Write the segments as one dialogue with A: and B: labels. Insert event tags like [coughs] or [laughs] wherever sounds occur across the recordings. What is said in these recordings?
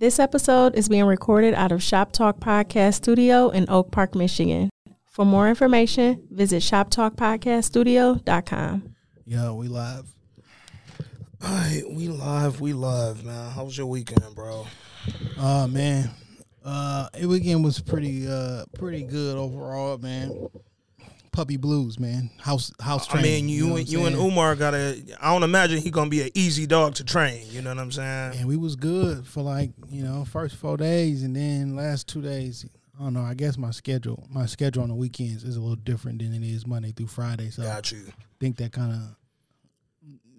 A: This episode is being recorded out of Shop Talk Podcast Studio in Oak Park, Michigan. For more information, visit shoptalkpodcaststudio.com.
B: Yo, we live.
C: All right, we live, we live, man. How was your weekend, bro?
B: Oh man, uh, it weekend was pretty, uh, pretty good overall, man. Puppy blues, man. House, house
C: I mean, you
B: know
C: and you and? Umar got a. I don't imagine he gonna be an easy dog to train. You know what I'm saying?
B: And we was good for like you know first four days, and then last two days. I don't know. I guess my schedule, my schedule on the weekends is a little different than it is Monday through Friday. So
C: Got you.
B: I think that kind of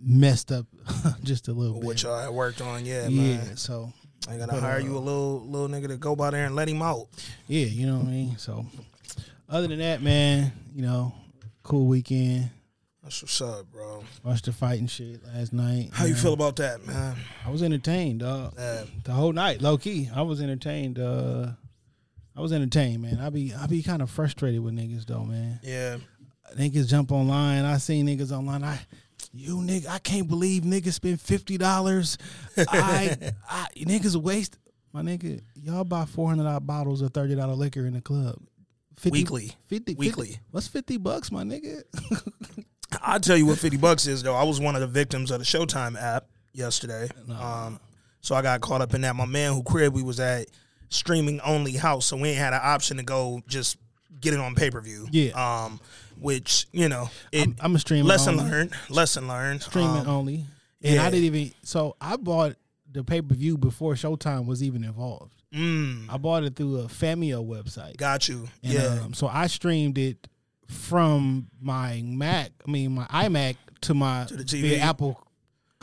B: messed up [laughs] just a little
C: What
B: bit.
C: y'all had worked on, yeah,
B: yeah.
C: man.
B: So
C: I gotta
B: But,
C: hire
B: uh,
C: you a little little nigga to go by there and let him out.
B: Yeah, you know what I mean. So, other than that, man, you know, cool weekend.
C: That's what's up, bro.
B: Watched the fighting shit last night.
C: How you feel about that, man?
B: I was entertained, dog.
C: Uh,
B: The whole night, low key. I was entertained. Uh, I was entertained, man. I be I be kind of frustrated with niggas though, man.
C: yeah,
B: Niggas jump online. I seen niggas online. I you nigga, I can't believe niggas spend fifty dollars. I, [laughs] I niggas waste my nigga. Y'all buy four hundred dollar bottles of thirty dollar liquor in the club. 50,
C: Weekly.
B: 50, 50
C: Weekly.
B: What's fifty bucks, my nigga? [laughs]
C: I'll tell you what fifty bucks is though. I was one of the victims of the Showtime app yesterday. Um, so I got caught up in that. My man who crib we was at streaming only house, so we ain't had an option to go just get it on pay per view.
B: Yeah.
C: Um, which you know, it
B: I'm, I'm a streamer.
C: lesson
B: only.
C: learned. Lesson learned.
B: Streaming
C: Um,
B: only, and
C: yeah.
B: I didn't even. So I bought the pay per view before Showtime was even involved.
C: Mm,
B: I bought it through a Fanmio website.
C: got you.
B: And,
C: yeah.
B: um, so I streamed it from my Mac. I mean, my iMac to my
C: To the TV.
B: Apple.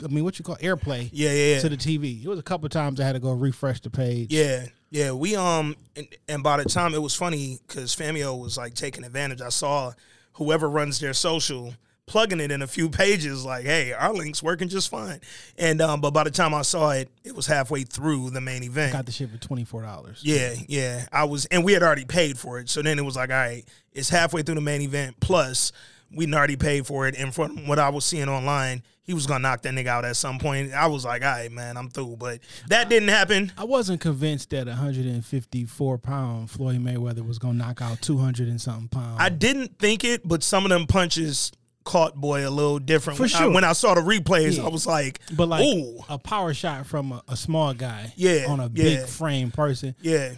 B: I mean, what you call AirPlay
C: yeah. Yeah. Yeah.
B: to the TV. It was a couple times I had to go refresh the page.
C: Yeah, yeah. We um, and, and by the time it was funny because Fanmio was like taking advantage. I saw whoever runs their social plugging it in a few pages, like, "Hey, our link's working just fine." And um, but by the time I saw it, it was halfway through the main event.
B: got the shit for twenty four dollars.
C: Yeah, yeah. I was, and we had already paid for it. So then it was like, all right, it's halfway through the main event. Plus, we'd already paid for it. And from what I was seeing online, he was gonna knock that nigga out at some point. I was like, all right, man, I'm through. But that didn't happen.
B: I wasn't convinced that 154 pound Floyd Mayweather was gonna knock out 200 and something pounds.
C: I didn't think it, but some of them punches caught boy a little different.
B: For
C: when, I,
B: sure.
C: when I saw the replays,
B: Yeah.
C: I was like,
B: but like
C: ooh,
B: a power shot from a, a small guy,
C: Yeah,
B: on a
C: yeah.
B: big frame person,
C: yeah,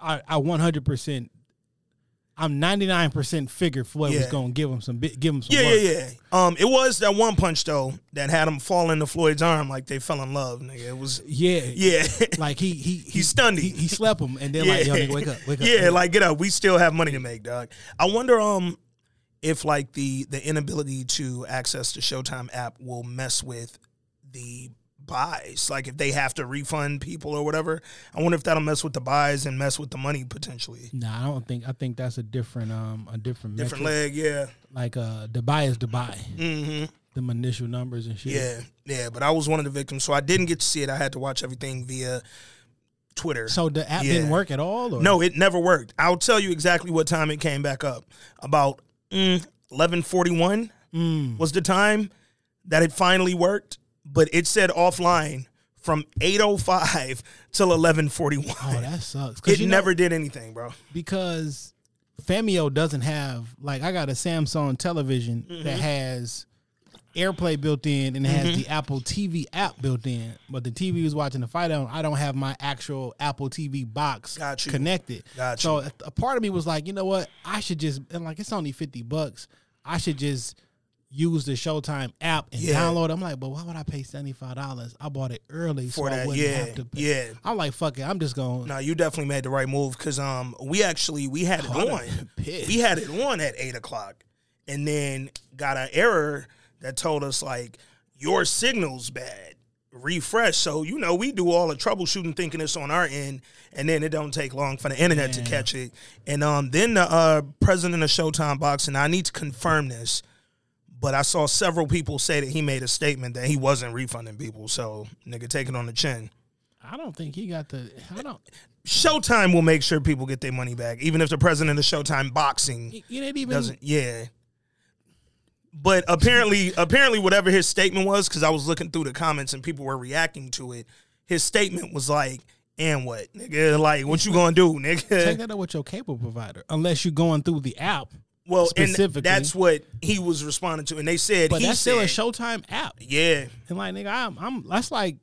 B: I, I 100%. I'm 99% figured Floyd was gonna give him some, give him some
C: yeah,
B: work.
C: yeah, yeah. Um, it was that one punch though that had him fall into Floyd's arm like they fell in love, nigga. It was,
B: Yeah,
C: yeah. [laughs]
B: Like he he he,
C: stunned
B: He,
C: him.
B: he slept him, and then like, yo, nigga, wake up, wake up.
C: Yeah, like get up. We still have money to make, dog. I wonder um if like the the inability to access the Showtime app will mess with the buys. Like if they have to refund people or whatever. I wonder if that'll mess with the buys and mess with the money potentially.
B: Nah, I don't think. I think that's a different um a different
C: Different
B: metric.
C: leg, yeah.
B: Like uh, Dubai is Dubai.
C: hmm
B: Them initial numbers and shit.
C: Yeah, yeah. But I was one of the victims, so I didn't get to see it. I had to watch everything via Twitter.
B: So the app
C: Yeah.
B: didn't work at all. Or?
C: No, it never worked. I'll tell you exactly what time it came back up. About mm, eleven forty one
B: Mm.
C: was the time that it finally worked, but it said offline from eight oh five [laughs] till eleven forty one.
B: Oh, that sucks.
C: it
B: you know-
C: never did anything, bro.
B: because Fanmio doesn't have like I got a Samsung television
C: Mm-hmm.
B: that has AirPlay built in and it has the Apple TV app built in. But the TV was watching the fight on. I don't have my actual Apple TV box
C: Got you.
B: connected.
C: Got
B: so
C: you.
B: a- a part of me was like, you know what? I should just and like it's only fifty bucks. I should just use the Showtime app and
C: Yeah.
B: download. it. I'm like, but why would I pay seventy five dollars? I bought it early
C: For
B: so I wouldn't
C: yeah,
B: have to. Pay.
C: yeah.
B: I'm like, fuck it. I'm just going.
C: No, you definitely made the right move because um we actually we had it
B: Oh,
C: on.
B: have been pissed.
C: We had it on at eight o'clock, and then got an error that told us like your signal's bad. Refresh. So you know we do all the troubleshooting, thinking it's on our end, and then it don't take long for the internet to catch it. And um then the uh, president of Showtime Boxing, I need to confirm this. But I saw several people say that he made a statement that he wasn't refunding people. So, nigga, take it on the chin.
B: I don't think he got the. I don't.
C: Showtime will make sure people get their money back, even if the president of Showtime Boxing
B: he didn't even.
C: doesn't. Yeah. But apparently, apparently, whatever his statement was, because I was looking through the comments and people were reacting to it. His statement was like, And what, nigga? Like, what you gonna do, [laughs] nigga?
B: Take that up with your cable provider, unless you're going through the app.
C: Well, and that's what he was responding to, and they said
B: But that's still a Showtime app.
C: Yeah,
B: And like nigga, I'm, I'm that's like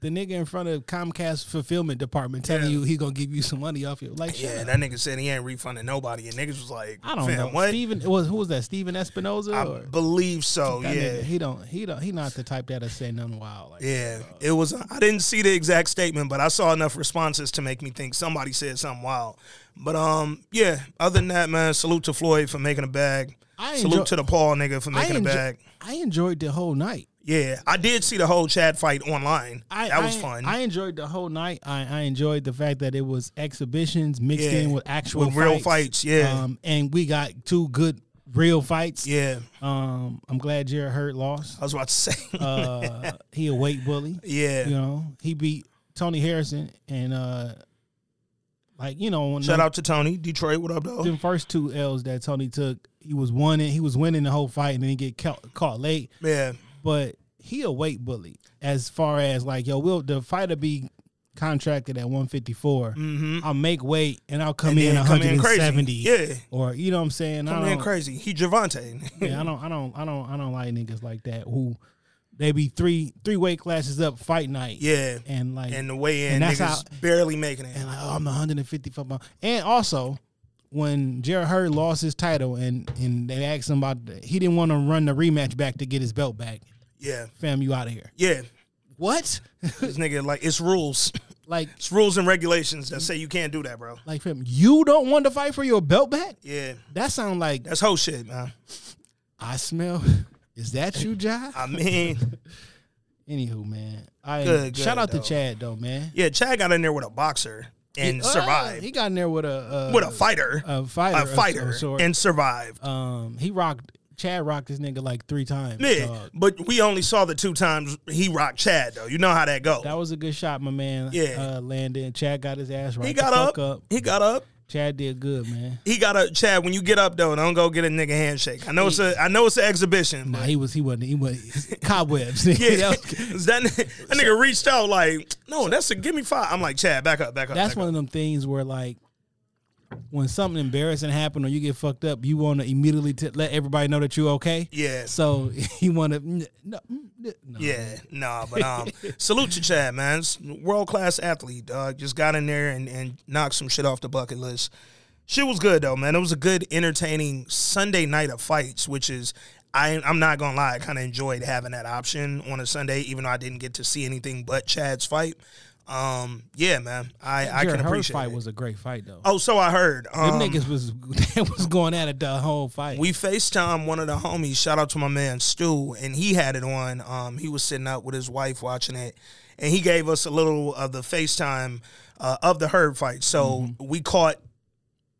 B: the nigga in front of Comcast fulfillment department telling
C: Yeah.
B: you he gonna give you some money off your like.
C: yeah. That nigga said he ain't refunding nobody, and niggas was like,
B: I don't
C: "Fam,
B: know.
C: What?
B: Stephen was who was that? Stephen Espinoza.
C: I
B: or?
C: believe so.
B: That
C: yeah,
B: nigga, he don't he don't he not the type that'll say nothing wild. Like
C: Yeah, it was. I didn't see the exact statement, but I saw enough responses to make me think somebody said something wild. But um, yeah. Other than that, man, salute to Floyd for making a bag.
B: I
C: salute
B: enjoy-
C: to the Paul nigga for making
B: I,
C: a bag.
B: I enjoyed the whole night.
C: Yeah, I did see the whole Chad fight online.
B: I,
C: that was
B: I-
C: fun.
B: I enjoyed the whole night. I, I enjoyed the fact that it was exhibitions mixed
C: Yeah.
B: in with actual
C: With real fights, yeah.
B: Um, and we got two good real fights.
C: yeah,
B: Um, I'm glad Jarrett Hurd lost.
C: I was about to say.
B: Uh, he a weight bully.
C: yeah.
B: You know, he beat Tony Harrison and uh, like you know,
C: Shout out to Tony Detroit. What up, though?
B: them first two L's that Tony took. He was winning. He was winning the whole fight, and then he get caught, caught late.
C: Yeah,
B: But he a weight bully as far as like yo, will the fighter be contracted at 154?
C: mm-hmm.
B: I'll make weight and I'll come
C: And
B: in
C: then come in
B: 170.
C: Yeah,
B: Or you know what I'm saying?
C: come
B: I
C: in crazy. He Javante. [laughs]
B: yeah, I don't, I don't, I don't, I don't like niggas like that who they be three three weight classes up fight night.
C: yeah,
B: and like
C: and the way in
B: and that's
C: niggas
B: how-
C: barely making it.
B: and like, oh, I'm 155 pounds. And also, when Jarrett Hurd lost his title and and they asked him about, the, he didn't want to run the rematch back to get his belt back.
C: Yeah,
B: Fam, you out of here.
C: yeah.
B: What?
C: This nigga like it's rules. [coughs]
B: like,
C: It's rules and regulations that say you can't do that, bro.
B: like, fam, you don't want to fight for your belt back?
C: Yeah,
B: That sound like
C: that's whole shit, man.
B: I smell. Is that you, [laughs] Jai?
C: I mean,
B: Anywho, man, I
C: Good, good,
B: shout out
C: though.
B: to Chad though, man.
C: yeah, Chad got in there with a boxer and
B: Uh,
C: survived.
B: he got in there with a uh,
C: with a fighter,
B: a fighter,
C: a fighter, and survived.
B: um, he rocked. Chad rocked this nigga like three times.
C: Yeah,
B: dog.
C: but we only saw the two times he rocked Chad though. You know how that goes.
B: That was a good shot, my man.
C: Yeah.
B: uh, landed. Chad got his ass right.
C: he got up.
B: up.
C: He got up.
B: Chad did good, man.
C: He got a Chad. When you get up though, don't go get a nigga handshake. I know it's a I know it's an exhibition.
B: Nah, he was he wasn't he was cobwebs. [laughs] [laughs]
C: yeah,
B: That was- [laughs]
C: that, that nigga reached out like, no, that's a give me five. I'm like, Chad, back up, back up.
B: that's
C: back
B: one
C: up.
B: of them things where like when something embarrassing happened or you get fucked up, you want to immediately t- let everybody know that you're okay.
C: Yeah.
B: So [laughs] you want to no, no,
C: Yeah, nah, but um, [laughs] salute to Chad, man. World class athlete, dog. Just got in there and, and knocked some shit off the bucket list. Shit was good though, man. It was a good, entertaining Sunday night of fights, which is I I'm not gonna lie, I kind of enjoyed having that option on a Sunday, even though I didn't get to see anything but Chad's fight. Um, yeah, man, I I can
B: Hurd
C: appreciate
B: fight
C: it.
B: was a great fight though.
C: oh, so I heard. Um,
B: Them niggas was [laughs] was going at it the whole fight.
C: we FaceTime one of the homies. Shout out to my man Stu, and he had it on. Um, he was sitting up with his wife watching it, and he gave us a little of the FaceTime uh, of the Hurd fight. So we caught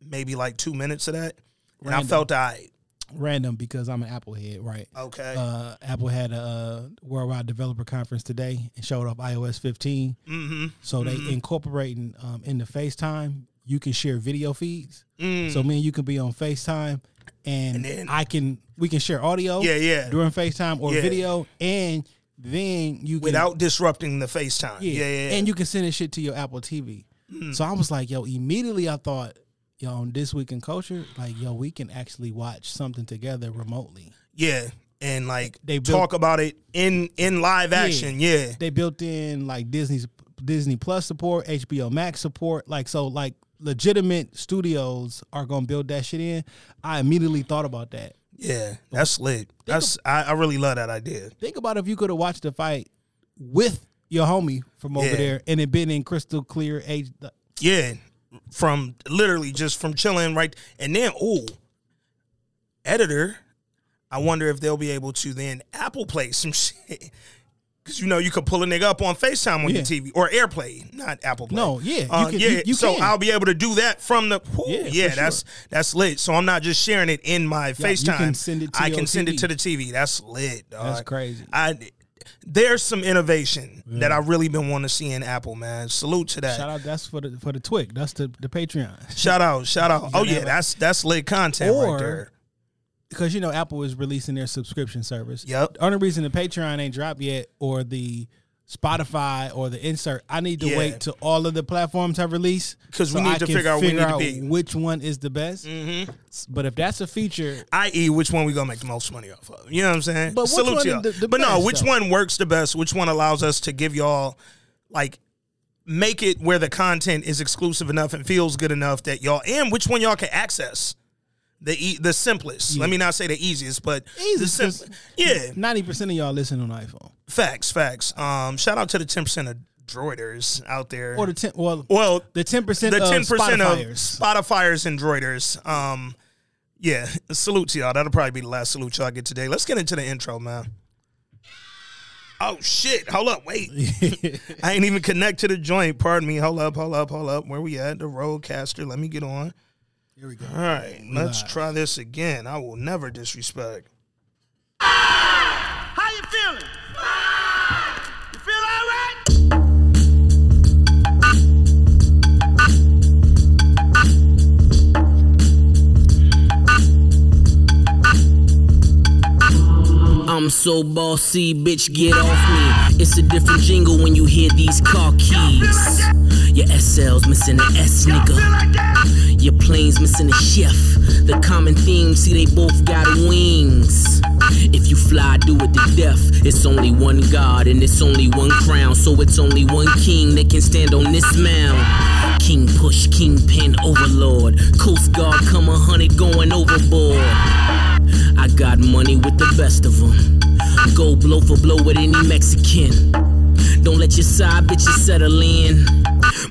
C: maybe like two minutes of that, and I felt I
B: Random because I'm an Apple head, right?
C: okay.
B: Uh, Apple had a uh, worldwide developer conference today and showed off iOS 15.
C: mm-hmm.
B: So they incorporating um, in the FaceTime, you can share video feeds.
C: Mm.
B: So me and you can be on FaceTime, and,
C: And then-
B: I can we can share audio.
C: Yeah, yeah.
B: During FaceTime or
C: Yeah.
B: video, and then you can
C: Without disrupting the FaceTime. Yeah,
B: yeah,
C: yeah, yeah.
B: and you can send this shit to your Apple TV.
C: Mm.
B: So I was like, yo, immediately I thought, yo, on this week in culture, like, yo, we can actually watch something together remotely.
C: yeah. And like
B: They built-
C: talk about it in in live action. Yeah.
B: They built in like Disney's Disney Plus support, HBO Max support, like so like legitimate studios are gonna build that shit in. I immediately thought about that.
C: Yeah. That's lit. That's I, I really love that idea.
B: Think about if you could have watched the fight with your homie from over
C: Yeah.
B: there and it been in crystal clear age.
C: Yeah, from literally just from chilling right, and then oh, editor. I wonder if they'll be able to then Apple Play some [laughs] shit. Cause you know you could pull a nigga up on Facetime on
B: Yeah.
C: your TV or AirPlay, not Apple Play.
B: No, yeah, you
C: Uh,
B: can-
C: yeah.
B: you- you
C: so
B: can.
C: I'll be able to do that from the. whew,
B: Yeah,
C: yeah, that's that's lit. So I'm not just sharing it in my
B: you
C: FaceTime.
B: can send it to
C: I can send it to the TV. That's lit. Dog.
B: That's crazy.
C: I there's some innovation that I really been wanting to see in Apple, man. Salute to that.
B: Shout out that's for the for the Twig. That's the, the Patreon. [laughs]
C: Shout out, shout out. Oh yeah, that's that's lit content right
B: Or-
C: there.
B: Because you know Apple is releasing their subscription service.
C: Yep.
B: The only reason the Patreon ain't dropped yet or the Spotify or the insert. I need to
C: Yeah.
B: wait till all of the platforms have released
C: 'Cause we need
B: I
C: to figure out what we need to be.
B: which one is the best.
C: Mm-hmm.
B: But if that's a feature,
C: i.e., which one we gonna make the most money off of? You know what I'm saying?
B: But which
C: Salute
B: one
C: y'all.
B: the- the
C: but no, which
B: though?
C: one works the best? Which one allows us to give y'all like make it where the content is exclusive enough and feels good enough that y'all and which one y'all can access? The e- the simplest. Let me not say the easiest, but the
B: Easiest, 'cause.
C: Yeah,
B: ninety percent of y'all listen on iPhone
C: facts, facts. Um, shout out to the ten percent of droiders out there.
B: or the ten. Well,
C: well,
B: the ten percent.
C: the
B: of
C: ten percent of
B: Spotifyers.
C: Spotifyers and droiders. Um, yeah, salute to y'all. That'll probably be the last salute y'all get today. Let's get into the intro, man. Oh shit! Hold up, wait. [laughs] I ain't even connect to the joint. Pardon me. Hold up, hold up, hold up. Where we at? The RodeCaster. Let me get on.
B: Here we go.
C: All right, let's
B: live.
C: try this again. I will never disrespect.
D: How you feeling? You feel all right?
E: I'm so bossy, bitch, get off me. It's a different jingle when you hear these car keys. Your SL's missing an S, nigga. Your plane's missing a chef. The common theme, see, they both got wings. If you fly, do it to death. It's only one God and it's only one crown. So it's only one king that can stand on this mound. King push, kingpin, overlord. Coast Guard come a hundred going overboard. I got money with the best of them. Go blow for blow with any Mexican. Don't let your side bitches settle in.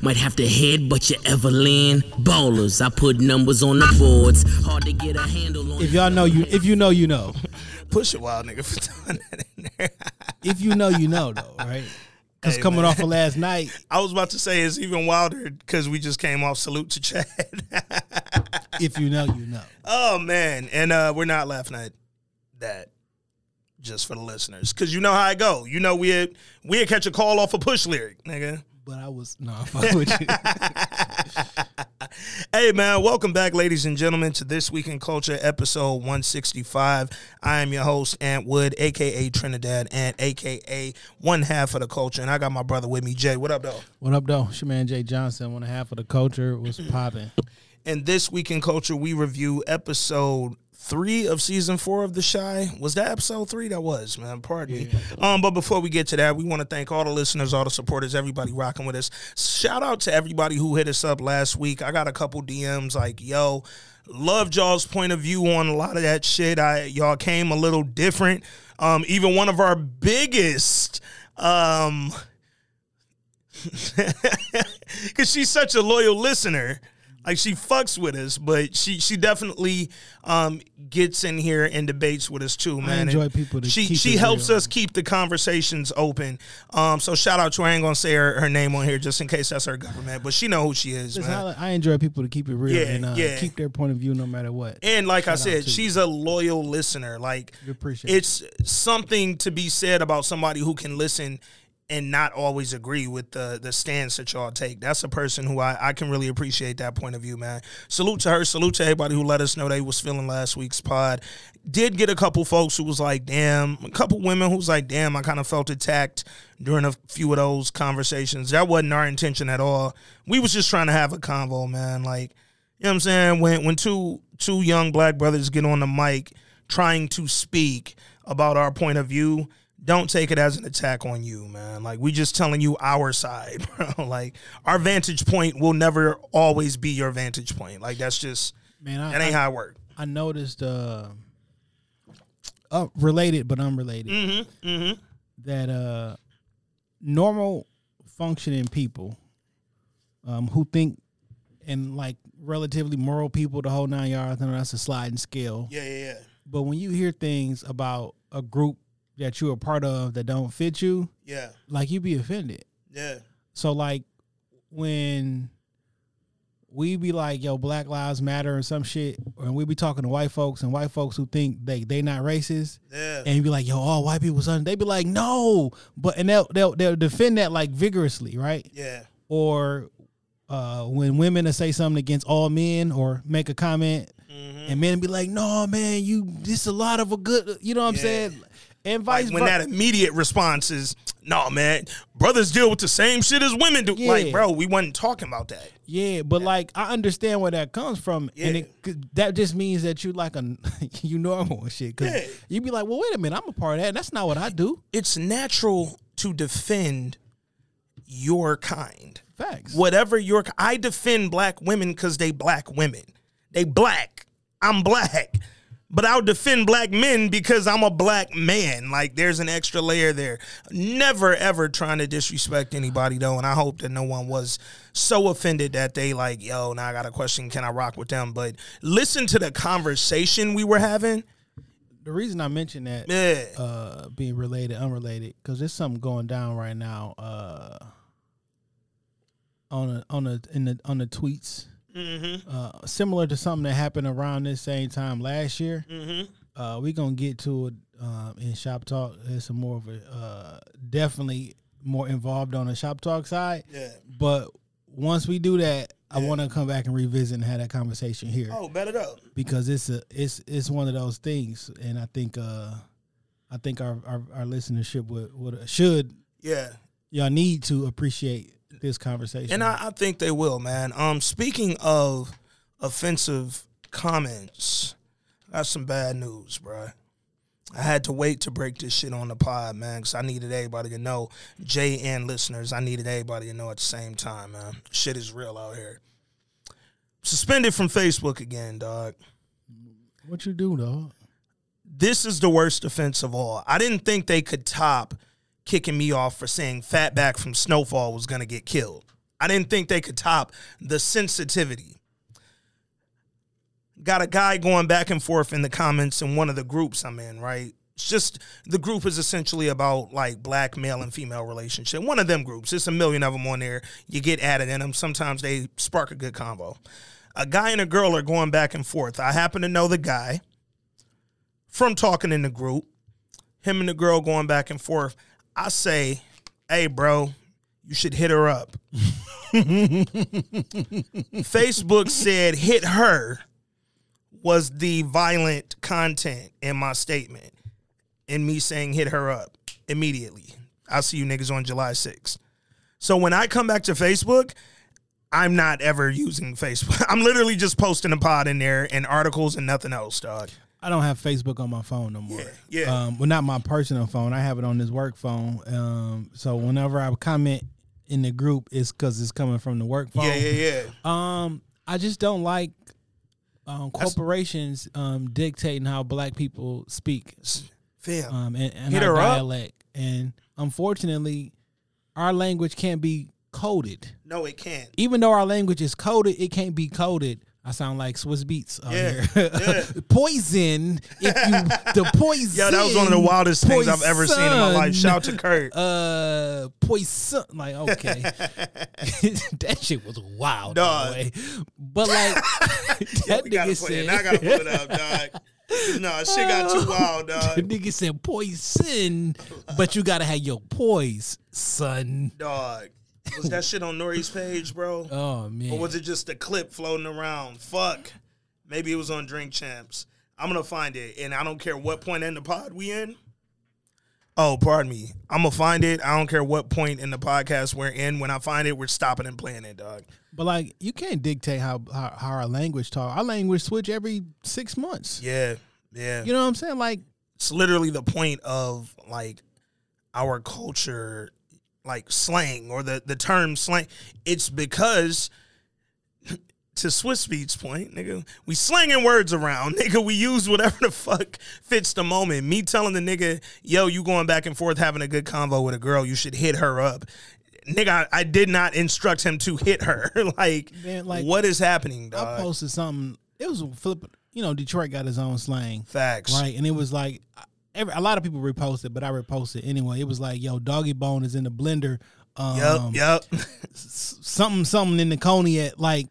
E: Might have to headbutt your Evelyn. Ballers, I put numbers on the boards. Hard to get a handle on.
B: If y'all know you, if you know, you know. [laughs]
C: Push it, wild nigga, for throwing that in there. [laughs]
B: If you know, you know, though, right? Because
C: Hey,
B: coming
C: man.
B: off of last night, [laughs]
C: I was about to say it's even wilder because we just came off salute to Chad.
B: if you know, you know.
C: Oh man, and uh, we're not laughing at that. Just for the listeners, because you know how I go. You know we had we had catch a call off a push lyric, nigga.
B: But I was no, [laughs] fucking with you. [laughs]
C: Hey man, welcome back, ladies and gentlemen, to this week in culture, episode one sixty five. I am your host, Ant Wood, aka Trinidad, and aka one half of the culture, and I got my brother with me, Jay. What up, though?
B: What up, though? It's your man Jay Johnson. one half of the culture was popping.
C: And this week in culture, we review episode three of season four of The Chi. Was that episode three? That was, man. Pardon me. Um, but before we get to that, we want to thank all the listeners, all the supporters, everybody rocking with us. Shout out to everybody who hit us up last week. I got a couple DMs like, yo, loved y'all's point of view on a lot of that shit. I y'all came a little different. Um, even one of our biggest um [laughs] because she's such a loyal listener. Like she fucks with us, but she she definitely um, gets in here and debates with us too, man.
B: I enjoy
C: And
B: people to
C: she she helps
B: real.
C: us keep the conversations open. Um, so shout out to her. I ain't gonna say her, her name on here just in case that's her government, but she know who she is,
B: Listen,
C: man.
B: I, I enjoy people to keep it real
C: Yeah,
B: and uh,
C: yeah.
B: keep their point of view no matter what.
C: And like I
B: Shout out
C: said, she's a loyal listener. Like
B: appreciate it.
C: it's something to be said about somebody who can listen and not always agree with the the stance that y'all take. That's a person who I, I can really appreciate that point of view, man. Salute to her. Salute to everybody who let us know they was feeling last week's pod. Did get a couple folks who was like, damn, a couple women who was like, damn, I kind of felt attacked during a few of those conversations. That wasn't our intention at all. We was just trying to have a convo, man. Like, you know what I'm saying? When when two two young black brothers get on the mic trying to speak about our point of view, don't take it as an attack on you, man. Like we just telling you our side, [laughs] bro. Like our vantage point will never always be your vantage point. Like that's just
B: Man, I,
C: that ain't
B: I,
C: how it works.
B: I noticed uh, uh related but unrelated
C: Mm-hmm. Mm-hmm.
B: that uh normal functioning people um who think and like relatively moral people the whole nine yards, I know that's a sliding scale.
C: Yeah, yeah, yeah.
B: But when you hear things about a group that you're a part of that don't fit you,
C: Yeah.
B: like you'd be offended.
C: Yeah.
B: So like when we be like, yo, Black Lives Matter and some shit, and we be talking to white folks and white folks who think they they not racist,
C: Yeah.
B: and you be like, yo, all white people son, they be like, no, but and they'll they'll they'll defend that like vigorously, right?
C: Yeah.
B: Or uh, when women say something against all men or make a comment,
C: Mm-hmm.
B: and men be like, no, man, you this a lot of a good, you know what I'm
C: Yeah.
B: saying, and vice
C: Like when
B: versa.
C: that immediate response is no, man, brothers deal with the same shit as women do.
B: Yeah.
C: Like, bro, we wasn't talking about that.
B: Yeah, but like I understand where that comes from, and
C: Yeah.
B: it, 'cause that just means that you like a [laughs] you normal and shit. Cause
C: Yeah.
B: you be like, well, wait a minute, I'm a part of that. That's not what I do.
C: It's natural to defend your kind.
B: Facts.
C: Whatever your, I defend black women because they black women. They black. I'm black. But I'll defend black men because I'm a black man. Like there's an extra layer there. Never ever trying to disrespect anybody though, and I hope that no one was so offended that they like, yo, now I got a question, can I rock with them? But listen to the conversation we were having.
B: The reason I mentioned that
C: Yeah.
B: uh, being related, unrelated, because there's something going down right now uh, on a, on a, in the on the tweets,
C: Mm-hmm.
B: uh, similar to something that happened around this same time last year.
C: Mm-hmm.
B: Uh, we gonna get to it um, in shop talk. It's a more of a uh, definitely more involved on the shop talk side.
C: Yeah.
B: But once we do that, I want to come back and revisit and have that conversation here
C: Oh, bet it up.
B: because it's a it's it's one of those things, and I think uh I think our our, our listenership would, would should
C: Yeah.
B: y'all need to appreciate this conversation.
C: And I, I think they will, man. Um, speaking of offensive comments, that's some bad news, bro. I had to wait to break this shit on the pod, man, because I needed everybody to know. And listeners, I needed everybody to know at the same time, man. Shit is real out here. Suspended from Facebook again, dog.
B: what you do though?
C: This is the worst offense of all. I didn't think they could top kicking me off for saying Fatback from Snowfall was going to get killed. I didn't think they could top the sensitivity. Got a guy going back and forth in the comments in one of the groups I'm in, right? It's just the group is essentially about like black male and female relationship. One of them groups. There's a million of them on there. You get added in them. Sometimes they spark a good convo. A guy and a girl are going back and forth. I happen to know the guy from talking in the group. Him and the girl going back and forth. I say, hey, bro, you should hit her up. [laughs] Facebook said hit her was the violent content in my statement and me saying hit her up immediately. I'll see you niggas on July 6th. So when I come back to Facebook, I'm not ever using Facebook. [laughs] I'm literally just posting a pod in there and articles and nothing else, dog.
B: I don't have Facebook on my phone no more.
C: Yeah, yeah.
B: Um, well, not my personal phone. I have it on this work phone. Um, so whenever I comment in the group, it's because it's coming from the work phone.
C: Yeah, yeah, yeah.
B: Um, I just don't like um, corporations um, dictating how black people speak
C: Fam.
B: um, and, and
C: Hit
B: our
C: her up.
B: dialect. And unfortunately, our language can't be coded.
C: no, it can't.
B: Even though our language is coded, it can't be coded. I sound like Swizz Beatz
C: Yeah,
B: here.
C: yeah. [laughs]
B: poison. If you the poison. [laughs]
C: Yo, that was one of the wildest things I've ever seen in my life.
B: poison,
C: Shout to Kurt. [laughs]
B: Uh, poison. Like okay, that shit was wild.
C: Dog.
B: But like that
C: gotta
B: nigga said.
C: I gotta pull it up, dog. No, shit got too wild, dog.
B: The nigga said poison, but you gotta have your poise, son.
C: Dog. Was that shit on N.O.R.E.'s page, bro?
B: Oh man.
C: Or was it just a clip floating around? Fuck. Maybe it was on Drink Champs. I'm gonna find it, and I don't care what point in the pod we in. Oh, pardon me. I'm gonna find it. I don't care what point in the podcast we're in. When I find it, we're stopping and playing it, dog.
B: But like, you can't dictate how, how how our language talk. Our language switch every six months.
C: Yeah, yeah.
B: You know what I'm saying? Like,
C: it's literally the point of like our culture like slang or the the term slang it's because to Swizz Beatz point, nigga, we slanging words around, [laughs] nigga. We use whatever the fuck fits the moment. Me telling the nigga, yo, you going back and forth having a good convo with a girl, you should hit her up. Nigga, I, I did not instruct him to hit her. [laughs] like,
B: Man, like,
C: what is happening,
B: I posted something. It was flip. You know, Detroit got his own slang,
C: Facts.
B: right? And it was like, every, a lot of people reposted, but I reposted anyway. It was like, yo, doggy bone is in the blender. Um,
C: Yep, yep. [laughs]
B: something, something in the coney at like.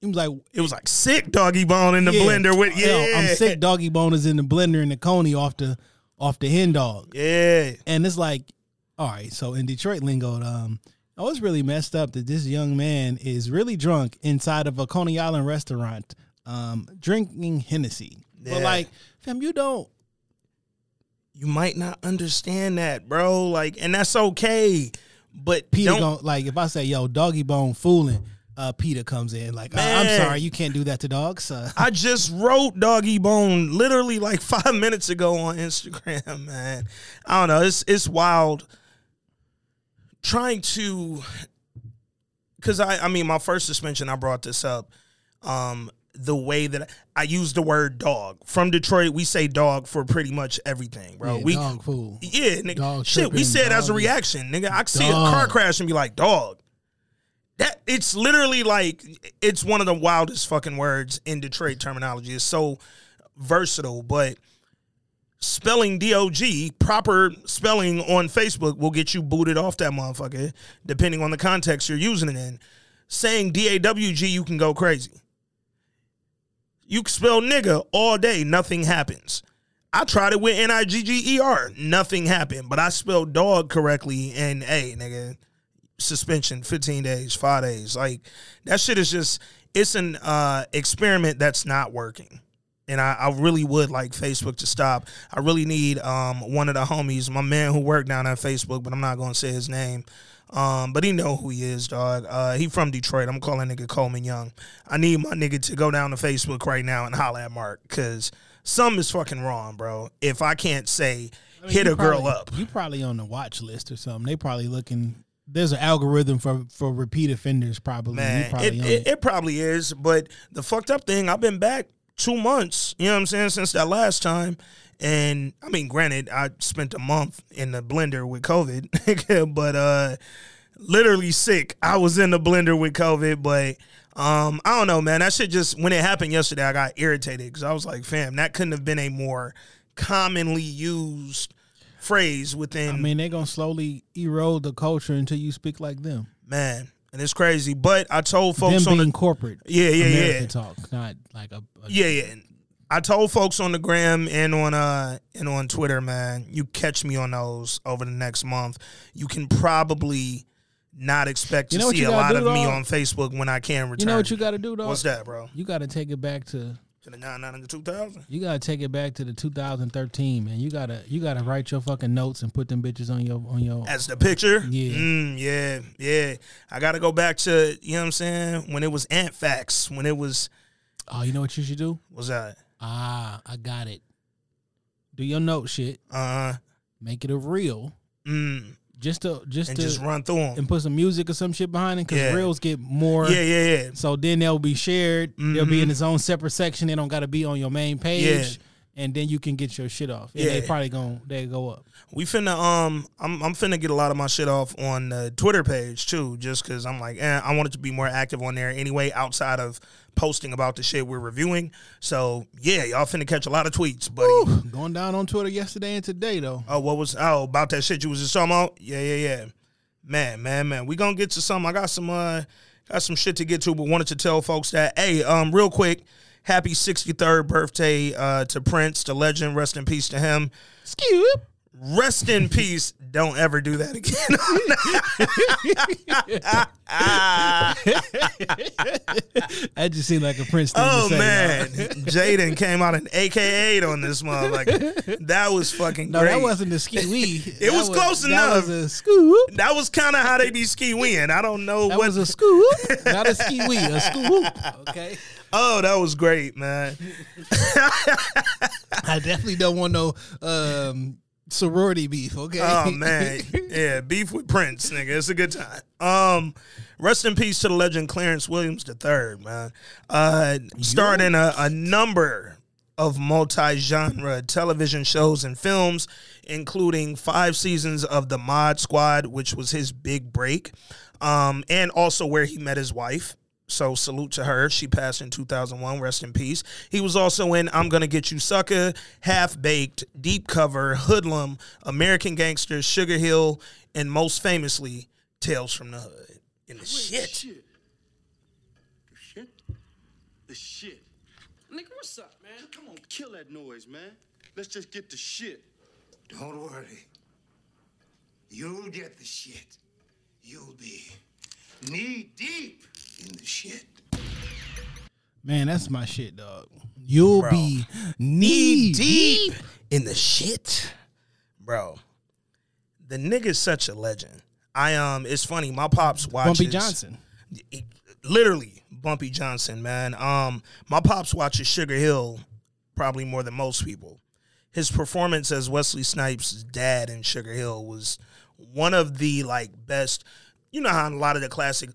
B: It was like
C: It was like sick doggy bone in the
B: yeah,
C: blender with yeah.
B: yo, I'm sick. Doggy bone is in the blender in the coney off the off the hen dog.
C: Yeah.
B: And it's like, all right, so in Detroit lingo, um, oh, it's really messed up that this young man is really drunk inside of a Coney Island restaurant, um, drinking Hennessy.
C: Yeah.
B: But like, fam, you don't
C: you might not understand that, bro. Like, and that's okay. But
B: Peter gon' like if I say yo doggy bone fooling, uh, Peter comes in like I'm sorry you can't do that to dogs. Uh, [laughs]
C: I just wrote Doggy Bone literally like [laughs] five minutes ago on Instagram, [laughs] man. I don't know. It's it's wild. Trying to, because I I mean my first suspension I brought this up. Um, the way that I, I use the word dog from Detroit, we say dog for pretty much everything, bro.
B: yeah,
C: we
B: dog fool.
C: yeah, nigga.
B: Dog
C: Shit, we
B: tripping,
C: say it as a reaction, nigga. I see a car crash and be like, dog. That it's literally like it's one of the wildest fucking words in Detroit terminology. It's so versatile, but spelling dog proper spelling on Facebook will get you booted off that motherfucker, depending on the context you're using it in. Saying dawg, you can go crazy. You can spell nigga all day, nothing happens. I tried it with N I G G E R, nothing happened. But I spelled dog correctly, and hey, nigga, suspension, fifteen days, five days. Like that shit is just it's an uh, experiment that's not working. And I, I really would like Facebook to stop. I really need um, one of the homies, my man who worked down at Facebook, but I'm not gonna say his name. Um, but he know who he is, dog. Uh, he from Detroit. I'm calling nigga Coleman Young. I need my nigga to go down to Facebook right now and holla at Mark because something is fucking wrong, bro. If I can't say
B: I mean,
C: hit a girl up,
B: You probably on the watch list or something. They probably looking. There's an algorithm for for repeat offenders. Probably.
C: Man,
B: probably
C: it, it, it probably is. But the fucked up thing, I've been back two months. You know what I'm saying since that last time. And I mean, granted, I spent a month in the blender with COVID, [laughs] but uh, literally sick. I was in the blender with COVID, but um, I don't know, man. That shit just when it happened yesterday, I got irritated because I was like, fam, that couldn't have been a more commonly used phrase within
B: I mean, they're gonna slowly erode the culture until you speak like them.
C: man. And it's crazy. But I told folks
B: them
C: on
B: being
C: the
B: corporate.
C: Yeah, yeah,
B: American
C: yeah.
B: Talk, not like a, a
C: Yeah, yeah. I told folks on the gram and on uh and on Twitter, man, you catch me on those over the next month. You can probably not expect to
B: You know what
C: see a lot
B: gotta
C: of
B: do,
C: me on Facebook when I can return.
B: You know what you got to do, though?
C: What's that, bro?
B: You got to take it back to.
C: To the nine nine and the two thousand.
B: You got to take it back to the 2013, man. You gotta you gotta write your fucking notes and put them bitches on your on your.
C: As the picture,
B: Yeah.
C: mm, yeah, yeah. I got to go back to you know what I'm saying when it was Ant Facts, when it was
B: Oh, you know what you should do?
C: what's that?
B: Ah, I got it. Do your note shit.
C: Uh,
B: Make it a reel.
C: mm,
B: Just to just
C: and
B: to
C: just run through them.
B: and put some music or some shit behind it because
C: Yeah.
B: reels get more.
C: Yeah, yeah, yeah.
B: So then they'll be shared. They'll be
C: Mhm.
B: in its own separate section. They don't got to be on your main page.
C: Yeah.
B: And then you can get your shit off. And they probably going they go up.
C: We finna um I'm I'm finna get a lot of my shit off on the Twitter page too, just cause I'm like, eh, I wanted to be more active on there anyway, outside of posting about the shit we're reviewing. So yeah, y'all finna catch a lot of tweets, buddy.
B: Going down on Twitter yesterday and today though.
C: Oh, what was oh about that shit you was just talking about? Yeah, yeah, yeah. Man, man, man. We gonna get to some. I got some uh got some shit to get to, but wanted to tell folks that hey, um, real quick, happy 63rd birthday uh to Prince, the legend. Rest in peace to him.
B: Skip.
C: Rest in [laughs] peace. Don't ever do that again. [laughs]
B: That just seemed like a Prince thing
C: oh
B: to say.
C: man. Jaden came out an AKA on this motherfucker. That was fucking
B: No,
C: great.
B: that wasn't the ski wee. [laughs]
C: It was close
B: that
C: enough.
B: was a scoop.
C: That was kind of how they be ski win. I don't know
B: That
C: what.
B: was a scoop, not a ski wee, a scoop. Okay.
C: Oh, that was great, man. [laughs]
B: I definitely don't want no um, sorority beef. Okay.
C: Oh man, yeah, beef with Prince, nigga. It's a good time. Um, rest in peace to the legend Clarence Williams III, man. Uh, starred in a, a number of multi-genre television shows and films, including five seasons of The Mod Squad, which was his big break, um, and also where he met his wife. So salute to her. She passed in 2001. Rest in peace. He was also in I'm Gonna Get You Sucker, Half Baked, Deep Cover, Hoodlum, American Gangster, Sugar Hill, and most famously, Tales from the Hood. In the shit.
D: Shit. The shit? The shit.
F: Nigga, what's up, man?
D: Come on, kill that noise, man. Let's just get the shit.
G: Don't worry. You'll get the shit. You'll be knee deep in the shit.
B: Man, that's my shit, dog. You'll
C: Bro.
B: be knee deep.
C: in the shit. bro. The nigga's such a legend. I um, it's funny. My pops watches
B: Bumpy Johnson.
C: literally Bumpy Johnson, man. Um, my pops watches Sugar Hill probably more than most people. His performance as Wesley Snipes' dad in Sugar Hill was one of the like best. You know how in a lot of the classic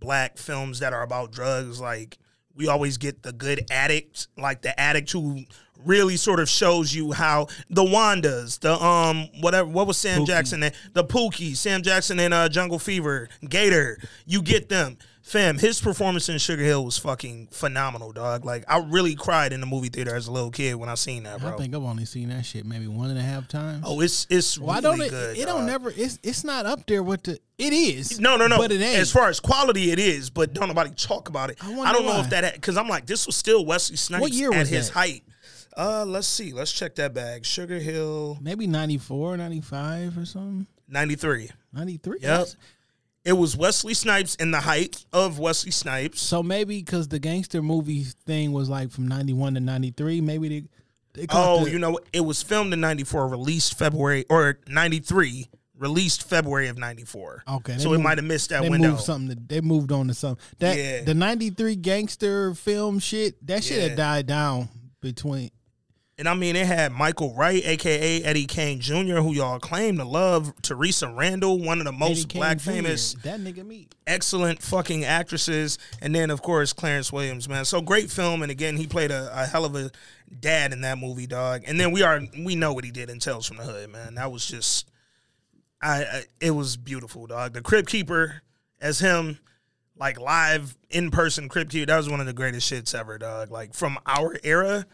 C: black films that are about drugs, like we always get the good addict, like the addict who really sort of shows you how the Wandas, the um whatever what was Sam Jackson and the Pookie, Sam Jackson and uh Jungle Fever, Gator, you get them. Fam, his performance in Sugar Hill was fucking phenomenal, dog. Like I really cried in the movie theater as a little kid when I seen that, bro.
B: I think I've only seen that shit maybe one and a half times.
C: Oh, it's it's
B: Why
C: really
B: don't it?
C: good.
B: it don't never. It's it's not up there with the. It is.
C: No, no, no.
B: But it ain't.
C: As far as quality, it is, but don't nobody talk about it.
B: I
C: I, don't know if that because I'm like this was still Wesley Snipes what
B: year
C: at
B: was
C: his
B: that?
C: height. Uh, let's see. Let's check that bag. Sugar Hill,
B: maybe 94, 95 or something.
C: ninety three.
B: 93.
C: Yep. It was Wesley Snipes in the height of Wesley Snipes.
B: So maybe because the gangster movie thing was like from 91 to 93, maybe they. they
C: Oh,
B: the-
C: you know, it was filmed in '94, released February or '93, released February of '94.
B: Okay,
C: so it
B: moved-
C: might have missed that
B: they
C: window.
B: moved something. To, they moved on to something. That
C: Yeah.
B: the '93 gangster film shit. That shit
C: Yeah.
B: had died down between.
C: And I mean, it had Michael Wright, aka Eddie Kane Jr., who y'all claim to love. Theresa Randle, one of the most black
B: Jr.
C: famous,
B: That nigga me.
C: excellent fucking actresses. And then, of course, Clarence Williams, man. So great film. And again, he played a, a hell of a dad in that movie, dog. And then we are we know what he did in Tales from the Hood, man. That was just, I, I it was beautiful, dog. The Crypt Keeper as him. Like live in person Crypt Keeper, that was one of the greatest shits ever, dog. Like from our era,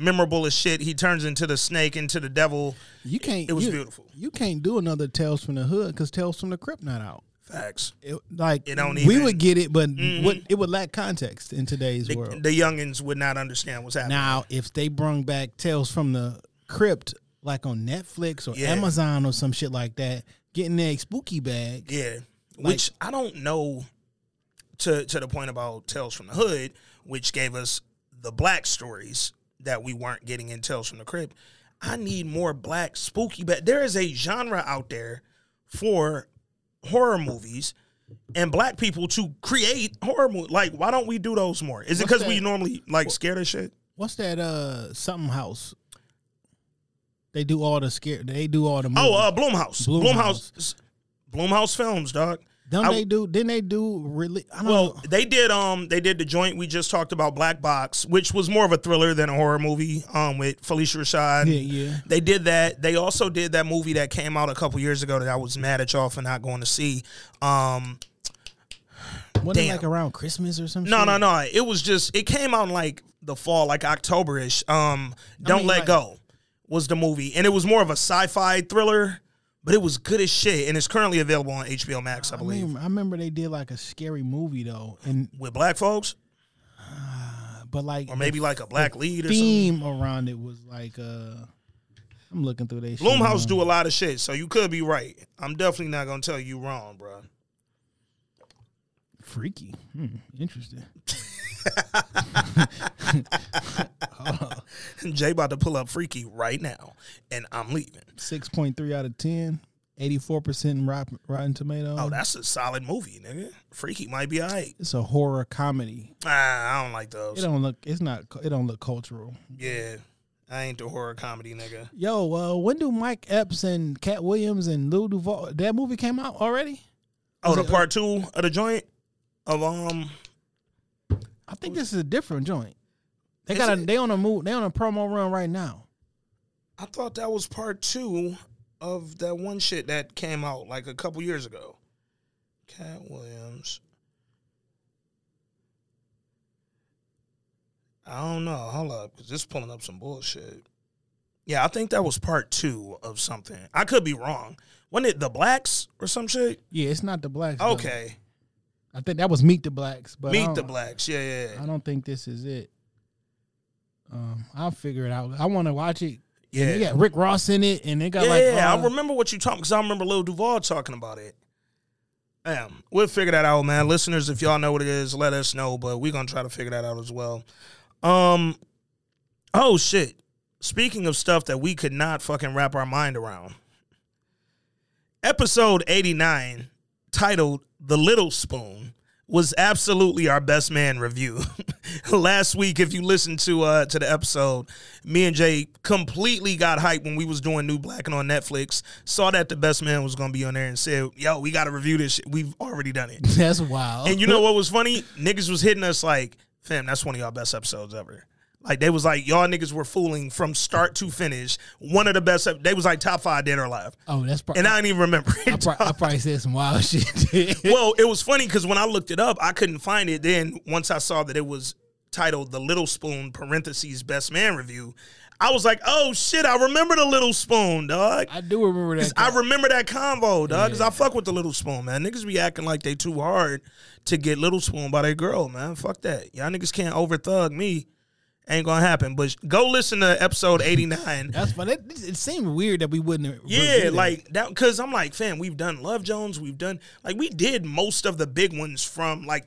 C: memorable as shit. He turns into the snake, into the devil.
B: You can't.
C: It was
B: you-
C: beautiful.
B: You can't do another Tales from the Hood because Tales from the Crypt not out.
C: Facts.
B: It, like
C: It don't even, we
B: would get it, but mm-hmm. what it would lack context in today's
C: The,
B: world.
C: the youngins would not understand what's happening.
B: Now, if they brung back Tales from the Crypt, like on Netflix or
C: Yeah.
B: Amazon or some shit like that, getting their spooky bag.
C: Yeah, which I don't know. To to the point about Tales from the Hood, which gave us the black stories that we weren't getting in Tales from the Crypt. I need more black spooky. But there is a genre out there for horror movies and black people to create horror movies. Like, why don't we do those more? Is it because we normally like scared of shit?
B: What's that? Uh, something house. They do all the scare. They do all the. Movies.
C: Oh, uh, Bloomhouse.
B: Blumhouse.
C: Bloomhouse. Blumhouse films, dog.
B: Don't
C: I-
B: they do? Didn't they do really? I don't
C: Well,
B: know.
C: they did. Um, they did the joint we just talked about, Black Box, which was more of a thriller than a horror movie. Um, with Phylicia Rashad.
B: Yeah, yeah.
C: They did that. They also did that movie that came out a couple years ago that I was mad at y'all for not going to see. Um,
B: Wasn't it like around Christmas or something?
C: no, no, no. It was just. It came out in like the fall, like Octoberish. Um, Don't
B: mean,
C: Let
B: like-
C: Go was the movie, and it was more of a sci-fi thriller, but it was good as shit, and it's currently available on HBO Max, I
B: I
C: believe.
B: mean, I remember they did like a scary movie though, and
C: with black folks,
B: but like
C: or maybe like a black lead or something.
B: theme around it was like uh, I'm looking through they
C: Blumhouse do a lot of shit, so you could be right. I'm definitely not gonna tell you wrong, bro.
B: freaky. Hmm, interesting. [laughs] [laughs]
C: Jay about to pull up Freaky right now, and I'm leaving.
B: Six point three out of 10. 84 percent Rotten, Rotten Tomato.
C: Oh, that's a solid movie, nigga. Freaky might be alright.
B: it's a horror comedy.
C: Ah, I don't like those.
B: It don't look. It's not. It don't look cultural.
C: Yeah, I ain't the horror comedy nigga.
B: Yo, uh, when do Mike Epps and Katt Williams and Lil Duval? That movie came out already.
C: Oh, the
B: it-
C: part two of the joint of um.
B: I think this is a different joint. They got a. They on a move. They on a promo run right now.
C: I thought that was part two of that one shit that came out like a couple years ago. Katt Williams. I don't know. Hold up, because this is pulling up some bullshit. Yeah, I think that was part two of something. I could be wrong. Wasn't it the blacks or some shit?
B: Yeah, it's not the blacks. though. I think that was Meet the Blacks. But
C: meet the blacks. Yeah, yeah.
B: I don't think this is it. Um, I'll figure it out. I want to watch it.
C: Yeah.
B: They got Rick Ross in it, and they got
C: Yeah,
B: like.
C: yeah,
B: uh,
C: I remember what you talking because I remember Lil Duval talking about it. Damn, we'll figure that out, man. Listeners, if y'all know what it is, let us know. But we're gonna try to figure that out as well. Um, oh shit. Speaking of stuff that we could not fucking wrap our mind around, episode 89 titled the little spoon was absolutely our best man review. [laughs] Last week if you listened to uh to the episode me and jay completely got hyped when we was doing new black and on netflix saw that the best man was gonna be on there and said yo we gotta review this shit. We've already done it. [laughs]
B: That's wild.
C: and you know what was funny? Niggas was hitting us like fam that's one of y'all best episodes ever like they was like y'all niggas were fooling from start to finish one of the best they was like top five dead or alive
B: oh, that's probably.
C: and I didn't even remember it.
B: I, pro- I probably said some wild [laughs] shit.
C: well, it was funny because when I looked it up, I couldn't find it. Then once I saw that it was titled "The Little Spoon" (parentheses Best Man Review), I was like, "Oh shit! I remember the Little Spoon, dog."
B: I do remember that.
C: I remember that convo, dog. Because I fuck with the Little Spoon, man. Niggas be acting like they too hard to get Little Spoon by their girl, man. Fuck that. Y'all niggas can't over thug me. Ain't gonna happen. But go listen to episode eighty nine. [laughs]
B: That's fun. It, it seemed weird that we wouldn't. have
C: Yeah, like that because I'm like, fam, we've done Love Jones, we've done like we did most of the big ones from like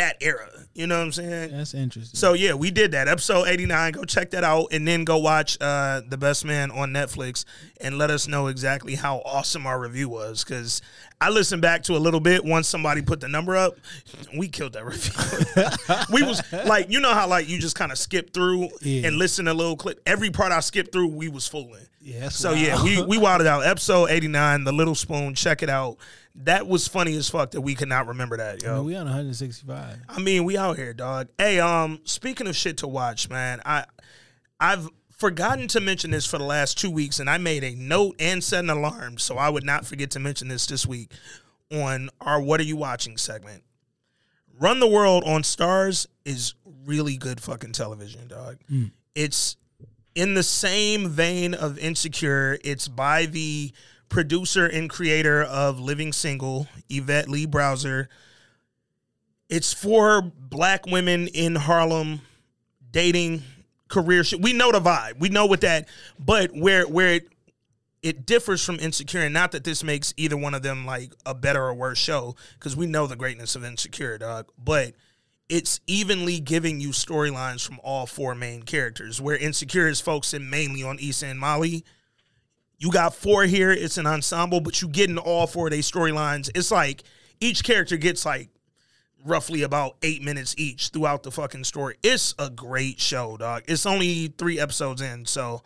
C: that era. You know what I'm saying?
B: that's interesting.
C: So yeah, we did that. Episode 89. Go check that out and then go watch uh The Best Man on Netflix and let us know exactly how awesome our review was. Cause I listened back to a little bit once somebody put the number up. We killed that [laughs] review. we was like, you know how like you just kind of skip through
B: Yeah.
C: and listen a little clip. Every part I skipped through, we was fooling.
B: Yeah,
C: So
B: wild.
C: yeah, we we wilded out. Episode 89, The Little Spoon. Check it out. That was funny as fuck that we could not remember that, yo.
B: Man, we on 165.
C: I mean, we out here, dog. Hey, um, speaking of shit to watch, man, I I've forgotten to mention this for the last two weeks, and I made a note and set an alarm so I would not forget to mention this this week on our "What Are You Watching" segment. Run the World on Starz is really good fucking television, dog. It's in the same vein of Insecure. It's by the producer and creator of Living Single, Yvette Lee Bowser. It's for black women in Harlem dating career. We know the vibe. We know what that but where where it it differs from Insecure and not that this makes either one of them like a better or worse show cuz we know the greatness of Insecure, dog. But it's evenly giving you storylines from all four main characters. Where Insecure is focusing mainly on Issa and Molly. You got four here. It's an ensemble, but you getting all four of their storylines. It's like each character gets like roughly about eight minutes each throughout the fucking story. It's a great show, dog. It's only three episodes in, so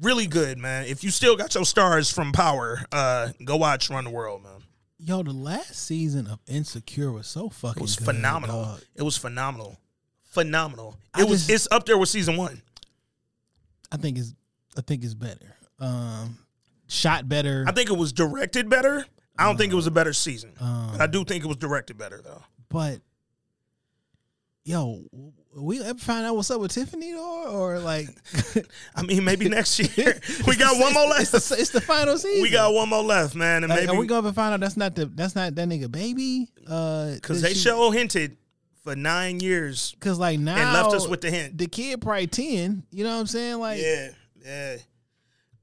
C: really good, man. If you still got your Starz from Power, uh, go watch Run the World, man.
B: Yo, the last season of Insecure was so fucking
C: It was
B: good,
C: phenomenal.
B: dog.
C: It was phenomenal, phenomenal.
B: I
C: It was.
B: just-
C: it's up there with season one.
B: I think it's I think it's better. Um shot better.
C: I think it was directed better. I don't think it was a better season,
B: Um,
C: I do think it was directed better though.
B: but yo, we ever find out what's up with Tiffany or or like [laughs]
C: I mean, maybe next year [laughs] we got one more
B: It's
C: left.
B: the, it's the final season.
C: We got one more left, man, and
B: Like,
C: maybe
B: are we gonna find out that's not the that's not that nigga baby? Uh,
C: because
B: that
C: they
B: she-
C: show hinted for nine years
B: Cause like now and
C: left us with the hint.
B: The kid probably ten. You know what I'm saying? Like
C: Yeah, yeah.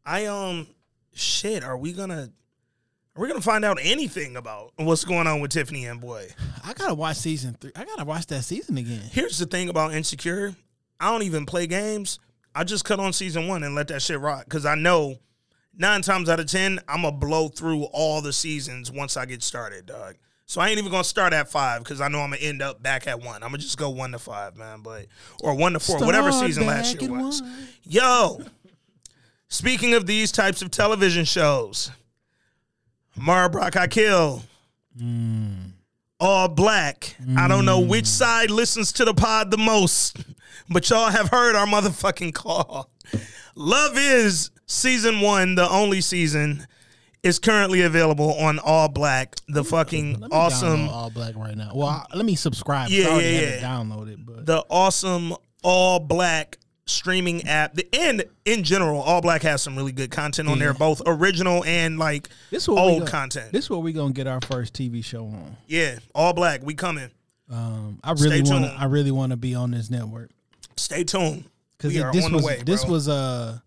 C: I um, shit. Are we gonna? Are we gonna find out anything about what's going on with Tiffany and Boy? [sighs]
B: I gotta watch season three. I gotta watch that season again.
C: Here's the thing about Insecure. I don't even play games. I just cut on season one and let that shit rock because I know nine times out of ten I'm gonna blow through all the seasons once I get started, dog. So I ain't even gonna start at five because I know I'm gonna end up back at one. I'm gonna just go one to five, man, but or one to four, whatever season last year was.
B: one.
C: Yo, speaking of these types of television shows, Mara Brock Akil. All black. I don't know which mm. side listens to the pod the most, but y'all have heard our motherfucking call. Love is season one, the only season, is currently available on All Black, the fucking awesome
B: All Black right now. Well, I- let me subscribe.
C: Yeah, yeah, yeah.
B: it downloaded, but
C: the awesome all black streaming app. The and in general, all black has some really good content on there, both original and like
B: this is
C: old
B: gonna-
C: content.
B: This is where we gonna get our first TV show on.
C: yeah, all black. We coming.
B: Um, I really want. I really want to be on this network
C: Stay tuned.
B: because this was
C: way.
B: this
C: bro.
B: was uh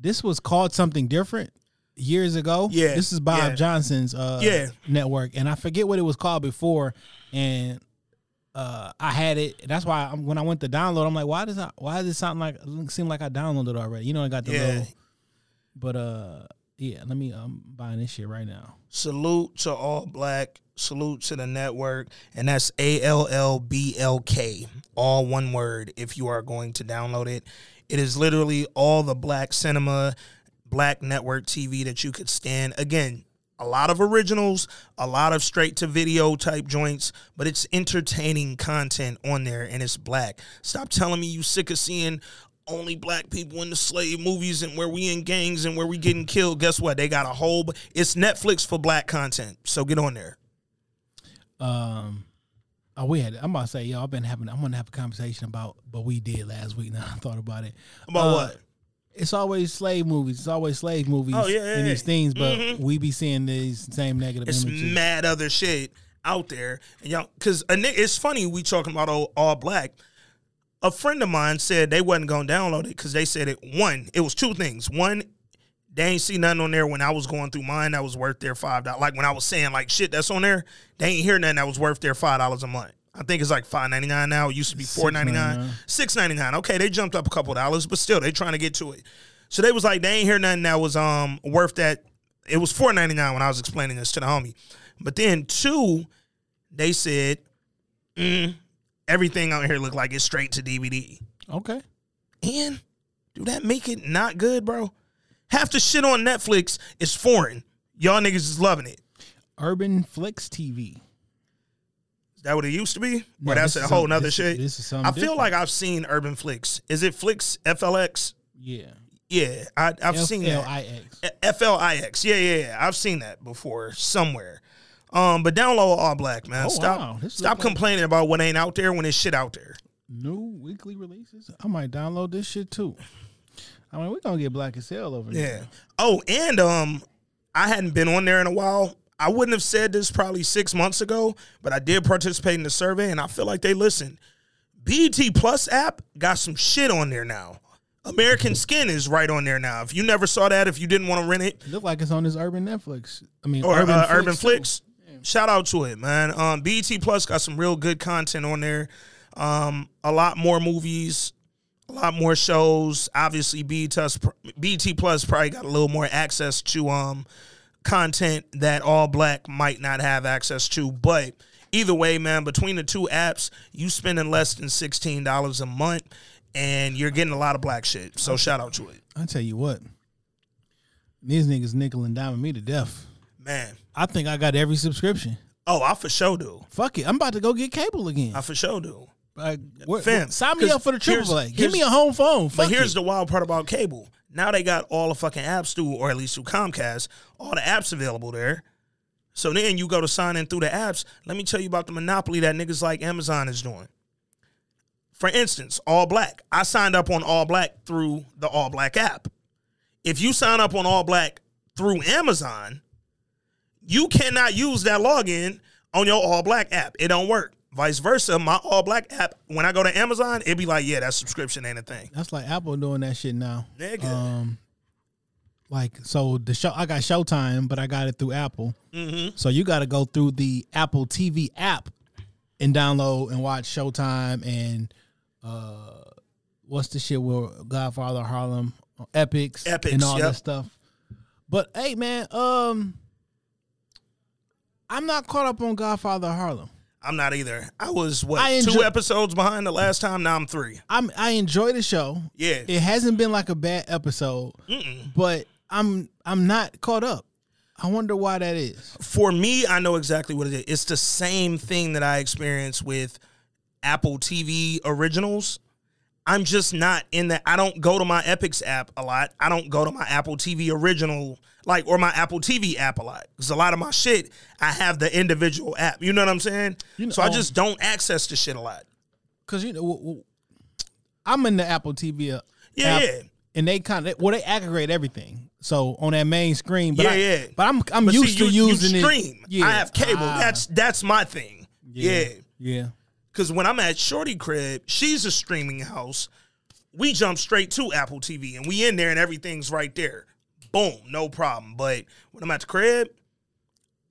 B: this was called something different years ago.
C: Yeah,
B: this is Bob
C: yeah.
B: Johnson's uh
C: Yeah.
B: network, and I forget what it was called before, and. Uh, I had it. That's why I'm, when I went to download, I'm like, why does I, why does it sound like it seem like I downloaded already? You know, I got the
C: Yeah.
B: little, but uh, Yeah, let me. I'm buying this shit right now.
C: Salute to all black. Salute to the network. And that's A L L B L K. All one word if you are going to download it. It is literally all the black cinema, black network TV that you could stand. Again, a lot of originals, a lot of straight to video type joints, but it's entertaining content on there and it's black. Stop telling me you sick of seeing only black people in the slave movies and where we in gangs and where we getting killed. Guess what? They got a whole it's Netflix for black content. So get on there.
B: Um, oh, we had. I'm about to say, yo, I've been having. I'm gonna have a conversation about what we did last week. Now I thought about it.
C: About
B: Uh,
C: what?
B: It's always slave movies. It's always slave movies.
C: Oh, yeah, yeah,
B: and these things, but
C: Mhm.
B: we be seeing these same negative
C: It's
B: images.
C: mad other shit out there. And y'all cause it's funny we talking about all, all black. A friend of mine said they wasn't gonna download it because they said it one, it was two things. One, they ain't see nothing on there when I was going through mine that was worth their five dollars. Like when I was saying like shit that's on there, they ain't hear nothing that was worth their five dollars a month. I think it's like five ninety nine now. It used to be four ninety nine, six ninety nine. Okay, they jumped up a couple dollars, but still they trying to get to it. So they was like they ain't hear nothing that was um worth that. It was four ninety nine when I was explaining this to the homie. But then two, they said, mm, everything out here look like it's straight to DVD.
B: Okay.
C: And do that make it not good, bro? Half the shit on Netflix is foreign. Y'all niggas is loving it.
B: Urban Flex TV.
C: That what it used to be?
B: No,
C: or that's a whole nother
B: this-
C: shit?
B: this is something
C: I feel
B: different.
C: like I've seen Urban Flicks. Is it Flicks FLX?
B: Yeah.
C: Yeah, I, I've seen that.
B: F-L-I-X.
C: F L I X. Yeah, yeah, yeah. I've seen that before somewhere. Um, but download all black, man.
B: Oh,
C: stop
B: wow.
C: Stop
B: look like-
C: complaining about what ain't out there when it's shit out there.
B: New weekly releases. I might download this shit too. I mean, we're gonna get Black as Hell over
C: Yeah.
B: here. Yeah.
C: Oh, and um, I hadn't been on there in a while. I wouldn't have said this probably six months ago, but I did participate in the survey, and I feel like they listened. BET Plus app got some shit on there now. American Skin is right on there now. If you never saw that, if you didn't want to rent it,
B: It look like it's on this Urban Netflix. I mean,
C: or
B: Urban
C: uh,
B: Flicks
C: Urban. Flicks. Shout out to it, man. Um, BET Plus got some real good content on there. Um, a lot more movies, a lot more shows. Obviously, BET Plus, BET Plus probably got a little more access to um content that all black might not have access to. But either way, man, between the two apps, you spending less than sixteen dollars a month, and you're getting a lot of black shit. So shout out to it,
B: I tell you what, these niggas nickel and diming me to death.
C: man.
B: I think I got every subscription.
C: Oh, I for sure do.
B: Fuck it, I'm about to go get cable again.
C: I for sure do.
B: Like, what,
C: Fam,
B: what- sign me up for the triple A. Give me a home phone.
C: But here's
B: it.
C: the wild part about cable. Now they got all the fucking apps through, or at least through Comcast, all the apps available there. So then you go to sign in through the apps. Let me tell you about the monopoly that niggas like Amazon is doing. For instance, All Black. I signed up on All Black through the All Black app. If you sign up on All Black through Amazon, you cannot use that login on your All Black app. It don't work. Vice versa, my All Black app, when I go to Amazon, it'd be like, yeah, that subscription ain't a thing.
B: That's like Apple doing that shit now.
C: Nigga.
B: Um, like so the show I got Showtime, but I got it through Apple.
C: Mm-hmm.
B: So you got to go through the Apple TV app and download and watch Showtime and uh, what's the shit with Godfather Harlem, Epix,
C: Epix,
B: and all
C: yep.
B: that stuff. But hey, man, um, I'm not caught up on Godfather Harlem.
C: I'm not either. I was what
B: I
C: two episodes behind the last time. Now I'm three.
B: I'm I enjoy the show.
C: Yeah.
B: It hasn't been like a bad episode, but I'm I'm not caught up. I wonder why that is.
C: For me, I know exactly what it is. It's the same thing that I experienced with Apple TV originals. I'm just not in that. I don't go to my Epix app a lot. I don't go to my Apple TV original like or my Apple TV app a lot because a lot of my shit I have the individual app. You know what I'm saying?
B: You know-
C: so I
B: oh.
C: just don't access the shit a lot.
B: Cause you know, w- w- I'm in the Apple TV
C: Yeah,
B: app,
C: yeah.
B: and they kind of well they aggregate everything. So on that main screen, but
C: Yeah,
B: I,
C: yeah.
B: But I'm I'm
C: But
B: used
C: see,
B: to
C: you,
B: using
C: you
B: it.
C: stream.
B: Yeah,
C: I have cable.
B: Ah,
C: That's that's my thing. Yeah.
B: yeah.
C: Because when I'm at Shorty crib, she's a streaming house. We jump straight to Apple TV and we in there and everything's right there. Boom, no problem. But when I'm at the crib,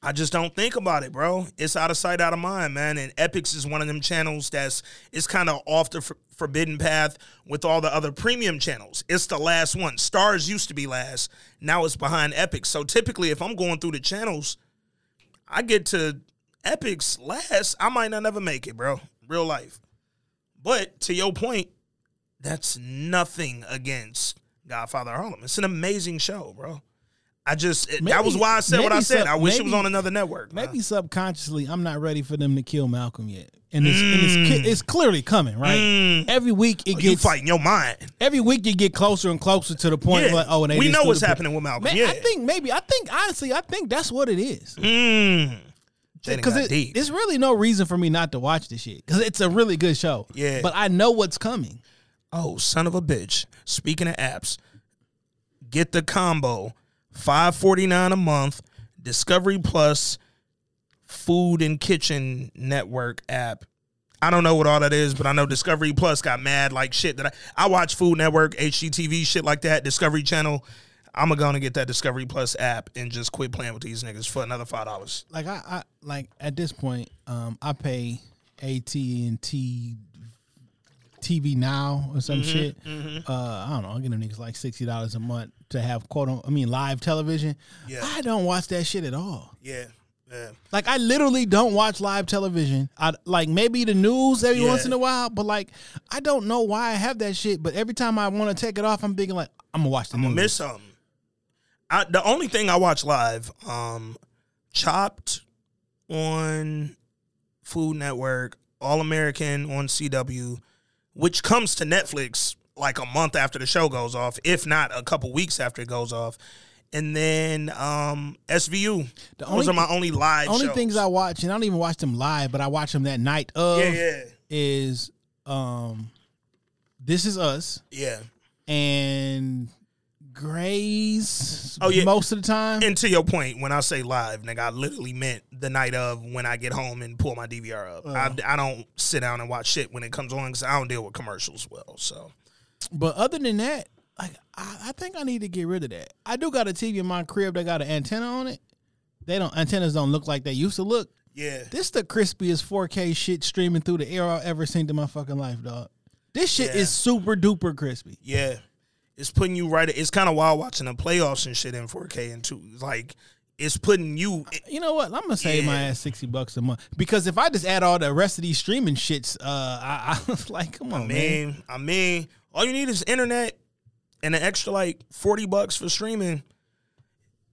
C: I just don't think about it, bro. It's out of sight, out of mind, man. And Epix is one of them channels that's it's kind of off the for- forbidden path with all the other premium channels. It's the last one. Starz used to be last. Now it's behind Epix. So typically, if I'm going through the channels, I get to Epix last. I might not ever make it, bro. Real life. But to your point, that's nothing against Godfather Harlem. It's an amazing show, bro. I just it- that was why I said what I said.
B: some-
C: I wish it was on another network. man.
B: Maybe subconsciously, I'm not ready for them to kill Malcolm yet, and it's, and it's, it's clearly coming, right? Every week it
C: Mm. Oh, you
B: gets
C: fighting your mind.
B: every week you get closer and closer to the point
C: Yeah.
B: like, oh, and they
C: we know what's happening with Malcolm.
B: Man,
C: yeah,
B: I think maybe I think honestly I think that's what it is
C: Mm.
B: Because it,
C: deep.
B: it's really no reason for me not to watch this shit because it's a really good show.
C: Yeah.
B: but I know what's coming.
C: Oh, son of a bitch. Speaking of apps, get the combo. Five forty nine a month, Discovery Plus, Food and Kitchen Network app. I don't know what all that is, but I know Discovery Plus got mad like shit that I, I watch Food Network, HGTV, shit like that, Discovery Channel. I'm gonna get that Discovery Plus app and just quit playing with these niggas for another five dollars.
B: Like I, I like at this point, um, I pay AT and T TV Now or some shit. Uh, I don't know. I get them niggas like sixty dollars a month to have quote. un- I mean, live television.
C: Yeah.
B: I don't watch that shit at all.
C: Yeah, yeah.
B: Like I literally don't watch live television. I like maybe the news every
C: Yeah.
B: once in a while, but like I don't know why I have that shit. But every time I want to take it off, I'm thinking like I'm gonna watch the
C: I'm
B: news.
C: gonna miss something. I, the only thing I watch live, um, Chopped on Food Network, All American on CW, which comes to Netflix like a month after the show goes off, if not a couple weeks after it goes off. And then um, SVU.
B: The
C: Those
B: only-
C: are my only live.
B: Only
C: shows.
B: things I watch, and I don't even watch them live, but I watch them that night of.
C: Yeah, yeah,
B: Is um, This Is Us
C: yeah.
B: and Grey's.
C: Oh, yeah.
B: most of the time.
C: And to your point, when I say live, nigga, I literally meant the night of when I get home and pull my DVR up. Oh. I, I don't sit down and watch shit when it comes on because I don't deal with commercials well. So
B: But other than that, like I, I think I need to get rid of that. I do got a TV in my crib that got an antenna on it. They don't antennas don't look like they used to look.
C: yeah,
B: This the crispiest 4K shit streaming through the air I've ever seen in my fucking life, dog. This shit
C: Yeah.
B: is super duper crispy.
C: yeah, it's putting you right. It's kind of wild watching the playoffs and shit in 4K and two. Like it's putting you.
B: You know what? I'm gonna save my ass sixty bucks a month because if I just add all the rest of these streaming shits, uh, I, I was like, come on,
C: I
B: man.
C: I mean, all you need is internet and an extra like 40 bucks for streaming.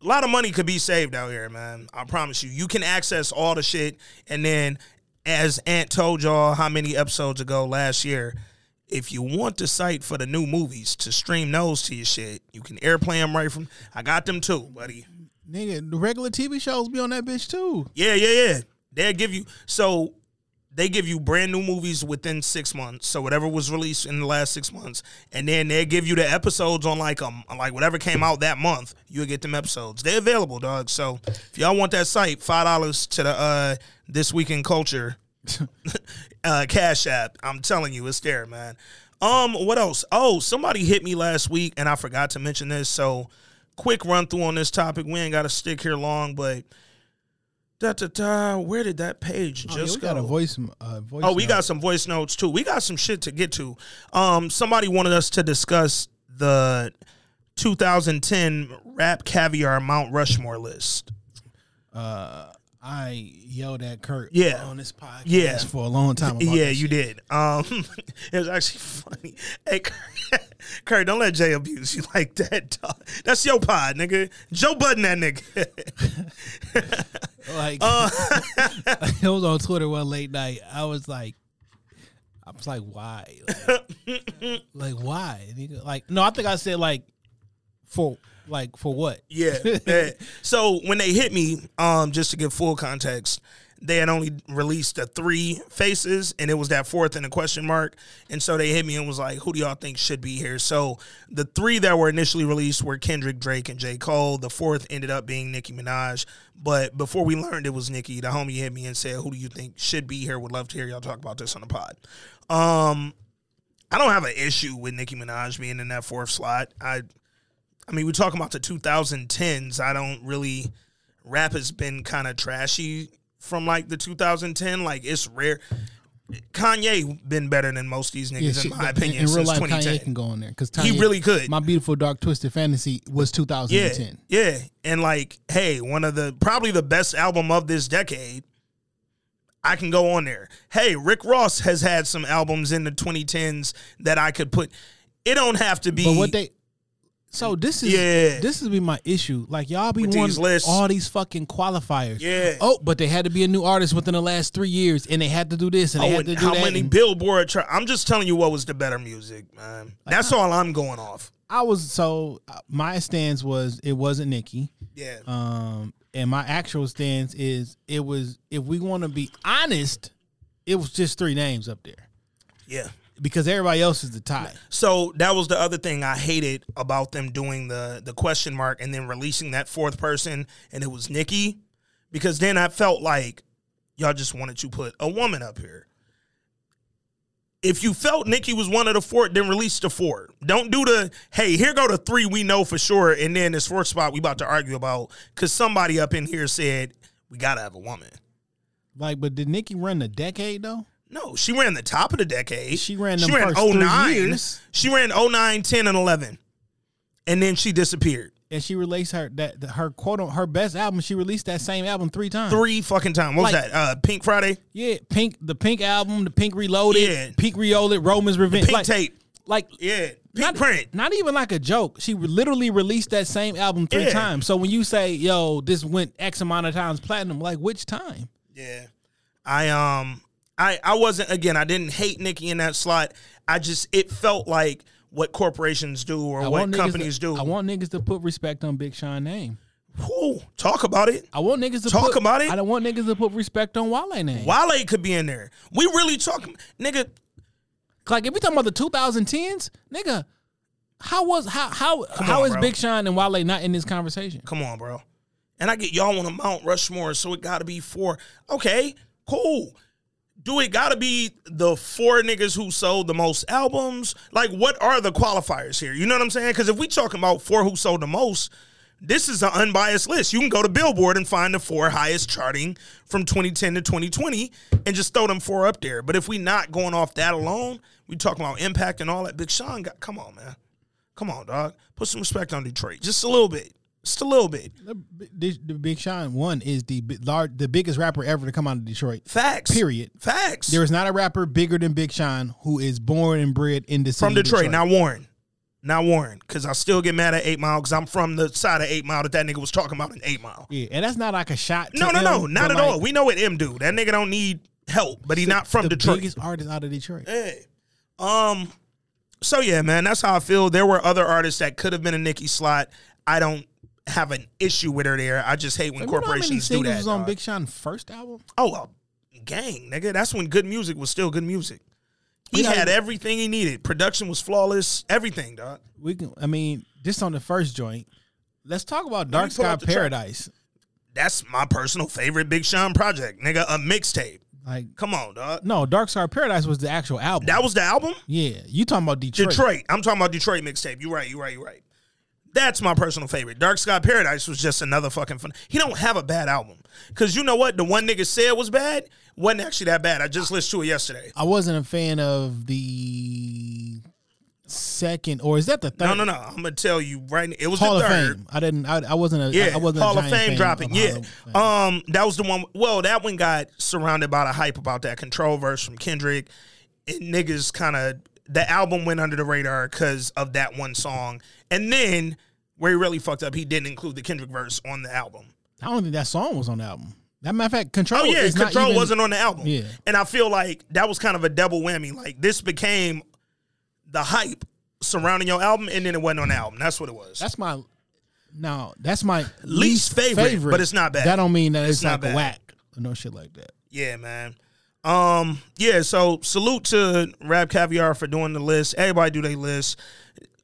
C: A lot of money could be saved out here, man. I promise you. You can access all the shit. And then, as Ant told y'all how many episodes ago last year, if you want the site for the new movies to stream those to your shit, you can airplay them right from. I got them too, buddy.
B: Nigga, the regular TV shows be on that bitch too.
C: Yeah, yeah, yeah. They'll give you so they give you brand new movies within six months. So whatever was released in the last six months, and then they give you the episodes on like um like whatever came out that month. You'll get them episodes. They're available, dog. So if y'all want that site, five dollars to the uh this week in culture [laughs] uh cash app. I'm telling you, it's there, man. Um, what else? Oh, somebody hit me last week, and I forgot to mention this. So quick run through on this topic. We ain't got to stick here long, but. Da, da, da, where did that page
B: Oh, yeah,
C: just
B: we
C: go?
B: got a voice. Uh, voice
C: Oh, we
B: note.
C: got some voice notes too. We got some shit to get to. Um, somebody wanted us to discuss the 2010 RapCaviar Mount Rushmore list.
B: I yelled at Kurt.
C: Yeah.
B: on this podcast.
C: Yeah.
B: for a long time.
C: yeah, you
B: shit.
C: did. Um, [laughs] it was actually funny. Hey, Kurt, [laughs] Kurt, don't let Jay abuse you like that. Dog. That's your pod, nigga. Joe Budden, that nigga. [laughs]
B: Like
C: Uh.
B: it was on Twitter one late night. I was like, I was like, why? Like, like, why? Like, no, I think I said like, for like for what?
C: Yeah. [laughs] yeah. So when they hit me, um, just to give full context, they had only released the three faces, and it was that fourth and a question mark. And so they hit me and was like, "Who do y'all think should be here?" So the three that were initially released were Kendrick, Drake, and J. Cole. The fourth ended up being Nicki Minaj. But before we learned it was Nicki, the homie hit me and said, "Who do you think should be here?" Would love to hear y'all talk about this on the pod. Um, I don't have an issue with Nicki Minaj being in that fourth slot. I I mean, we're talking about the 2010s. I don't really, rap has been kind of trashy from like the 2010. Like it's rare. Kanye been better than most of these niggas in
B: shit,
C: my opinion
B: in, real
C: since
B: life,
C: 2010.
B: Kanye can go on there because
C: He really could.
B: My beautiful dark twisted fantasy was
C: Yeah,
B: 2010.
C: yeah, and like, hey, one of the probably the best album of this decade. I can go on there. Hey, Rick Ross has had some albums in the 2010s that I could put. It don't have to be.
B: But what they so this is
C: Yeah.
B: this is be my issue. Like y'all be wanting
C: lists.
B: all these fucking qualifiers.
C: Yeah.
B: Oh, but they had to be a new artist within the last three years, and they had to do this and they
C: Oh,
B: had to do
C: how
B: that.
C: How
B: many
C: Billboard? Tra- I'm just telling you what was the better music, man. That's all I'm going off.
B: I was so uh, my stance was it wasn't Nicki.
C: Yeah,
B: Um, and my actual stance is it was if we want to be honest, it was just three names up there
C: yeah.
B: Because everybody else is the tie.
C: So that was the other thing I hated about them doing the the question mark and then releasing that fourth person, and it was Nicki, because then I felt like y'all just wanted to put a woman up here. If you felt Nicki was one of the four, then release the four. Don't do the hey, here go the three we know for sure, and then this fourth spot we about to argue about because somebody up in here said we gotta have a woman.
B: Like, but did Nicki run the decade though?
C: No, she ran the top of the decade.
B: She ran
C: She ran
B: first three
C: 09.
B: years.
C: She ran 09, 10, and 11. And then she disappeared.
B: And she released her that her quote on her best album. She released that same album three times.
C: Three fucking times. What was that? Uh, Pink Friday?
B: Yeah, Pink, the Pink album, the Pink Reloaded,
C: Yeah.
B: Pink Reloaded, Roman's Revenge,
C: Pink
B: like,
C: Tape.
B: like
C: Yeah. Pink
B: not,
C: Print.
B: not even like a joke. She literally released that same album three
C: Yeah.
B: times. So when you say, "Yo, this went X amount of times platinum," like which time?
C: Yeah. I um I I wasn't again, I didn't hate Nicki in that slot. I just it felt like what corporations do or
B: I
C: what companies
B: to,
C: do.
B: I want niggas to put respect on Big Sean name.
C: Whew, talk about it.
B: I want niggas to
C: Talk
B: put,
C: about it.
B: I don't want niggas to put respect on Wale name.
C: Wale could be in there. We really talking nigga,
B: Like if we talking about the 2010s, nigga, how was how how how
C: on,
B: is
C: bro.
B: Big Sean and Wale not in this conversation?
C: come on, bro. And I get y'all on a Mount Rushmore, so it gotta be four. Okay, cool. Do it gotta be the four niggas who sold the most albums? Like, what are the qualifiers here? You know what I'm saying? Because if we talking about four who sold the most, this is an unbiased list. You can go to Billboard and find the four highest charting from 2010 to 2020 and just throw them four up there. But if we not going off that alone, we talking about impact and all that. Big Sean got, come on, man. Come on, dog. Put some respect on Detroit. Just a little bit. Just a little bit.
B: The, the, Big Sean one is the large, the biggest rapper ever to come out of Detroit.
C: Facts.
B: Period.
C: Facts.
B: There is not a rapper bigger than Big Sean who is born and bred in the city
C: from
B: of
C: Detroit. Now Warren. Now Warren. Because I still get mad at 8 Mile because I'm from the side of 8 Mile that that nigga was talking about in 8 Mile.
B: yeah, and that's not like a shot.
C: No, no, no. Not at
B: like,
C: all. We know what Em do. That nigga don't need help, but he's not from
B: the
C: Detroit.
B: biggest artist out of Detroit.
C: Hey. Um. So yeah, man, that's how I feel. There were other artists that could have been a Nicki slot. I don't have an issue with her there. I just hate when
B: You know how many
C: corporations do that.
B: was on
C: dog.
B: Big Sean's first album?
C: oh, well, gang, nigga. That's when good music was still good music. He had
B: even-
C: everything he needed. Production was flawless. Everything, dog.
B: We can. I mean, just on the first joint. Let's talk about Dark Sky
C: the track.
B: Paradise.
C: That's my personal favorite Big Sean project, nigga. A mixtape.
B: Like,
C: Come on, dog.
B: no, Dark Sky Paradise was the actual album.
C: That was the album?
B: yeah, you talking about Detroit?
C: Detroit. I'm talking about Detroit mixtape. You right, you right, you right. That's my personal favorite. Dark Sky Paradise was just another fucking fun. He don't have a bad album. Cause you know what? The one nigga said was bad wasn't actually that bad. I just listened to it yesterday.
B: I wasn't a fan of the second, or is that the third?
C: No, no, no. I'm gonna tell you right now. It was
B: Hall
C: the
B: of
C: third.
B: Fame. I didn't. I, I wasn't a.
C: Yeah,
B: I wasn't
C: Hall of Fame dropping.
B: of
C: Yeah,
B: Fame.
C: um, that was the one. Well, that one got surrounded by the hype about that control verse from Kendrick. And niggas kind of the album went under the radar because of that one song. And then where he really fucked up, he didn't include the Kendrick verse on the album.
B: I don't think that song was on the album. That matter of fact, Control.
C: Oh yeah, Control
B: even-
C: wasn't on the album.
B: Yeah.
C: and I feel like that was kind of a double whammy. Like this became the hype surrounding your album, and then it wasn't on the album. That's what it was.
B: That's my. No, that's my
C: Least
B: least,
C: favorite, but it's not bad.
B: That don't mean that it's,
C: It's not
B: like a whack or no shit like that.
C: Yeah, man. Um, yeah, so salute to RapCaviar for doing the list. Everybody do their list.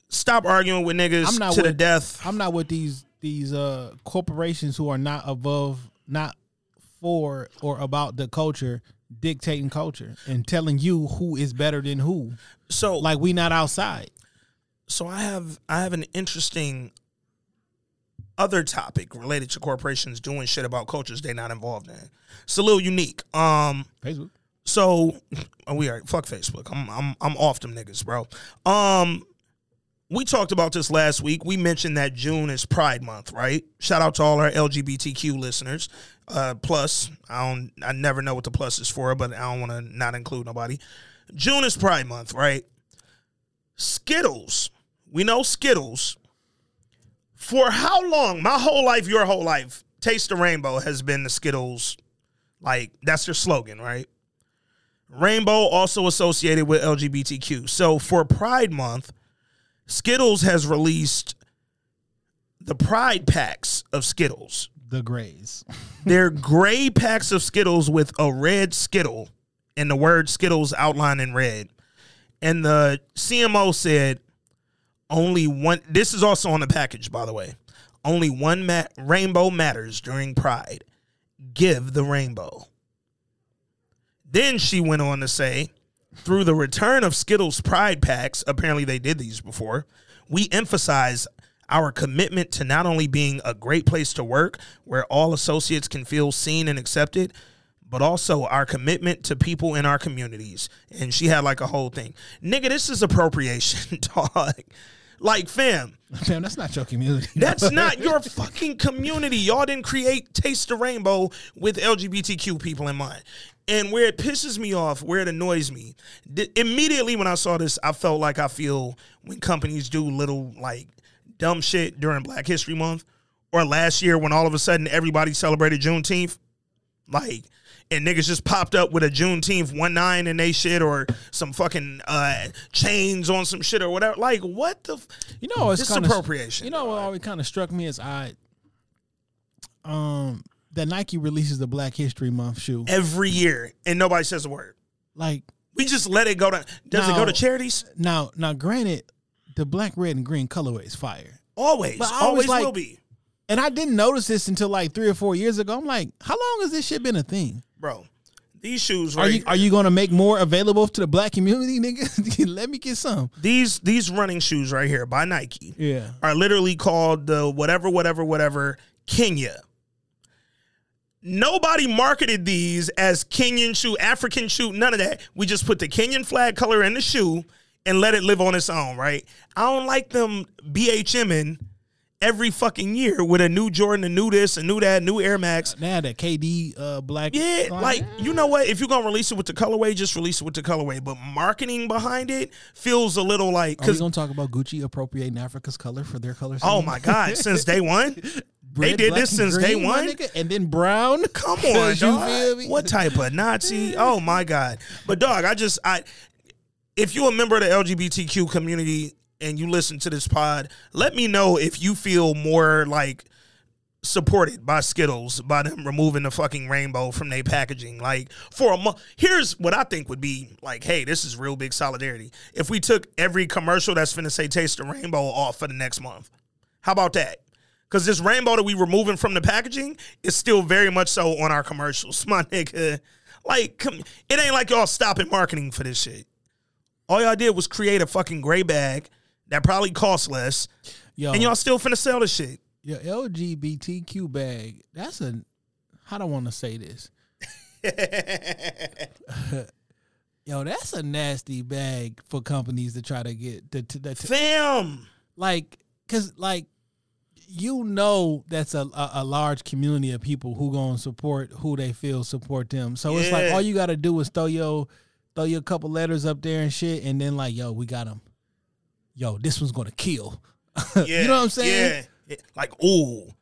C: Stop arguing with niggas
B: I'm not
C: to the death.
B: I'm not with these these uh corporations who are not above, not for or about the culture dictating culture and telling you who is better than who.
C: So
B: Like we not outside.
C: so I have I have an interesting other topic related to corporations doing shit about cultures they're not involved in. It's a little unique. Um,
B: Facebook.
C: so [laughs] oh, we are fuck Facebook. I'm I'm I'm off them niggas, bro. Um we talked about this last week. We mentioned that June is Pride Month, right? Shout out to all our LGBTQ listeners. Uh plus, I don't I never know what the plus is for, but I don't want to not include nobody. June is Pride Month, right? Skittles. We know Skittles. For how long? My whole life, your whole life, Taste the Rainbow has been the Skittles like that's their slogan, right? Rainbow also associated with LGBTQ. So for Pride Month, Skittles has released the Pride packs of Skittles.
B: The Grays. [laughs]
C: They're gray packs of Skittles with a red Skittle and the word Skittles outlined in red. And the CMO said only one, this is also on the package, by the way. Only one rainbow matters during Pride. Give the rainbow. Then she went on to say, through the return of Skittles Pride packs, apparently they did these before, we emphasize our commitment to not only being a great place to work where all associates can feel seen and accepted, but also our commitment to people in our communities. And she had like a whole thing. Nigga, this is appropriation, [laughs] dog. Like, fam,
B: Fam, that's not your community. [laughs]
C: that's not your fucking community. Y'all didn't create Taste the Rainbow with LGBTQ people in mind. And where it pisses me off, where it annoys me, th- immediately when I saw this, I felt like I feel when companies do little like dumb shit during Black History Month or last year when all of a sudden everybody celebrated Juneteenth. Like, and niggas just popped up with a Juneteenth one nine and they shit or some fucking uh, chains on some shit or whatever. Like, what the? F-
B: You know, it's
C: This
B: kind
C: appropriation,
B: You know what always kind of struck me as odd. Um, that Nike releases the Black History Month shoe.
C: every year and nobody says a word.
B: Like
C: We just let it go to. Does it go to charities?
B: now, now, granted, the black, red, and green colorway is fire.
C: Always,
B: But
C: always
B: always like-
C: will be,
B: And I didn't notice this until like three or four years ago. I'm like, how long has this shit been a thing?
C: Bro. These shoes,
B: Are you are you gonna make more available to the black community, [laughs] nigga? Let me get some.
C: these these running shoes right here by Nike
B: Yeah.
C: are literally called the whatever, whatever, whatever Kenya. Nobody marketed these as Kenyan shoe, African shoe, none of that. We just put the Kenyan flag color in the shoe and let it live on its own, right? I don't like them BHMing every fucking year with a new Jordan, a new this, a new that, new Air Max.
B: Had that KD uh, black.
C: Yeah,
B: line.
C: like you know what? If you're gonna release it with the colorway, just release it with the colorway. But marketing behind it feels a little like
B: Are we gonna talk about Gucci appropriating Africa's color for their color?
C: oh my god, since day [laughs] one, they did this since day
B: green, my
C: one.
B: nigga, and then brown. [laughs]
C: Come [laughs] on, dog. What type of Nazi? Oh my god! But dog, I just I, if you're a member of the LGBTQ community and you listen to this pod, let me know if you feel more like supported by Skittles by them removing the fucking rainbow from their packaging. Like for a month, here's what I think would be like, hey, this is real big solidarity. If we took every commercial that's finna say "Taste the Rainbow" off for the next month, how about that? Because this rainbow that we removing from the packaging is still very much so on our commercials, [laughs] my nigga. Like, come, it ain't like y'all stopping marketing for this shit. All y'all did was create a fucking gray bag that probably costs less,
B: Yo,
C: and y'all still finna sell the shit.
B: your LGBTQ bag. That's a. I don't want to say this. [laughs] Yo, that's a nasty bag for companies to try to get to, to, to,
C: Fam.
B: like, cause like, you know, that's a, a a large community of people who gonna support who they feel support them. So it's like all you gotta do is throw your throw your couple letters up there and shit, and then like, yo, we got them. Yo, this one's gonna kill. [laughs]
C: Yeah,
B: you know what I'm saying?
C: Yeah. Like, ooh,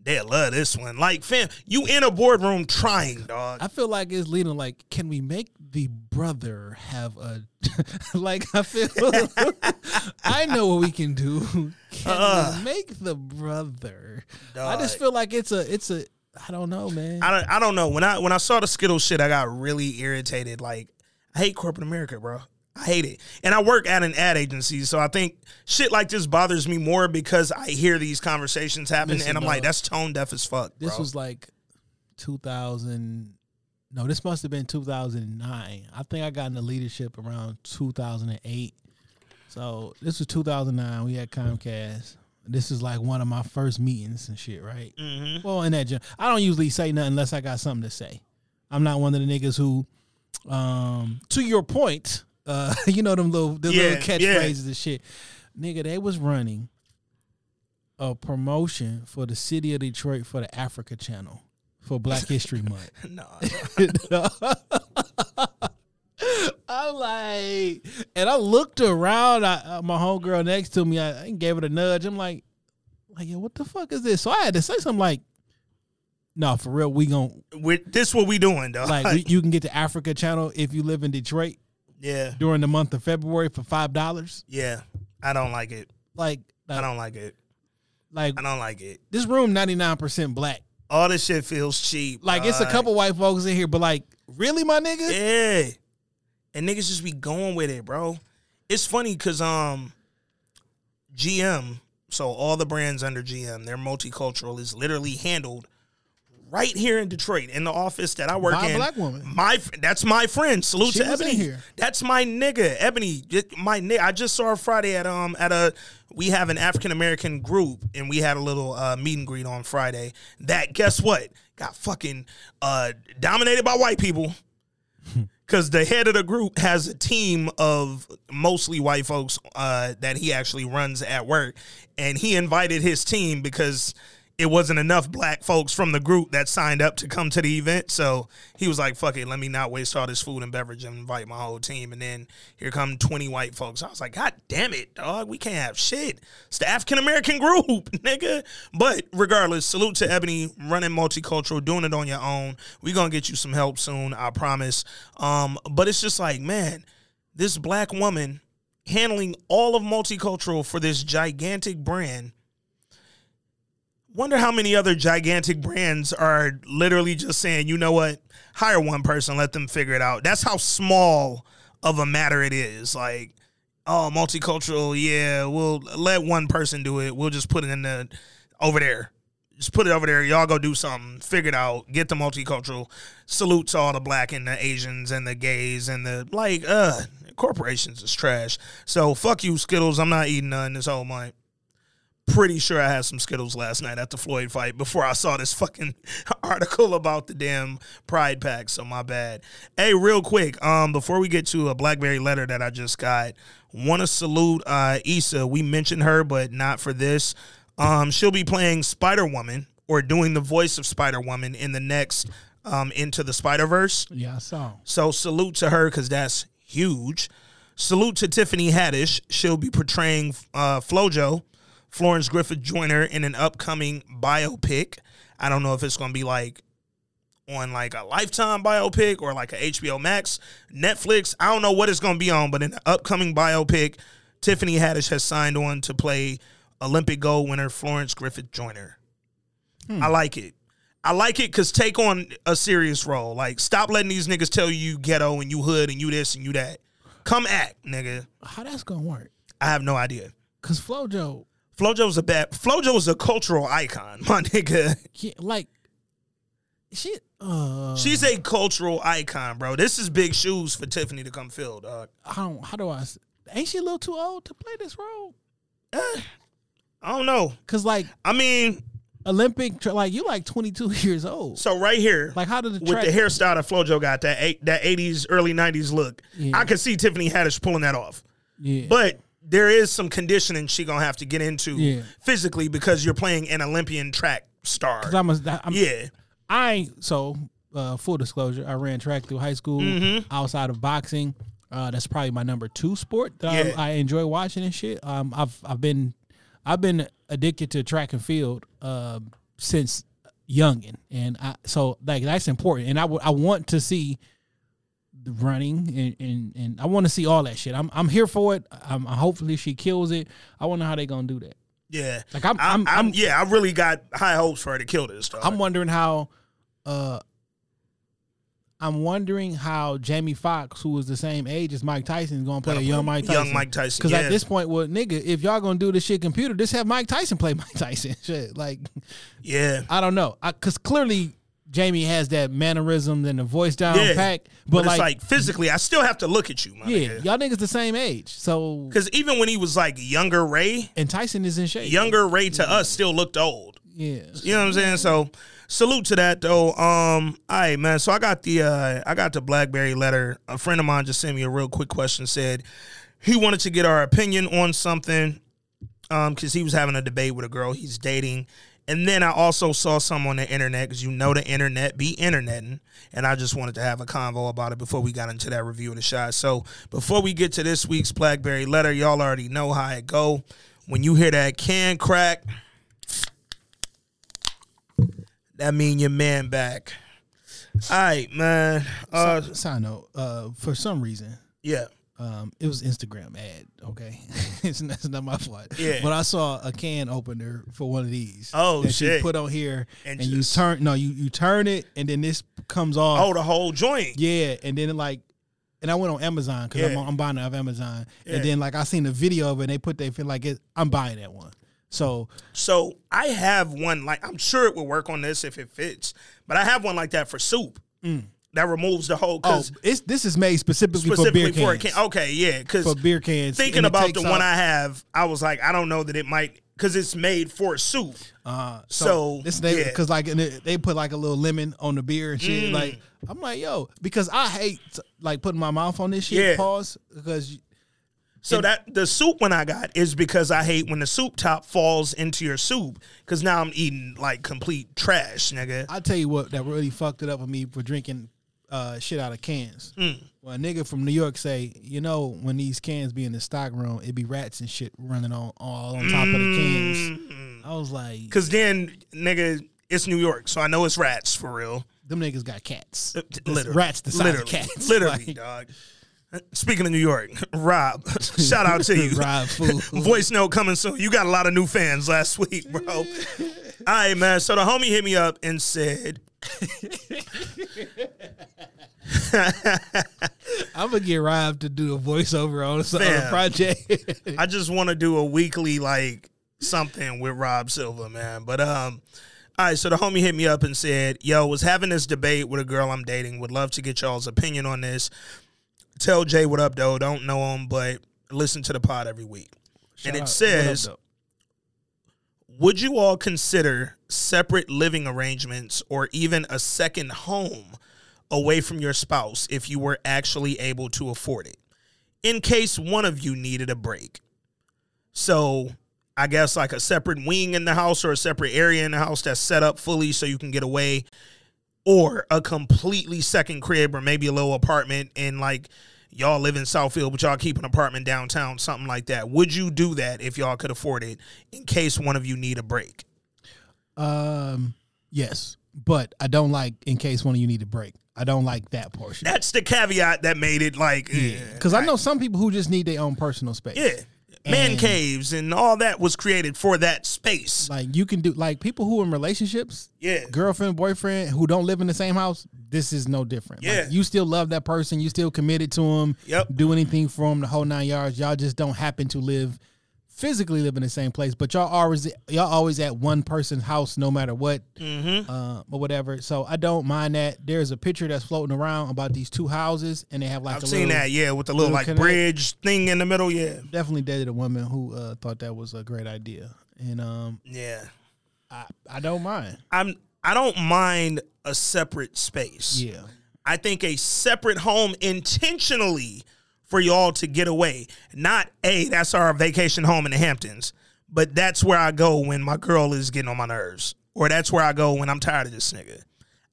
C: they love this one. Like, fam, you in a boardroom trying, dog.
B: I feel like it's leading like, can we make the brother have a [laughs] like I feel [laughs] I know what we can do. Can we uh-uh. make the brother? I just feel like it's a it's a I don't know, man.
C: I don't, I don't know. When I when I saw the Skittle shit, I got really irritated. Like, I hate corporate America, bro. I hate it. And I work at an ad agency, so I think shit like this bothers me more because I hear these conversations happen,
B: Listen,
C: and I'm like, that's tone deaf as fuck.
B: this
C: bro.
B: was like 2000 No, this must have been 2009. I think I got into leadership around 2008. So, this was 2009. We had Comcast This is like one of my first meetings and shit, right?
C: Mm-hmm.
B: Well, in that, I don't usually say nothing unless I got something to say. I'm not one of the niggas who, um, to your point, uh, [laughs] you know them little, the
C: Yeah,
B: little
C: yeah.
B: catchphrases and shit. Nigga, they was running a promotion for the city of Detroit for the Africa Channel for Black [laughs] History Month.
C: Nah, [laughs]
B: I'm like, and I looked around. I, uh, my homegirl next to me, I, I gave it a nudge. I'm like, like, yo, what the fuck is this? So I had to say something like, no, for real, we gon'
C: with this what we doing, though.
B: like we, you can get the Africa Channel if you live in Detroit
C: yeah,
B: during the month of February for five dollars.
C: yeah. I don't like it.
B: Like,
C: I don't like it.
B: like
C: I don't like it.
B: this room ninety nine percent black.
C: All this shit feels cheap.
B: Like it's a couple white folks in here, but like, really, my nigga?
C: Yeah. And niggas just be going with it, bro. It's funny because um GM, so all the brands under GM, their multicultural is literally handled right here in Detroit in the office that I work
B: By a
C: in.
B: black woman.
C: My that's my friend. Salute
B: She
C: to
B: was in
C: Ebony.
B: here.
C: That's my nigga, Ebony. My ni- I just saw her Friday at um at a we have an African American group and we had a little uh, meet and greet on Friday. That guess what got fucking uh dominated by white people [laughs] because the head of the group has a team of mostly white folks uh, that he actually runs at work, and he invited his team because it wasn't enough black folks from the group that signed up to come to the event. So he was like, "Fuck it, let me not waste all this food and beverage and invite my whole team." And then here come twenty white folks. I was like, "God damn it, dog, we can't have shit." It's the African American group, [laughs] nigga. But regardless, salute to Ebony running multicultural, doing it on your own. We gonna get you some help soon, I promise. Um, but it's just like, man, this black woman handling all of multicultural for this gigantic brand. Wonder how many other gigantic brands are literally just saying, you know what, hire one person, let them figure it out. That's how small of a matter it is. Like, oh, multicultural, yeah, we'll let one person do it. We'll just put it in the over there. Just put it over there. Y'all go do something. Figure it out. Get the multicultural. Salute to all the black and the Asians and the gays and the like. Uh, corporations is trash. So fuck you, Skittles. I'm not eating none this whole month. Pretty sure I had some Skittles last night at the Floyd fight before I saw this fucking [laughs] article about the damn Pride Pack. So my bad. Hey, real quick, um, before we get to a BlackBerry letter that I just got, want to salute uh Issa. We mentioned her, but not for this. Um, she'll be playing Spider Woman or doing the voice of Spider Woman in the next um Into the Spider Verse.
B: Yeah, I saw.
C: So salute to her because that's huge. Salute to Tiffany Haddish. She'll be portraying uh, FloJo, Florence Griffith Joyner, in an upcoming biopic. I don't know if it's going to be like on like a Lifetime biopic or like a HBO Max, Netflix. I don't know what it's going to be on, but in the upcoming biopic, Tiffany Haddish has signed on to play Olympic gold winner Florence Griffith Joyner. Hmm. I like it. I like it because take on a serious role. Like, stop letting these niggas tell you you ghetto and you hood and you this and you that. Come act, nigga.
B: How that's gonna work?
C: I have no idea.
B: Cause FloJo,
C: Flojo's a bad. Flojo is a cultural icon, [laughs] my nigga.
B: can't- like, she. Uh,
C: She's a cultural icon, bro. This is big shoes for Tiffany to come fill, dog.
B: I don't. How do I? Ain't she a little too old to play this role?
C: I don't know.
B: Cause like
C: I mean,
B: Olympic, like you like 22 [laughs] years old.
C: so right here,
B: Like how did the
C: with the hairstyle that Flojo got, that eight, that eighties, early nineties look,
B: Yeah.
C: I could see Tiffany Haddish pulling that off.
B: yeah,
C: But there is some conditioning she gonna have to get into
B: Yeah.
C: physically because you're playing an Olympian track star.
B: I'm, a, I'm
C: yeah,
B: I so uh, full disclosure. I ran track through high school.
C: Mm-hmm.
B: Outside of boxing, uh, that's probably my number two sport that
C: Yeah.
B: I, I enjoy watching and shit. Um, I've I've been I've been addicted to track and field um since youngin, and I so like that's important. And I I want to see running and, and, and I want to see all that shit. I'm I'm here for it. I'm hopefully she kills it. I wonder how they gonna do that.
C: yeah.
B: Like, I'm-
C: I'm,
B: I'm-
C: I'm, yeah. I really got high hopes for her to kill this. Dog.
B: I'm wondering how uh I'm wondering how Jamie Foxx, who was the same age as Mike Tyson, is gonna play a
C: Gonna
B: young Mike Tyson.
C: young Mike Tyson,
B: Because
C: yeah.
B: at this point, well, nigga, if y'all gonna do this shit computer, just have Mike Tyson play [laughs] Mike Tyson. [laughs] Shit, like
C: yeah,
B: I don't know, because clearly Jamie has that mannerism and the voice down
C: Yeah.
B: pack,
C: But,
B: but,
C: it's
B: like,
C: like physically, I still have to look at you, my
B: yeah, y'all niggas the same age, so
C: Because even when he was like younger Ray,
B: and Tyson is in shape.
C: younger Ray to us still looked old.
B: yeah.
C: You know what I'm saying? So salute to that though. Um, all right, man. So I got the uh I got the Blackberry letter. A friend of mine just sent me a real quick question. Said he wanted to get our opinion on something. Um, because he was having a debate with a girl he's dating. And then I also saw some on the internet because you know the internet be interneting. And I just wanted to have a convo about it before we got into that review of the shot. So before we get to this week's Blackberry letter, y'all already know how it go. When you hear that can crack, that mean your man back. All right, man. Uh,
B: Side note, uh, for some reason,
C: yeah.
B: Um, it was Instagram ad. Okay, [laughs] it's, not, it's not my fault.
C: Yeah.
B: but I saw a can opener for one of these.
C: Oh,
B: that
C: shit.
B: You put on here
C: And
B: and,
C: just-
B: you turn. No, you you turn it and then this comes off.
C: Oh, the whole joint.
B: Yeah, and then like, and I went on Amazon because
C: Yeah.
B: I'm, I'm buying it off Amazon,
C: Yeah.
B: and then like I seen the video of it, and they put they feel like it. I'm buying that one. So
C: So I have one like I'm sure it would work on this if it fits, but I have one like that for soup that removes the whole.
B: oh, it's this is made specifically,
C: specifically
B: for beer
C: for
B: cans.
C: can. Okay, yeah, because
B: For beer cans.
C: thinking about the one I have, I was like, I don't know that it might because it's made for soup.
B: Uh,
C: So,
B: this they
C: yeah.
B: because like they put like a little lemon on the beer and shit.
C: Mm.
B: Like I'm like yo because I hate like putting my mouth on this shit.
C: Yeah.
B: Pause because
C: So that the soup one I got is because I hate when the soup top falls into your soup because now I'm eating like complete trash, nigga.
B: I tell you what that really fucked it up for me for drinking uh, shit out of cans.
C: Mm.
B: When a nigga from New York say, you know, when these cans be in the stock room, it be rats and shit running on all on top of the cans.
C: Mm.
B: I was like,
C: Cause then, nigga, it's New York, so I know it's rats for real.
B: them niggas got cats.
C: Literally,
B: rats the size
C: literally,
B: of cats. [laughs]
C: literally,
B: Like,
C: dog. Speaking of New York, [laughs] Rob, [laughs] shout out to you.
B: Rob fool.
C: Voice note coming soon. You got a lot of new fans last week, bro. All right, man. So the homie hit me up and said, [laughs]
B: I'm gonna get Rob to do a voiceover on, some- a project. [laughs]
C: I just want to do a weekly like something with Rob Silva, man. But um, all right. So the homie hit me up and said, "Yo, was having this debate with a girl I'm dating. Would love to get y'all's opinion on this. Tell Jay what up, though. Don't know him, but listen to the pod every week." and it
B: out. Up,
C: says,
B: though?
C: Would you all consider separate living arrangements or even a second home away from your spouse if you were actually able to afford it, in case one of you needed a break? So, I guess like a separate wing in the house or a separate area in the house that's set up fully so you can get away, or a completely second crib or maybe a little apartment and like y'all live in Southfield, but y'all keep an apartment downtown, something like that. Would you do that if y'all could afford it in case one of you need a break?
B: Um, yes, but I don't like in case one of you need a break. I don't like that portion.
C: That's the caveat that made it like,
B: Yeah, because I know some people who just need their own personal space.
C: yeah, man
B: And-
C: caves and all that was created for that space.
B: like you can do like people who in relationships,
C: Yeah.
B: girlfriend, boyfriend who don't live in the same house. This is no different. Like,
C: Yeah.
B: you still love that person. You still committed to them.
C: Yep.
B: Do anything for them the whole nine yards. Y'all just don't happen to live physically live in the same place, but y'all always y'all always at one person's house no matter what,
C: Mm-hmm.
B: uh, or whatever. So I don't mind that. There's a picture that's floating around about these two houses, and they have like
C: I've seen
B: little,
C: that, yeah, with the little,
B: little
C: like
B: connect.
C: bridge thing in the middle, yeah.
B: Definitely dated a woman who uh, thought that was a great idea, and um,
C: Yeah.
B: I I don't mind.
C: I'm I don't mind a separate space.
B: Yeah.
C: I think a separate home intentionally for y'all to get away. Not a that's our vacation home in the Hamptons, but that's where I go when my girl is getting on my nerves, or that's where I go when I'm tired of this nigga.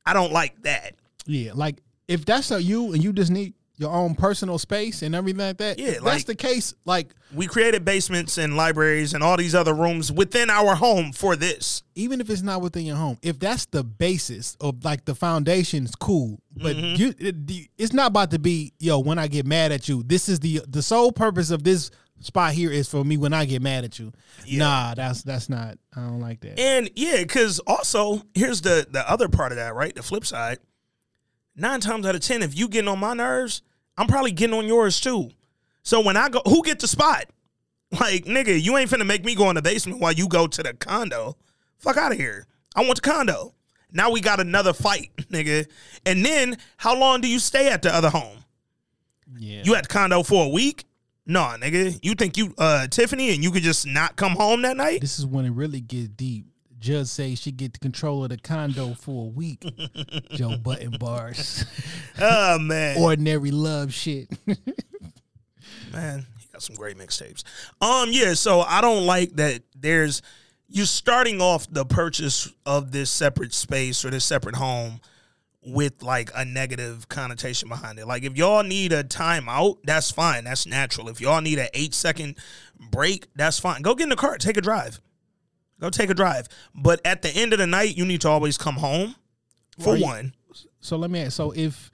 C: I don't like that.
B: Yeah, like if that's a you and you just need your own personal space and everything like that.
C: Yeah,
B: if
C: like-
B: that's the case. Like
C: We created basements and libraries and all these other rooms within our home for this.
B: even if it's not within your home, if that's the basis of like the foundation, is cool. But
C: Mm-hmm.
B: you, it, it's not about to be yo. When I get mad at you, this is the the sole purpose of this spot here is for me when I get mad at you. Nah, that's that's not. I don't like that.
C: And yeah, because also here's the the other part of that, right? The flip side. Nine times out of ten, if you getting on my nerves, I'm probably getting on yours too. So when I go, who get the spot? Like nigga, you ain't finna make me go in the basement while you go to the condo. Fuck out of here. I want the condo. Now we got another fight, [laughs] nigga. And then how long do you stay at the other home?
B: Yeah.
C: You at the condo for a week? No, nigga. You think you uh Tiffany and you could just not come home that night?
B: this is when it really gets deep. Judge say she get the control of the condo for a week. [laughs] Joe Budden bars. [laughs]
C: Oh man.
B: Ordinary love shit. [laughs]
C: man, he got some great mixtapes. Um, yeah, so I don't like that there's you're starting off the purchase of this separate space or this separate home with like a negative connotation behind it. Like if y'all need a timeout, that's fine. That's natural. If y'all need an eight second break, that's fine. Go get in the car, take a drive. Go take a drive. But at the end of the night, you need to always come home. For
B: you-
C: one.
B: So let me ask. So if,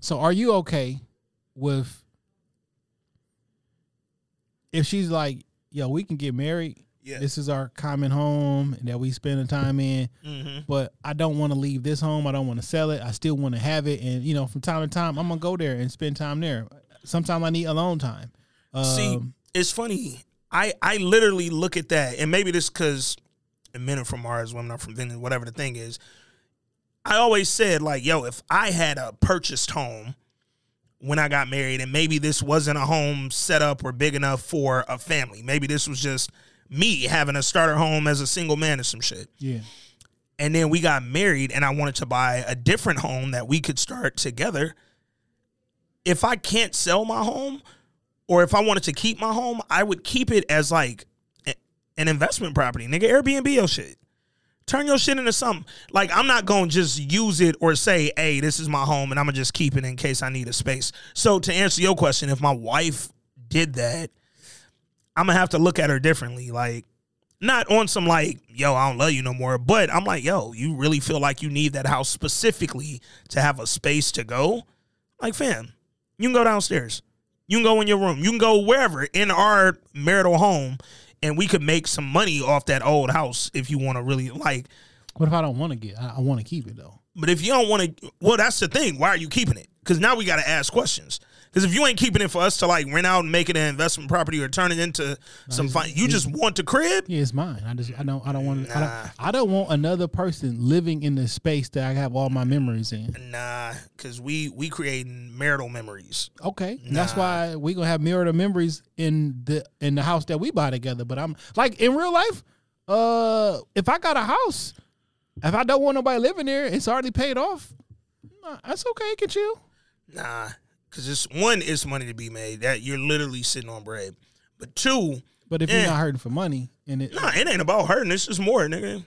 B: so are you okay with if she's like, yo, we can get married.
C: Yeah.
B: This is our common home that we spend the time in.
C: Mm-hmm.
B: But I don't want to leave this home. I don't want to sell it. I still want to have it. And you know, from time to time, I'm gonna go there and spend time there. Sometimes I need alone time.
C: See,
B: Um,
C: it's funny. I I literally look at that, and maybe this because men are from Mars, women are from Venus, whatever the thing is. I always said like, yo, if I had a purchased home when I got married, and maybe this wasn't a home set up or big enough for a family, maybe this was just me having a starter home as a single man or some shit.
B: yeah.
C: And then we got married, and I wanted to buy a different home that we could start together. If I can't sell my home, or if I wanted to keep my home, I would keep it as like an investment property. Nigga, Airbnb your shit. Turn your shit into something. Like I'm not gonna just use it or say, "Hey, this is my home," and I'm gonna just keep it in case I need a space. So to answer your question, if my wife did that, I'm gonna have to look at her differently. Like not on some like, yo, I don't love you no more. But I'm like, yo, you really feel like you need that house specifically to have a space to go? Like, fam, you can go downstairs. You can go in your room. You can go wherever in our marital home, and we could make some money off that old house if you want to really like.
B: What if I don't want to get? I, I want to keep it though.
C: But if you don't want to, well, that's the thing. Why are you keeping it? Because now we got to ask questions. Because if you ain't keeping it for us to like rent out and make it an investment property or turn it into some fun, you just want the crib.
B: Yeah, it's mine. I just I don't I don't want I
C: Nah.
B: don't I don't want another person living in the space that I have all my memories in.
C: Nah, because we we creating marital memories.
B: Okay, and that's why we gonna have marital memories in the in the house that we buy together. But I'm like in real life, uh, if I got a house, if I don't want nobody living there, it's already paid off. nah, That's okay. It can chill.
C: Nah, because it's one, it's money to be made. That you're literally sitting on bread. But two,
B: But if you're not hurting for money, and it
C: nah, it ain't about hurting. It's just more, nigga.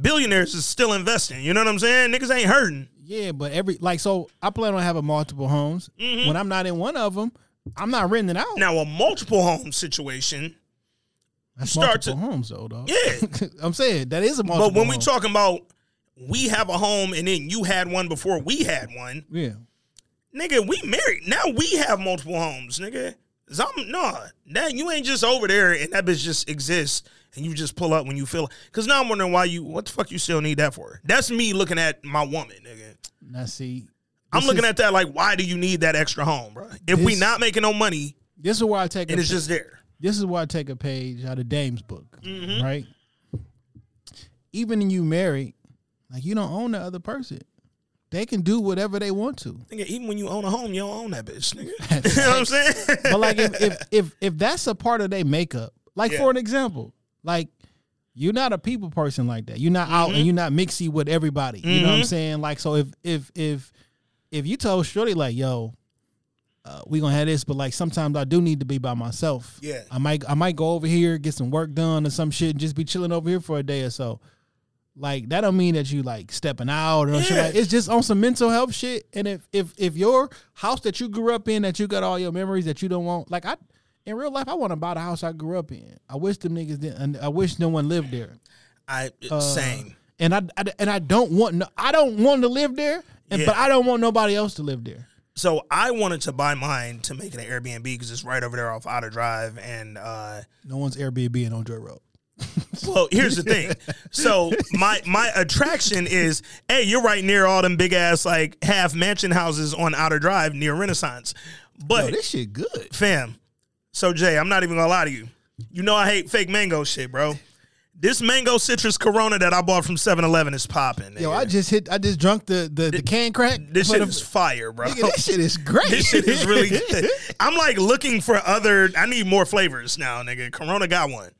C: Billionaires is still investing. You know what I'm saying? Niggas ain't hurting.
B: yeah, but every like so, I plan on having multiple homes. Mm-hmm. When I'm not in one of them, I'm not renting out.
C: Now a multiple home situation.
B: That's
C: start to-
B: multiple homes though, dog.
C: Yeah. [laughs]
B: I'm saying that is a multiple.
C: But when we talking about we have a home and then you had one before we had one,
B: yeah,
C: nigga, we married. Now we have multiple homes, nigga. I'm nah, that you ain't just over there and that bitch just exists and you just pull up when you feel. Because now I'm wondering why you. What the fuck you still need that for? That's me looking at my woman, nigga.
B: now see,
C: I'm looking
B: is-
C: at that like, why do you need that extra home, bro? If we not making no money
B: This is why I take
C: and
B: a
C: it's just there.
B: this is why I take a page out of Dame's book,
C: Mm-hmm.
B: right? Even when you married, like you don't own the other person. They can do whatever they want to.
C: Nigga, even when you own a home, you don't own that bitch, nigga. [laughs] you know what I'm saying?
B: But like if if if, if that's a part of their makeup, like
C: Yeah.
B: for an example, like you're not a people person like that. You're not out
C: Mm-hmm.
B: and you're not mixy with everybody. You know what I'm saying? Like so if if if if you told Shorty like, yo, uh, we gonna have this, but like sometimes I do need to be by myself.
C: Yeah.
B: I might I might go over here, get some work done or some shit, and just be chilling over here for a day or so. Like that don't mean that you like stepping out or shit
C: Yeah.
B: like it's just on some mental health shit. And if if if your house that you grew up in that you got all your memories that you don't want, like I in real life I want to buy the house I grew up in. I wish them niggas didn't. I wish no one lived there.
C: I
B: Uh,
C: same.
B: And I, I and I don't want no, I don't want to live there, and, but I don't want nobody else to live there.
C: So I wanted to buy mine to make it an Airbnb because it's right over there off Outer Drive. And uh,
B: No one's Airbnb and on Joy Road. [laughs]
C: well, here's the thing. So my my attraction is, hey, you're right near all them big ass like half mansion houses on Outer Drive near Renaissance. But
B: Yo, this shit good.
C: fam, so Jay, I'm not even gonna lie to you. You know I hate fake mango shit, bro. This mango citrus Corona that I bought from 7-Eleven is popping.
B: Yo. I just hit. I just drunk the the, the can crack.
C: this shit
B: the-
C: is fire, bro.
B: Nigga, this shit is [laughs] great.
C: This shit is really [laughs] good. I'm like looking for other. I need more flavors now, nigga. Corona got one.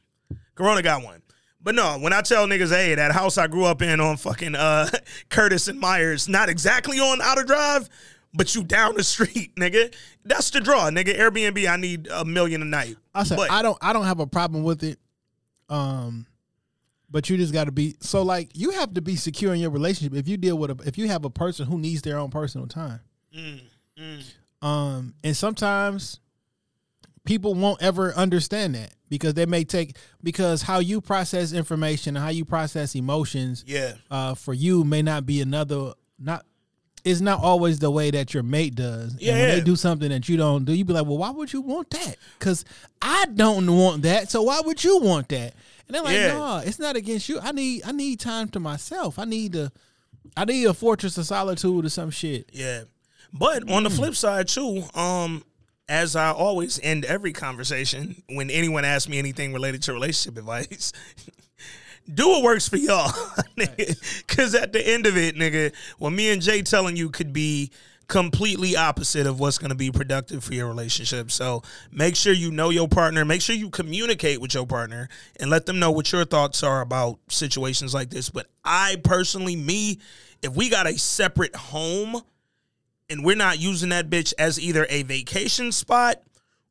C: Corona got one. But no, when I tell niggas, hey, that house I grew up in on fucking uh, [laughs] Curtis and Myers, not exactly on Outer Drive, but you down the street, [laughs] nigga. That's the draw, nigga. Airbnb, I need a million a night.
B: I said
C: But-
B: I don't I don't have a problem with it. Um but you just got to be so like you have to be secure in your relationship if you deal with a if you have a person who needs their own personal time. Um and sometimes people won't ever understand that because they may take because how you process information and how you process emotions
C: Yeah.
B: uh for you may not be another not it's not always the way that your mate does.
C: Yeah,
B: and when they do something that you don't do, you be like, "Well, why would you want that?" Because I don't want that. So why would you want that? And they're like,
C: Yeah.
B: "No, it's not against you. I need I need time to myself. I need to I need a fortress of solitude or some shit."
C: Yeah. But on the flip side too, um, as I always end every conversation when anyone asks me anything related to relationship advice, [laughs] do what works for y'all. [laughs] nigga. Cause at the end of it, nigga, what me and Jay telling you could be completely opposite of what's gonna be productive for your relationship. So make sure you know your partner, make sure you communicate with your partner and let them know what your thoughts are about situations like this. But I personally, me, if we got a separate home and we're not using that bitch as either a vacation spot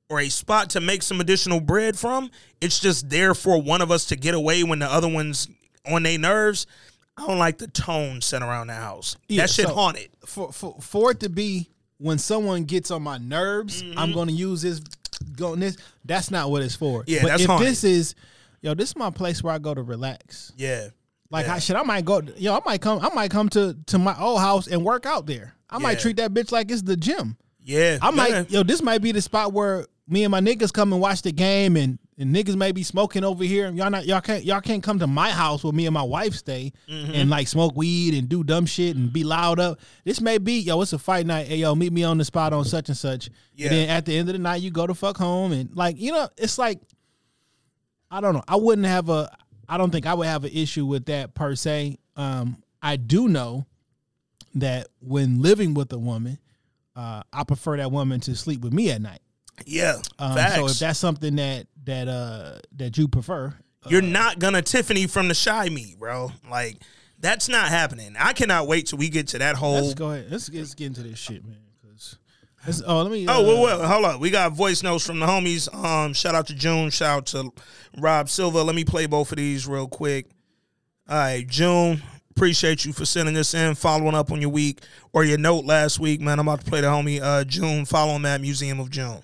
C: or a spot to make some additional bread from, it's just there for one of us to get away when the other one's on their nerves. I don't like the tone set around the house.
B: Yeah,
C: that shit
B: so-
C: haunted.
B: For for for it to be when someone gets on my nerves,
C: Mm-hmm.
B: I'm going to use this going this. That's not what it's for.
C: Yeah,
B: but
C: that's
B: if
C: haunted.
B: this is yo, this is my place where I go to relax.
C: Yeah.
B: Like
C: Yeah.
B: I should I might go yo, I might come I might come to to my old house and work out there. I might treat that bitch like it's the gym.
C: Yeah.
B: I might
C: yeah.
B: yo, this might be the spot where me and my niggas come and watch the game and, and niggas may be smoking over here. and Y'all not y'all can't y'all can't come to my house where me and my wife stay
C: Mm-hmm.
B: and like smoke weed and do dumb shit and be loud up. This may be yo, it's a fight night. Hey yo, meet me on the spot on such and such.
C: Yeah.
B: And then at the end of the night you go to fuck home and like, you know, it's like I don't know. I wouldn't have a I don't think I would have an issue with that per se. Um I do know that when living with a woman, uh, I prefer that woman to sleep with me at night.
C: yeah.
B: Um, so if that's something that that uh that you prefer,
C: You're not gonna Tiffany from the Chi me, bro. Like that's not happening. I cannot wait till we get to that whole
B: let's go ahead. Let's, let's get into this shit, man. Because oh, let me.
C: Oh,
B: uh,
C: well, well, hold on. We got voice notes from the homies. Um, shout out to June. Shout out to Rob Silva. Let me play both of these real quick. All right, June. Appreciate you for sending this in, following up on your week or your note last week, man. I'm about to play the homie uh, June. Follow him at Museum of June.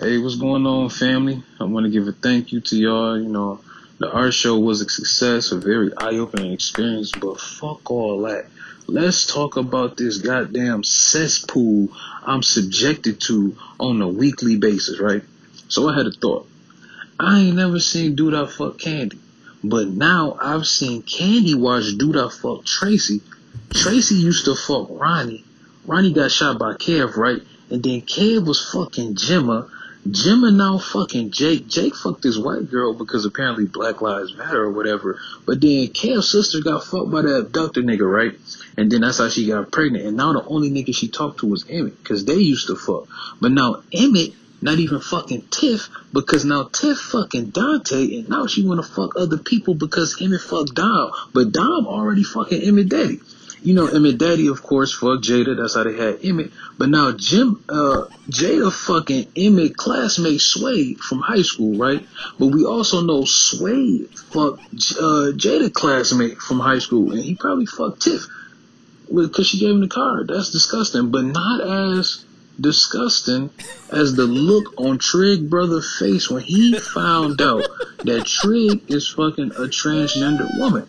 H: Hey, what's going on, family? I want to give a thank you to y'all. You know, the art show was a success, a very eye-opening experience, but fuck all that. Let's talk about this goddamn cesspool I'm subjected to on a weekly basis, right? So I had a thought. I ain't never seen Dude I Fuck Candy, but now I've seen Candy watch Dude I Fuck Tracy. Tracy used to fuck Ronnie. Ronnie got shot by Kev, right? And then Kev was fucking Gemma. Gemma now fucking Jake. Jake fucked this white girl because apparently Black Lives Matter or whatever. But then Kev's sister got fucked by the abductor nigga, right? And then that's how she got pregnant. And now the only nigga she talked to was Emmett because they used to fuck. But now Emmett not even fucking Tiff because now Tiff fucking Dante and now she wanna fuck other people because Emmett fucked Dom. But Dom already fucking Emmett Daddy. You know, Emmett Daddy, of course, fucked Jada. That's how they had Emmett. But now Jim, uh, Jada fucking Emmett classmate Sway from high school, right? But we also know Sway fucked uh, Jada classmate from high school, and he probably fucked Tiff because she gave him the card. That's disgusting, but not as disgusting as the look on Trig brother face when he found out that Trig is fucking a transgender woman.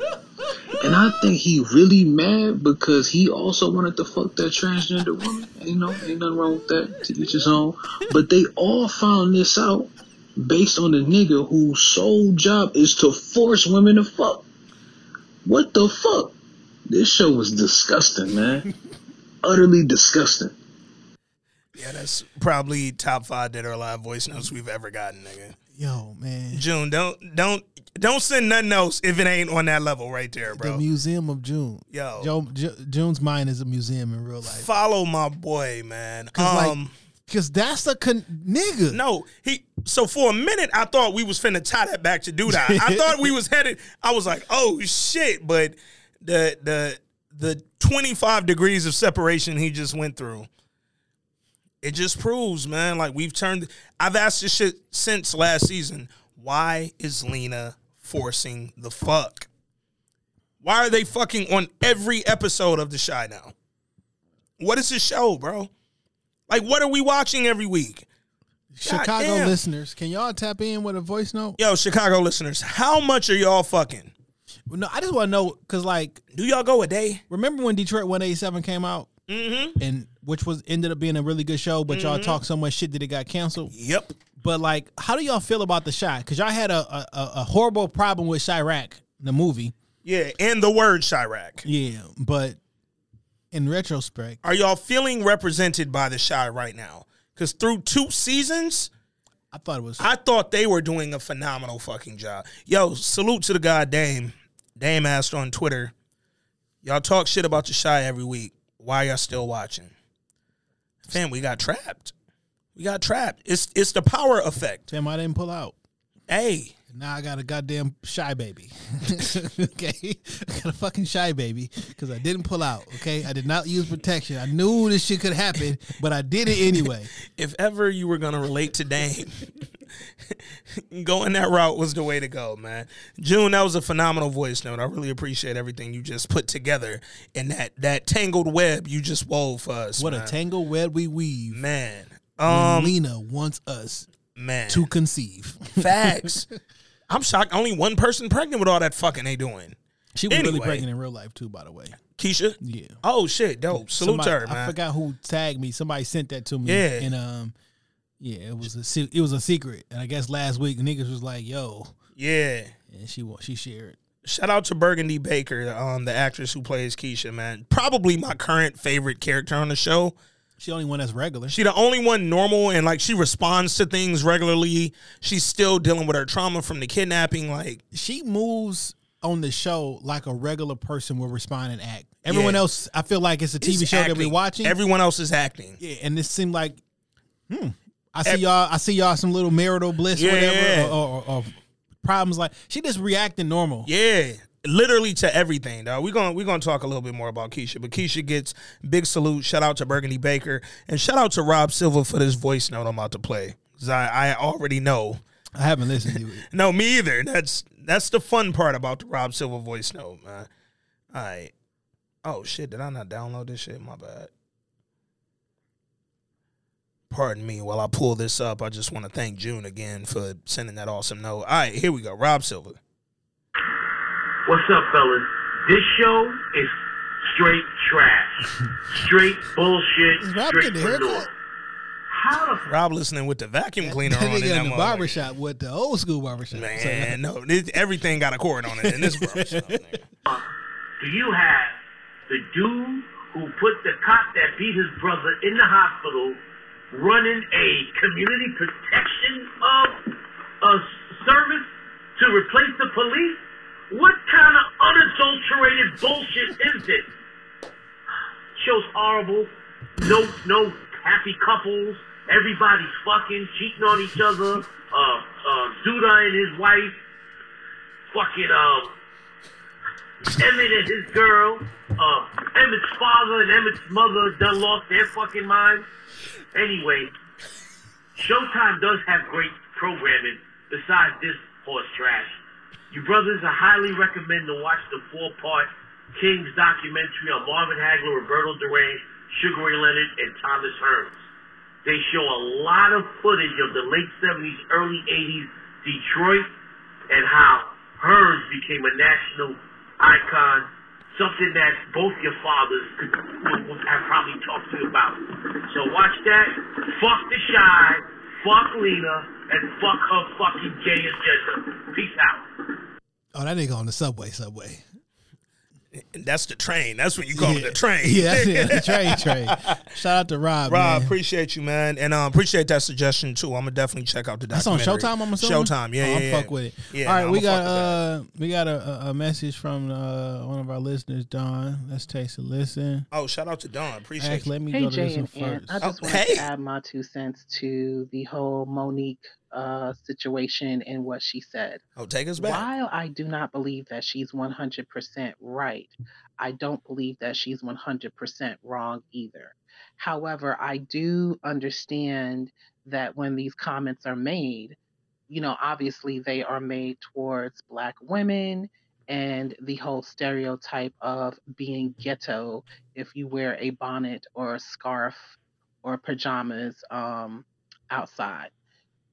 H: And I think he really mad because he also wanted to fuck that transgender woman. You know, ain't nothing wrong with that. To each his own. But they all found this out based on the nigga whose sole job is to force women to fuck. What the fuck? This show was disgusting, man. [laughs] Utterly disgusting.
C: Yeah, that's probably top five dead or alive voice notes we've ever gotten, nigga.
B: Yo, man.
C: June, don't don't don't send nothing else if it ain't on that level right there, bro. The.
B: Museum of June.
C: Yo.
B: Joe, Ju- June's mind is a museum in real life.
C: Follow my boy, man.
B: Cause like,
C: Um,
B: cause that's a con- nigga.
C: no, he. So for a minute, I thought we was finna tie that back to Douda. I [laughs] thought we was headed. I was like, oh shit! But the the the twenty five degrees of separation he just went through. It just proves, man. Like we've turned. I've asked this shit since last season. Why is Lena forcing the fuck? Why are they fucking on every episode of The Chi now? What is this show, bro? Like, what are we watching every week?
B: Chicago
C: damn.
B: listeners, can y'all tap in with a voice note?
C: Yo, Chicago listeners, how much are y'all fucking?
B: No, I just want to know because, like,
C: Do y'all go a day?
B: remember when Detroit One Eighty Seven came out,
C: Mm-hmm.
B: and which was ended up being a really good show, but y'all mm-hmm. talked so much shit that it got canceled.
C: Yep.
B: But like, how do y'all feel about the Chi? Because y'all had a, a a horrible problem with Chi-Raq, the movie.
C: Yeah, and the word Chi-Raq.
B: Yeah, but in retrospect,
C: Are y'all feeling represented by the Chi right now? Because through two seasons,
B: I thought it was.
C: I thought they were doing a phenomenal fucking job. Yo, salute to the goddamn Dame. Dame asked on Twitter, y'all talk shit about the Chi every week. Why y'all still watching? Fam, we got trapped. We got trapped. It's it's the power effect.
B: Damn, I didn't pull out.
C: Hey,
B: Now I got a goddamn Chi baby. [laughs] okay, I got a fucking Chi baby because I didn't pull out. Okay, I did not use protection. I knew this shit could happen, but I did it anyway. [laughs]
C: if ever you were gonna relate to Dame, [laughs] going that route was the way to go, man. June, that was a phenomenal voice note. I really appreciate everything you just put together and that that tangled web you just wove for us.
B: What
C: man.
B: a tangled web we weave.
C: man. Um,
B: Lena wants us
C: man,
B: to conceive.
C: facts. I'm shocked. Only one person pregnant with all that fucking they doing.
B: She was really pregnant in real life too, by the way.
C: Keisha.
B: Yeah.
C: Oh shit, dope. Salute
B: Somebody-
C: to her, man.
B: I forgot who tagged me. Somebody sent that to me.
C: Yeah.
B: And um, yeah, it was a it was a secret. And I guess last week niggas was like, "Yo,"
C: Yeah.
B: and she she shared.
C: Shout out to Birgundi Baker, um, the actress who plays Keisha, man. Probably my current favorite character on the show.
B: She the only one that's regular.
C: She the only one normal and like she responds to things regularly. She's still dealing with her trauma from the kidnapping. Like,
B: she moves on the show like a regular person will respond and act. Everyone
C: Yeah.
B: else, I feel like it's a TV
C: is
B: show that
C: acting.
B: we're watching.
C: Everyone else is acting.
B: yeah, and this seemed like, hmm. I see y'all. I see y'all some little marital bliss,
C: Yeah.
B: whatever, or, or, or problems like she just reacting normal.
C: Yeah, literally to everything, dog. We're gonna we're gonna talk a little bit more about Keisha, but Keisha gets big salute. Shout out to Birgundi Baker and shout out to Rob Silva for this voice note I'm about to play. 'Cause I, I already know.
B: I haven't listened to it. [laughs]
C: No, me either. That's that's the fun part about the Rob Silva voice note, man. All right. Oh shit, did I not download this shit? My bad. Pardon me while I pull this up. I just want to thank June again for sending that awesome note. All right, here we go. Rob Silva.
I: What's up, fellas? This show is straight trash. straight [laughs] bullshit.
B: Rob
I: straight
B: getting a
I: manure. How the f-
C: Rob listening with the vacuum cleaner
B: That
C: on in
B: nigga
C: that
B: in the
C: motherfucker.
B: barbershop with the old school barbershop.
C: Man, [laughs] no, this, everything got a cord on it in this barbershop. [laughs] Uh,
I: do you have the dude who put the cop that beat his brother in the hospital running a community protection of a service to replace the police? What kind of unadulterated bullshit is this? Show's horrible. No, no happy couples. Everybody's fucking, cheating on each other. Uh, uh, Douda and his wife. Fucking, um, Emmett and his girl. Uh, Emmett's father and Emmett's mother done lost their fucking minds. Anyway, Showtime does have great programming besides this horse trash. You brothers, I highly recommend to watch the four-part Kings documentary on Marvin Hagler, Roberto Duran, Sugar Ray Leonard, and Thomas Hearns. They show a lot of footage of the late 70s, early 80s Detroit and how Hearns became a national icon, something that both your fathers could, have probably talked to you about. So watch that. Fuck the Chi, fuck Lena, and fuck her fucking gay agenda. Peace out.
B: Oh, that nigga on the subway, subway.
C: That's the train. That's what you call it the train. [laughs]
B: Yeah, that's it. The [laughs] train, train. Shout out to Rob.
C: Rob,
B: man.
C: appreciate you, man, and um, appreciate that suggestion too. I'm gonna definitely check out the
B: That's on. Showtime. I'm assuming.
C: Showtime, yeah,
B: Oh,
C: yeah,
B: I'm
C: yeah.
B: fuck with it.
C: Yeah,
B: All right,
C: nah,
B: we got uh, we got a, a- a message from uh, one of our listeners, Don. Let's take a listen.
C: Oh, shout out to Don. Appreciate
B: Actually, let me
J: Hey
B: go to
J: Jay
B: this one
J: and Ant,
B: first.
J: I just
C: Oh,
J: wanted
C: hey.
J: to add my two cents to the whole Monique uh, situation and what she said.
C: Oh, take us back.
J: While I do not believe that she's 100% right, I don't believe that she's 100% wrong either. However, I do understand that when these comments are made, you know, obviously they are made towards Black women and the whole stereotype of being ghetto if you wear a bonnet or a scarf or pajamas um, outside.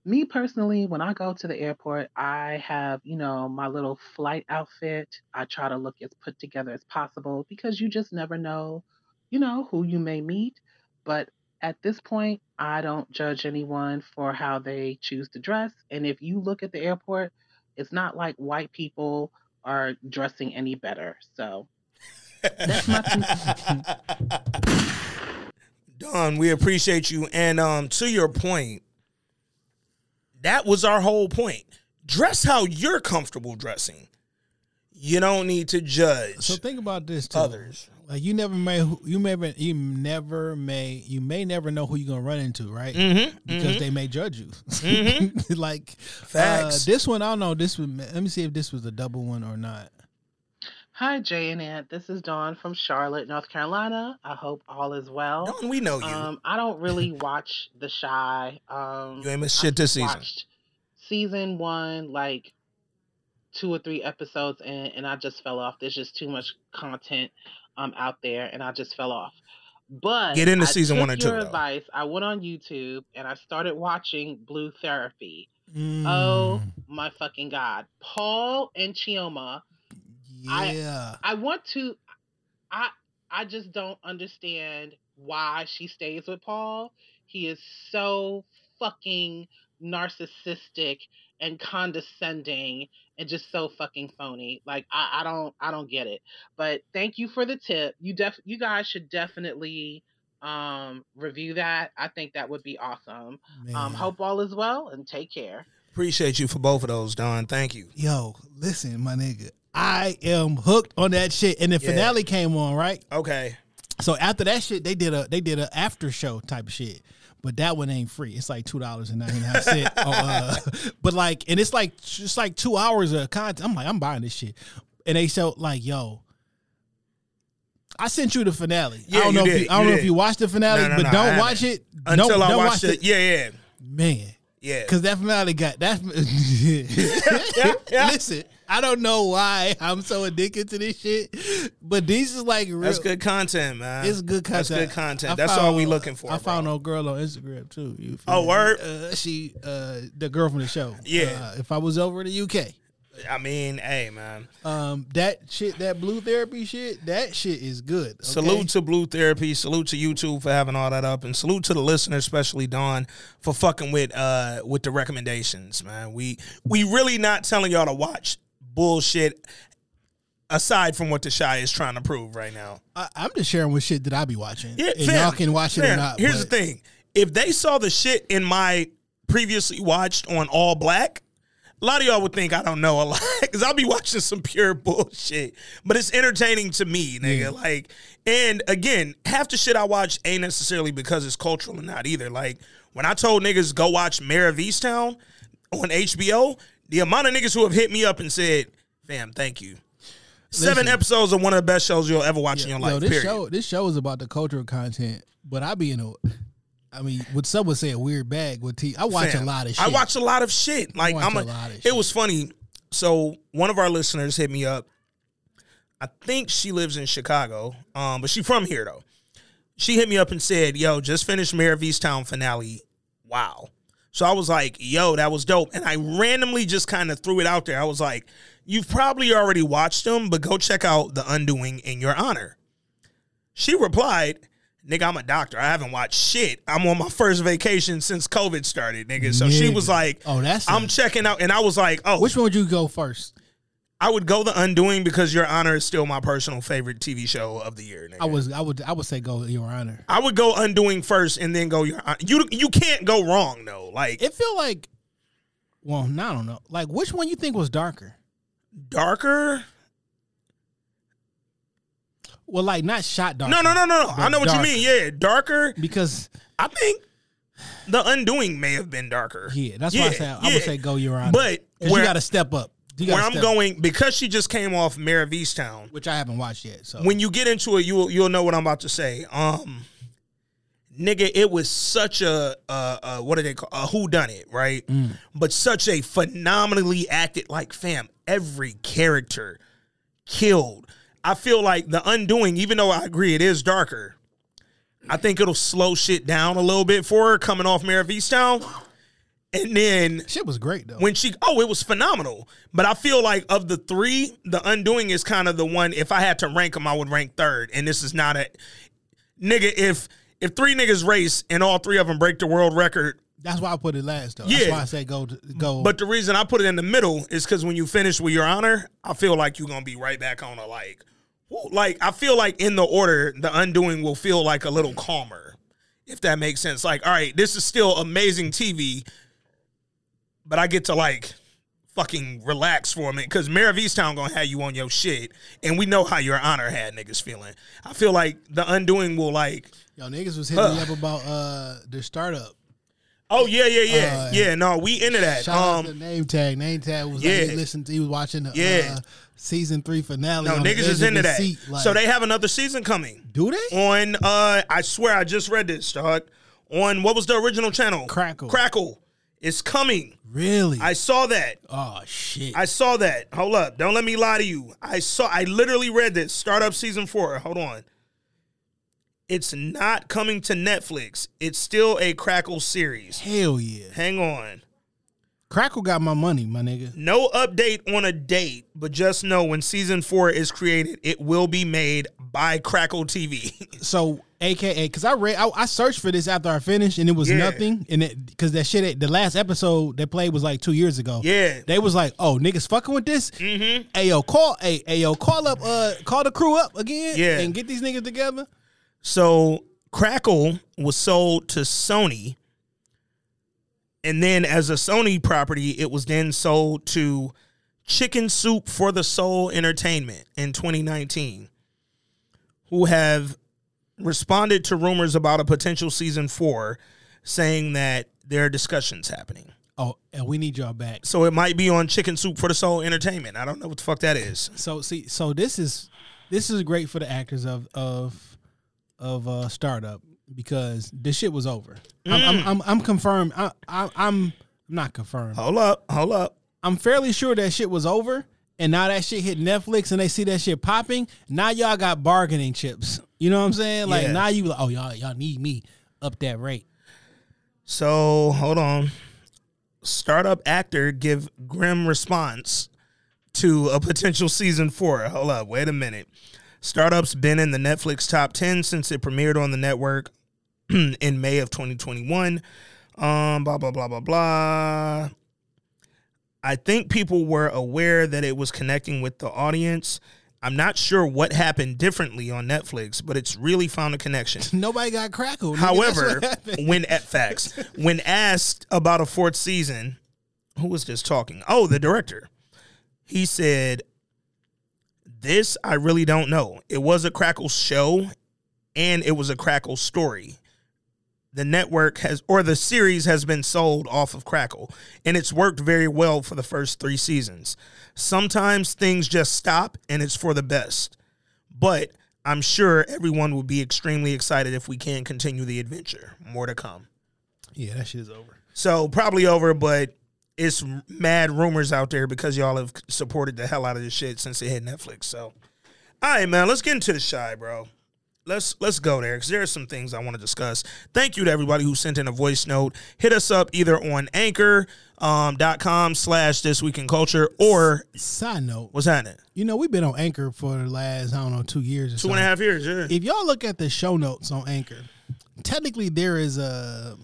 J: Me personally, when I go to the airport, I have, you know, my little flight outfit. I try to look as put together as possible because you just never know, you know, who you may meet. But at this point, I don't judge anyone for how they choose to dress. And if you look at the airport, it's not like white people are dressing any better. So that's my. [laughs]
C: Don, we appreciate you. And um, to your point, that was our whole point. Dress how you're comfortable dressing. You don't need to judge
B: So think about this too.
C: others.
B: Like you never may, you may, you never may, you may never know who you're gonna run into, right?
C: Mm-hmm.
B: Because they may judge you. [laughs] like
C: Facts.
B: Uh, this one, I don't know. This was. Let me see if this was a double one or not.
J: Hi, Jay and Ant. This is Dawn from Charlotte, North Carolina. I hope all is well.
C: Don, we know you.
J: Um, I don't really watch The Chi. Um,
C: You ain't missed shit this season.
J: Season one, like two or three episodes in, and I just fell off. There's just too much content um out there, and I just fell off. But
C: Get into
J: I
C: season one or two,
J: Your
C: though.
J: advice. I went on YouTube and I started watching Blue Therapy.
B: Mm,
J: Oh my fucking god, Paul and Chioma. I-
B: yeah.
J: I want to I I just don't understand why she stays with Paul. He is so fucking narcissistic and condescending and just so fucking phony. Like I, I don't I don't get it. But thank you for the tip. You def you guys should definitely um review that. I think that would be awesome. Um hope all is well and take care.
C: Appreciate you for both of those, Don. Thank you.
B: Yo, listen, my nigga. I am hooked on that shit. And the
C: Yeah.
B: finale came on, right?
C: Okay.
B: So after that shit, they did a they did a after show type of shit. But that one ain't free. It's like two dollars and ninety nine cent. [laughs] uh, but like, and it's like it's like two hours of content. I'm like, I'm buying this shit. And they show like, yo, I sent you the finale.
C: Yeah,
B: I don't
C: you
B: know if
C: did,
B: you, I don't
C: you
B: know
C: did.
B: if you watched the finale,
C: No, no,
B: but
C: no,
B: don't watch it
C: Until
B: don't,
C: I
B: don't watch
C: it. Yeah, yeah.
B: man.
C: Yeah.
B: Cause that finale got that.
C: yeah. [laughs] [laughs]
B: Listen, I don't know why I'm so addicted to this shit, but these is like real.
C: That's good content, man.
B: It's good content.
C: That's good content.
B: I
C: That's
B: found-
C: all we looking for.
B: I found
C: bro.
B: no girl on Instagram too. You feel
C: Oh,
B: me?
C: word?
B: Uh, she, uh, the girl from the show.
C: Yeah.
B: Uh, if I was over in the UK,
C: I mean, hey, man.
B: um, that shit, that blue therapy shit, that shit is good. okay?
C: Salute to Blue Therapy. Salute to YouTube for having all that up, and salute to the listeners, especially Don, for fucking with uh with the recommendations, man. We we really not telling y'all to watch bullshit aside from what the Chi is trying to prove right now.
B: I, I'm just sharing with shit that I be watching.
C: Yeah,
B: and
C: fam,
B: y'all can watch it or not.
C: Here's
B: but
C: the thing: if they saw the shit in my previously watched on ALLBLK, a lot of y'all would think I don't know a lot [laughs] because I'll be watching some pure [laughs] bullshit. But it's entertaining to me, nigga.
B: Yeah.
C: Like, and again, half the shit I watch ain't necessarily because it's cultural or not either. Like when I told niggas go watch Mare of Easttown on HBO, the amount of niggas who have hit me up and said, "Fam, thank you." Seven
B: Listen.
C: episodes of one of the best shows you'll ever watch in your life.
B: Yo, this
C: period.
B: show, this show is about the cultural content, but I be in a, I mean, what some would say a weird bag with T. I watch
C: Fam,
B: a lot of shit.
C: I watch a lot of shit. Like
B: watch
C: I'm a,
B: a lot of
C: It was funny. So one of our listeners hit me up. I think she lives in Chicago, um, but she from here though. She hit me up and said, "Yo, just finished Mare of Easttown finale. Wow." So I was like, "Yo, that was dope," and I randomly just kind of threw it out there. I was like, "You've probably already watched them, but go check out The Undoing in your honor." She replied, "Nigga, I'm a doctor. I haven't watched shit. I'm on my first vacation since COVID started, nigga." So she was like,
B: Oh, that's
C: I'm checking out," and I was like, "Oh,
B: Which one would you go first?
C: I would go The Undoing because Your Honor is still my personal favorite TV show of the year. Nigga.
B: I was I would I would say go Your Honor.
C: I would go Undoing first and then go Your Honor. You you can't go wrong though. Like
B: It feel like, well, I don't know. Like which one you think was darker?
C: darker.
B: Well, like not shot darker.
C: No, no, no, no, no. I know what you mean. Yeah, darker.
B: Because
C: I think The Undoing may have been darker.
B: yeah, that's why I
C: Yeah,
B: say I
C: yeah.
B: would say go Your Honor.
C: But where-
B: you got to step up.
C: Where I'm
B: step-
C: going because she just came off Mare of Easttown.
B: which I haven't watched yet. So
C: when you get into it, you'll you'll know what I'm about to say. Um, nigga, it was such a uh, uh what do they call a who done it, right?
B: Mm.
C: But such a phenomenally acted like fam. Every character killed. I feel like the undoing, even though I agree it is darker. I think it'll slow shit down a little bit for her coming off Mare of Easttown. And then
B: shit was great though.
C: when she oh it was phenomenal but i feel like of the three the undoing is kind of the one if i had to rank them i would rank third and this is not a nigga if if three niggas race and all three of them break the world record
B: that's why I put it last though. That's
C: Yeah.
B: why I say go to, go.
C: but the reason i put it in the middle is because when you finish with your honor i feel like you're gonna be right back on a like woo, like i feel like in the order the undoing will feel like a little calmer if that makes sense like all right this is still amazing tv but I get to like fucking relax for a minute because Mare of Easttown gonna have you on your shit, and we know how your honor had niggas feeling. I feel like the undoing will like,
B: yo niggas was hitting me up about uh the startup.
C: oh yeah, yeah, yeah,
B: Uh,
C: yeah. No, we into that.
B: Shout out to
C: Um,
B: name tag. Name tag was
C: yeah.
B: like he listened. To, he was watching the
C: Yeah.
B: uh, season three finale.
C: no, niggas is into that.
B: seat, like,
C: so they have another season coming
B: do they?
C: on. uh I swear, I just read this, dog. On what was the original channel?
B: Crackle.
C: Crackle. It's coming.
B: Really?
C: I saw that.
B: oh shit.
C: I saw that. Hold up. Don't let me lie to you. I saw I literally read this. Startup season 4. Hold on. It's not coming to Netflix. It's still a Crackle series.
B: Hell yeah.
C: Hang on.
B: Crackle got my money, my nigga.
C: No update on a date, but just know when season 4 is created, it will be made by Crackle TV. [laughs]
B: So, AKA, because I read, I, I searched for this after I finished, and it was
C: Yeah.
B: nothing. And it because that shit, the last episode they played was like two years ago.
C: Yeah.
B: they was like, "Oh, niggas fucking with this."
C: Mhm.
B: Ayo, call, hey, ayo, call up, uh, call the crew up again,
C: Yeah.
B: and get these niggas together.
C: So Crackle was sold to Sony. And then as a Sony property, it was then sold to Chicken Soup for the Soul Entertainment in 2019, who have responded to rumors about a potential season four, saying that there are discussions happening.
B: Oh, and we need y'all back.
C: So it might be on Chicken Soup for the Soul Entertainment. I don't know what the fuck that is.
B: So see, so this is this is great for the actors of of of uh startup because this shit was over. I'm,
C: Mm.
B: I'm, I'm I'm confirmed. I, I I'm not confirmed.
C: Hold up, hold up.
B: I'm fairly sure that shit was over. And now that shit hit Netflix and they see that shit popping. Now y'all got bargaining chips. You know what I'm saying? Like
C: Yeah.
B: now you like, oh y'all y'all need me up that rate.
C: So hold on. Startup actor give grim response to a potential season four. Hold up, wait a minute. Startup's been in the Netflix top 10 since it premiered on the network [clears throat] in May of 2021. Um, blah, blah, blah, blah, blah. I think people were aware that it was connecting with the audience. I'm not sure what happened differently on Netflix, but it's really found a connection. [laughs]
B: Nobody got crackle. nigga.
C: However, when at facts, [laughs] when asked about a fourth season, who was just talking? Oh, the director. He said, "This I really don't know. It was a Crackle show, and it was a Crackle story. The network has, or the series has been sold off of Crackle, and it's worked very well for the first three seasons. Sometimes things just stop, and it's for the best. But." I'm sure everyone would be extremely excited if we can continue the adventure. More to come.
B: yeah, that shit is over.
C: So probably over, but it's mad rumors out there because y'all have supported the hell out of this shit since it hit Netflix. So, all right, man, let's get into the Chi, bro. Let's let's go there because there are some things I want to discuss. Thank you to everybody who sent in a voice note. Hit us up either on Anchor um, dot com slash This Week in Culture or
B: Side note,
C: what's happening?
B: you know we've been on Anchor for the last I don't know two years or
C: Two and a half years, yeah.
B: If y'all look at the show notes on Anchor, technically there is a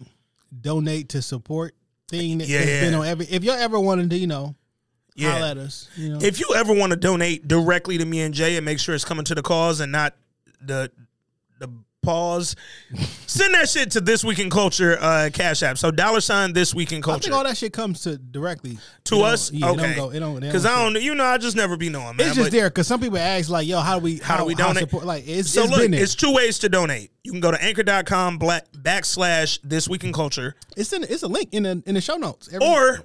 B: donate to support thing that,
C: Yeah,
B: that's been on every. If y'all ever wanted to, you know,
C: Yeah.
B: holla at us. You know?
C: If you ever want to donate directly to me and Jay and make sure it's coming to the cause and not the pause, send that shit to this week in culture uh, cash app. So dollar sign this week in
B: I
C: culture
B: think all that shit comes to directly
C: to
B: don't-
C: us.
B: It
C: okay,
B: don't go. It don't. they
C: because I don't, you know, I just never be knowing, man.
B: It's just there because some people ask like, "Yo, how do we?
C: How do we donate?
B: support? Like, it's,
C: so
B: it's
C: look, it's two ways to donate. You can go to anchor.com black backslash this week in culture,
B: It's in. It's a link in the in the show notes. Every-
C: or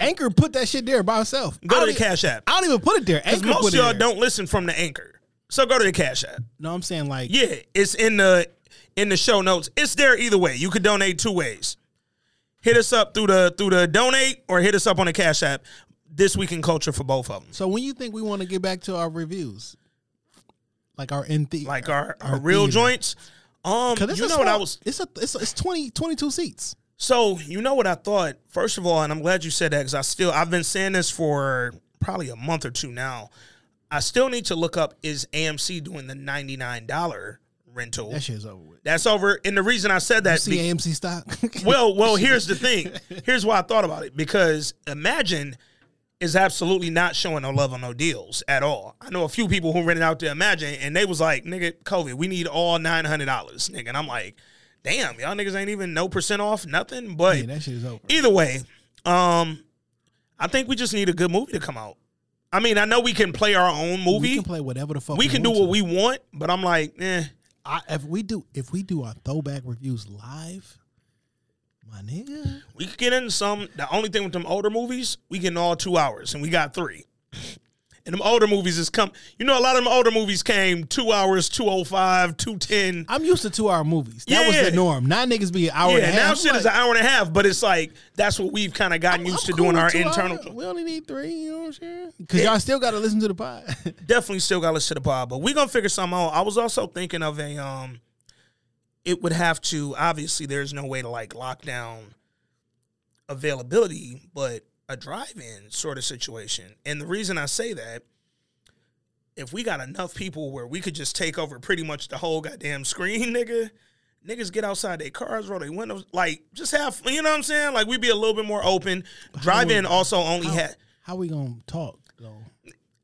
B: Anchor put that shit there by itself.
C: go to the Cash App.
B: I don't even put it there.
C: Because most of y'all
B: there.
C: don't listen from the Anchor. So go to the Cash App.
B: No, I'm saying like,
C: Yeah, it's in the in the show notes. It's there either way. You could donate two ways. Hit us up through the through the donate or hit us up on the Cash App. This week in culture for both of them.
B: So when you think we want to get back to our reviews, like our in the
C: Like our, our, real
B: theater.
C: joints. Um, you know what I was
B: It's a it's, a, it's 20, 22 seats.
C: So you know what I thought. First of all, and I'm glad you said that because I still I've been saying this for probably a month or two now. I still need to look up is AMC doing the ninety nine dollar rental.
B: That shit's over with.
C: That's over. And the reason I said that,
B: See
C: be-
B: AMC stock. [laughs]
C: well, well, here's the thing. [laughs] Here's why I thought about it because Emagine is absolutely not showing no love on no deals at all. I know a few people who rented out to Emagine and they was like, "Nigga, COVID, we need all nine hundred dollars, nigga." And I'm like, "Damn, y'all niggas ain't even no percent off, nothing." But
B: yeah, that shit is over.
C: either way, um, I think we just need a good movie to come out. I mean, I know we can play our own movie.
B: We can play whatever the fuck
C: We can do what
B: to.
C: we want, but I'm like, eh.
B: I, if we do if we do our throwback reviews live, my nigga,
C: We could get into some. The only thing with them older movies, we getting all two hours, and we got three. And them older movies is come. You know, a lot of them older movies came two hours, two oh five, two ten.
B: I'm used to two hour movies. That was the norm. Now niggas be an hour
C: Yeah,
B: and a half.
C: now
B: I'm
C: shit is an hour and a half, but it's like that's what we've kind of gotten used to
B: I'm cool
C: doing our internal.
B: hours. We only need three. You know what I'm saying? Because y'all still got to listen to the pod. [laughs]
C: Definitely still got to listen to the pod, but we gonna figure something out. I was also thinking of a um. It would have to obviously. There's no way to like lock down availability, but a drive-in sort of situation. And the reason I say that, if we got enough people where we could just take over pretty much the whole goddamn screen, [laughs] nigga, niggas get outside their cars, roll their windows, like just have, you know what I'm saying? Like we'd be a little bit more open. Drive-in also only
B: how,
C: had.
B: how we gonna talk though?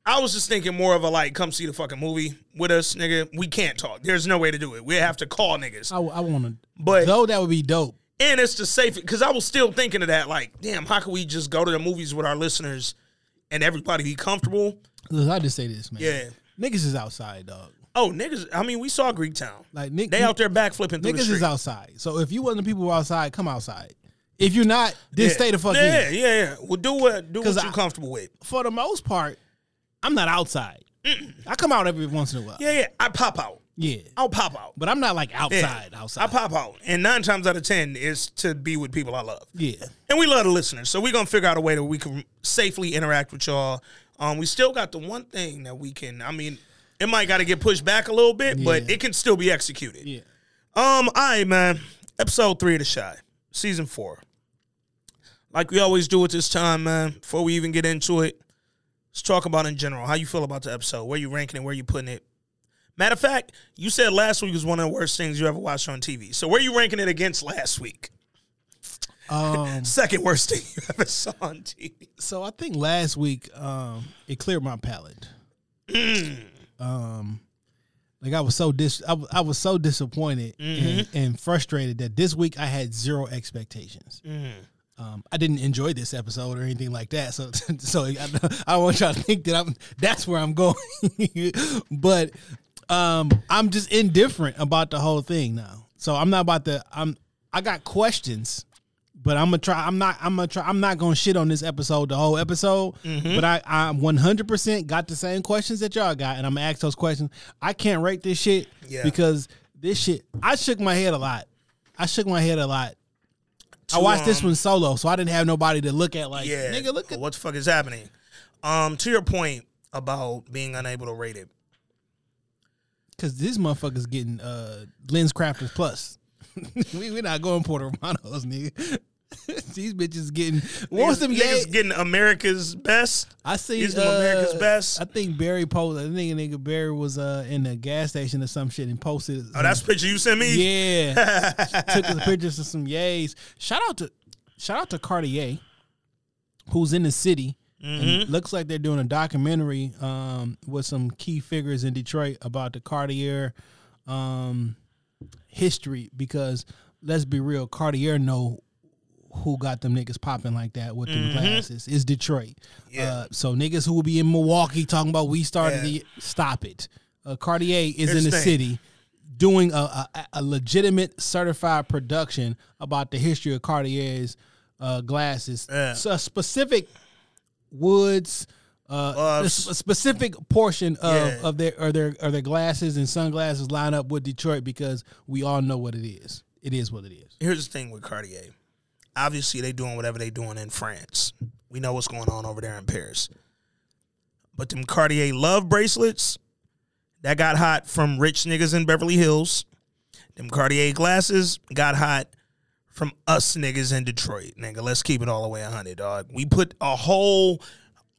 C: I was just thinking more of a like, come see the fucking movie with us, nigga. We can't talk. There's no way to do it. We have to call niggas.
B: I, I want to,
C: But
B: though that would be dope.
C: And it's the safe because I was still thinking of that. Like, damn, how can we just go to the movies with our listeners and everybody be comfortable?
B: Look, I just say this, man.
C: Yeah.
B: niggas is outside, dog.
C: Oh, niggas. I mean, we saw Greektown.
B: Like Nick,
C: They out there backflipping through the
B: Niggas
C: street.
B: is outside. So if you of the people who are outside, come outside. If you're not, then
C: yeah.
B: stay the fuck
C: yeah,
B: in.
C: Yeah, yeah, Well, do what do what you
B: I-
C: comfortable with.
B: For the most part, I'm not outside. I come out every once in a while.
C: Yeah, yeah. I pop out.
B: Yeah.
C: I'll pop out.
B: But I'm not like
C: Yeah.
B: outside. Outside.
C: I pop out, and nine times out of ten is to be with people I love.
B: Yeah.
C: And we love the listeners, so we're gonna figure out a way that we can safely interact with y'all. Um, we still got the one thing that we can. I mean, it might got to get pushed back a little bit, but it can still be executed.
B: Yeah.
C: Um. All right, man. Episode three of the Chi, season four. Like we always do at this time, man. Before we even get into it, let's talk about in general how you feel about the episode. Where you ranking it? Where you putting it? Matter of fact, you said last week was one of the worst things you ever watched on TV. So where are you ranking it against last week?
B: Um, [laughs]
C: Second worst thing you ever saw on TV.
B: so I think last week um, it cleared my palate. um, like I was so dis, I, was- I was so disappointed and, and frustrated that this week I had zero expectations. Um, I didn't enjoy this episode or anything like that, so [laughs] so I, [laughs] I want y'all to think that I'm that's where I'm going. but um, I'm just indifferent about the whole thing now. So I'm not about to. I'm I got questions, but I'm gonna try. I'm not. I'm gonna try. I'm not gonna shit on this episode the whole episode.
C: Mm-hmm.
B: But I I 100 percent got the same questions that y'all got, and I'm gonna ask those questions. I can't rate this shit
C: Yeah.
B: because this shit. I shook my head a lot. I shook my head a lot. I
C: To,
B: watched this
C: um,
B: one solo, so I didn't have nobody to look at. Like,
C: Yeah,
B: nigga, look at
C: what the fuck is happening. Um, to your point about being unable to rate it,
B: because this motherfucker's getting uh LensCrafters plus. [laughs] we we not going Puerto Romanos, nigga. [laughs] These bitches getting what was them
C: niggas getting America's best.
B: I see
C: These them America's
B: uh,
C: best.
B: I think Barry posted. I think nigga Barry was uh in the gas station or some shit and posted.
C: Oh, that's a picture you sent me.
B: yeah. [laughs] took some pictures of some yays. Shout out to shout out to Cartier, who's in the city And it looks like they're doing a documentary um, with some key figures in Detroit about the Cartier um, history. Because let's be real, Cartier know who got them niggas popping like that with them glasses. It's Detroit. Uh, so niggas who will be in Milwaukee talking about we started
C: Yeah.
B: the stop it. Uh, Cartier is in the city doing a, a, a legitimate certified production about the history of Cartier's uh, glasses.
C: Yeah.
B: So a specific woods, uh, a
C: Gloves.
B: s- a specific portion of,
C: Yeah.
B: of their or their or their glasses and sunglasses line up with Detroit because we all know what it is. It is what it is.
C: Here's the thing with Cartier. Obviously, they doing whatever they doing in France. We know what's going on over there in Paris. But them Cartier love bracelets, that got hot from rich niggas in Beverly Hills. Them Cartier glasses got hot from us niggas in Detroit. Nigga, let's keep it all the way 100, dog. We put a whole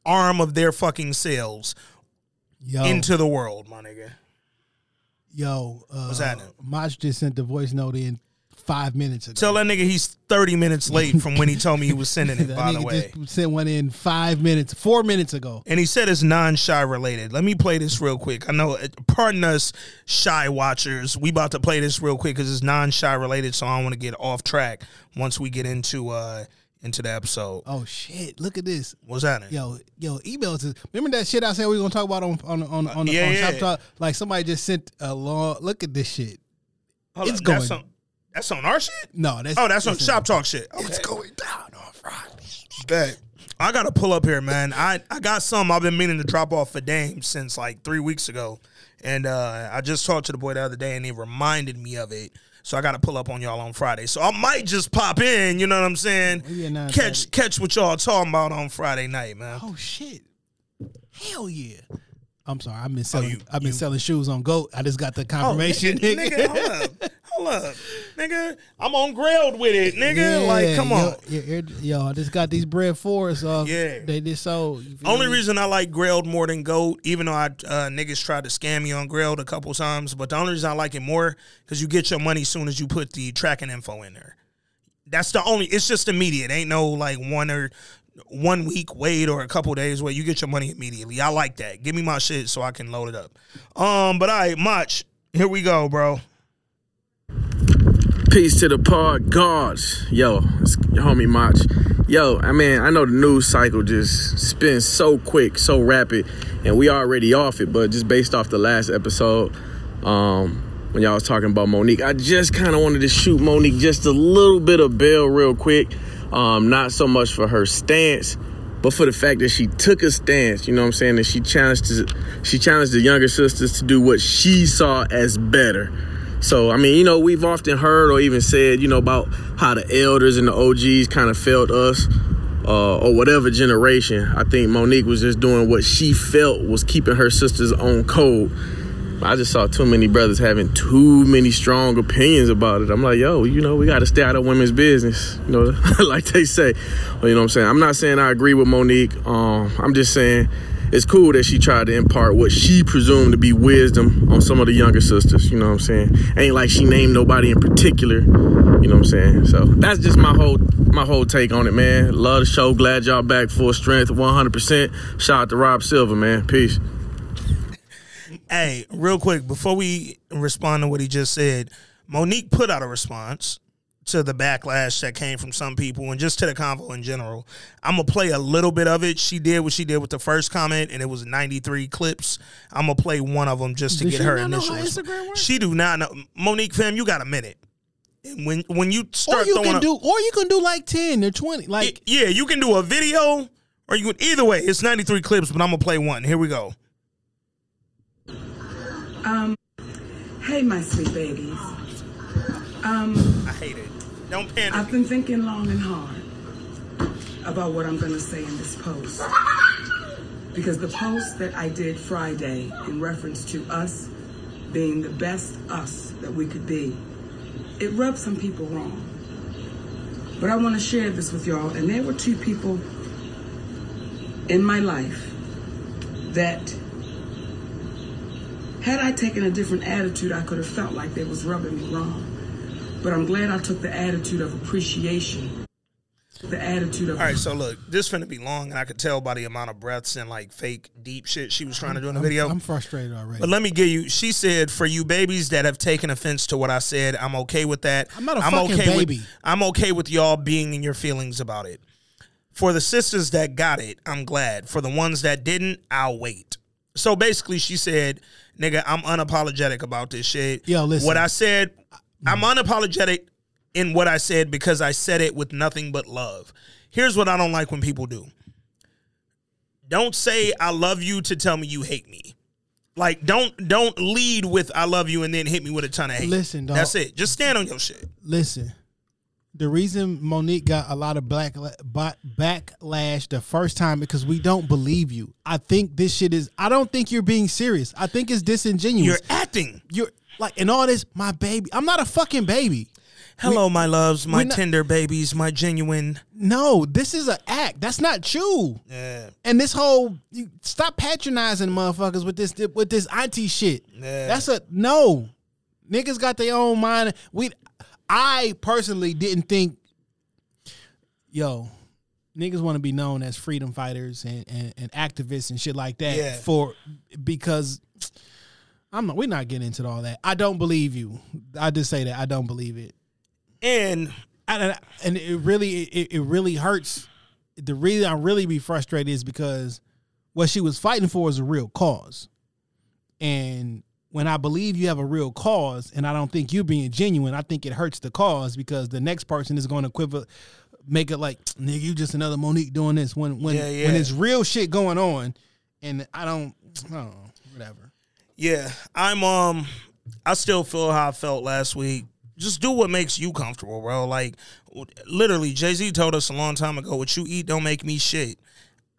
C: arm of their fucking sales
B: Yo,
C: into the world, my nigga.
B: yo, uh,
C: What's happening?
B: Mach just sent the voice note in five minutes ago.
C: Tell that nigga he's 30 minutes late from when he told me he was sending it, [laughs]
B: that
C: by the way.
B: sent one in five minutes, four minutes ago.
C: and he said it's non-Chi related. Let me play this real quick. I know, pardon us, Chi watchers. We about to play this real quick because it's non-Chi related, so I don't want to get off track once we get into uh into the episode.
B: Oh shit! Look at this.
C: What's happening?
B: Yo, yo, emails. Is, remember that shit I said we were gonna talk about on on on on,
C: Yeah,
B: on
C: yeah.
B: Shop Talk? Like somebody just sent a long. Look at this shit.
C: Hold
B: it's
C: up,
B: going.
C: On, that's on our shit.
B: no, that's
C: Oh, that's on
B: listen,
C: Shop Talk shit. Okay.
B: It's going down on Friday.
C: Bet. I gotta pull up here, man. I, I got some I've been meaning to drop off for Dame since like three weeks ago. And uh, I just talked to the boy the other day and he reminded me of it. So I gotta pull up on y'all on Friday. So I might just pop in, you know what I'm saying?
B: Yeah, nah,
C: catch catch what y'all talking about on Friday night, man.
B: Oh shit! Hell yeah! I'm sorry. I've been selling.
C: Oh, you-
B: I've been
C: you-
B: selling shoes on Goat. I just got the
C: Oh,
B: confirmation.
C: nigga, nigga, hold up. [laughs] Hold up. Nigga, I'm on Grailed with it, nigga. like, come on.
B: Yo, yo, I just got these bread fours. Uh,
C: Yeah.
B: they just sold.
C: Only
B: me?
C: reason I like Grailed more than goat, even though I uh, niggas tried to scam me on Grailed a couple times, but the only reason I like it more because you get your money soon as you put the tracking info in there. That's the only. It's just immediate. Ain't no like one or one week wait or a couple days where you get your money immediately. I like that. Give me my shit so I can load it up. Um, but I right, much. Here we go, bro.
K: Peace to the pod gods. Yo, it's your homie Mach. Yo, I mean, I know the news cycle just spins so quick, so rapid, and we already off it, but just based off the last episode, um, when y'all was talking about Mo'Nique, I just kind of wanted to shoot Mo'Nique just a little bit of bail real quick. Um, not so much for her stance, but for the fact that she took a stance, you know what I'm saying, and she challenged she challenged the younger sisters to do what she saw as better. So, I mean, you know, we've often heard or even said, you know, about how the elders and the OGs kind of felt us uh, or whatever generation. I think Mo'Nique was just doing what she felt was keeping her sisters on code. I just saw too many brothers having too many strong opinions about it. I'm like, yo, you know, we got to stay out of women's business, you know, [laughs] like they say. Well, you know what I'm saying? I'm not saying I agree with Mo'Nique. Um, I'm just saying it's cool that she tried to impart what she presumed to be wisdom on some of the younger sisters. You know what I'm saying? Ain't like she named nobody in particular. You know what I'm saying? So that's just my whole my whole take on it, man. Love the show. Glad y'all back full strength, 100%. Shout out to Rob Silver, man. Peace.
C: Hey, real quick, before we respond to what he just said, Mo'Nique put out a response to the backlash that came from some people and just to the convo in general. I'm gonna play a little bit of it. She did what she did with the first comment, and it was 93 clips. I'm gonna play one of them just to
B: Does
C: get
B: she
C: her
B: not know
C: initial.
B: how. Instagram works?
C: She do not know. Mo'Nique, fam, you got a minute. And when when you start, Or
B: you
C: throwing
B: can
C: up-
B: do, or you can do like ten or twenty. Like
C: yeah, you can do a video, or you can either way. It's 93 clips, but I'm gonna play one. Here we go.
L: Um, hey, my sweet babies. Um,
C: I hate it. Don't panic.
L: I've been thinking long and hard about what I'm gonna say in this post. Because the post that I did Friday in reference to us being the best us that we could be, it rubbed some people wrong. But I wanna share this with y'all, and there were two people in my life that had I taken a different attitude, I could have felt like they was rubbing me wrong. But I'm glad I took the attitude of appreciation. The attitude of
C: All right, so look, this finna be long, and I could tell by the amount of breaths and like fake deep shit she was trying to do in the
B: I'm-
C: video.
B: I'm frustrated already.
C: But let me give you. She said, "For you babies that have taken offense to what I said, I'm okay with that.
B: I'm not a fucking
C: okay
B: baby.
C: With, I'm okay with y'all being in your feelings about it. For the sisters that got it, I'm glad. For the ones that didn't, I'll wait." So basically, she said, "Nigga, I'm unapologetic about this shit.
B: Yo, listen.
C: What I said, I'm unapologetic in what I said because I said it with nothing but love. Here's what I don't like when people do." don't say I love you to tell me you hate me. Like don't don't lead with I love you and then hit me with a ton of hate.
B: Listen, dog.
C: That's it. Just stand on your shit.
B: Listen, the reason Mo'Nique got a lot of black ba- backlash the first time because we don't believe you. I think this shit is. I don't think you're being serious. I think it's disingenuous.
C: You're acting.
B: You're like, and all this, my baby. I'm not a fucking baby.
C: Hello, my loves, my
B: not-
C: tender babies, my genuine.
B: No, this is an act. That's not you.
C: Yeah.
B: And this whole you stop patronizing motherfuckers with this with this auntie shit.
C: Yeah.
B: That's a no. Niggas got their own mind. We I personally didn't think yo, niggas want to be known as freedom fighters and, and, and activists and shit like that
C: Yeah.
B: for because I'm not we're not getting into all that. I don't believe you. I just say that I don't believe it.
C: And
B: and, and it really it, it really hurts. The reason I really be frustrated is because what she was fighting for is a real cause, and when I believe you have a real cause, and I don't think you being genuine, I think it hurts the cause because the next person is going to quiver, make it like nigga you just another Mo'Nique doing this when when
C: Yeah, yeah.
B: when it's real shit going on, and I don't I don't know whatever.
C: Yeah, I'm um I still feel how I felt last week. Just do what makes you comfortable, bro. Like literally Jay-Z told us a long time ago, what you eat don't make me shit.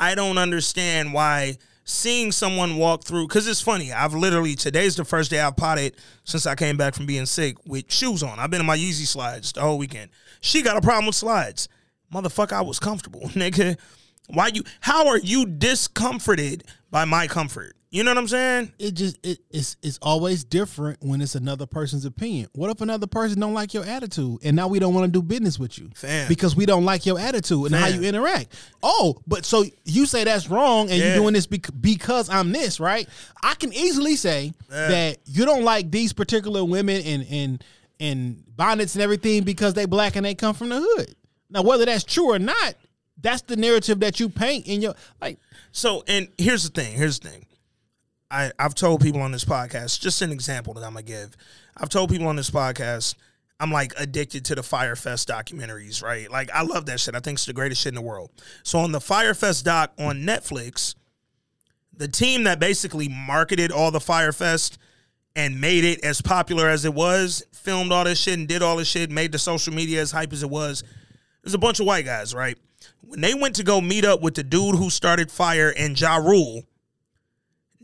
C: I don't understand why seeing someone walk through cuz it's funny. I've literally today's the first day I've potted since I came back from being sick with shoes on. I've been in my Yeezy slides the whole weekend. She got a problem with slides. Motherfucker, I was comfortable, [laughs] nigga. Why you how are you discomforted by my comfort? You know what I'm saying?
B: it just it, it's it's always different when it's another person's opinion. What if another person don't like your attitude and now we don't want to do business with you
C: Fam.
B: because we don't like your attitude and how you interact? Oh, but so you say that's wrong and
C: Yeah.
B: you're doing this bec- because I'm this, right? I can easily say
C: Yeah.
B: that you don't like these particular women and and and bonnets and everything because they black and they come from the hood. Now, whether that's true or not, that's the narrative that you paint in your like.
C: So, and here's the thing. Here's the thing. I I've told people on this podcast. Just an example that I'm gonna give. I've told people on this podcast. I'm like addicted to the Fyre Fest documentaries, right? Like I love that shit. I think it's the greatest shit in the world. So on the Fyre Fest doc on Netflix, the team that basically marketed all the Fyre Fest and made it as popular as it was, filmed all this shit and did all this shit, made the social media as hype as it was. There's a bunch of white guys, right? When they went to go meet up with the dude who started Fyre and Ja Rule,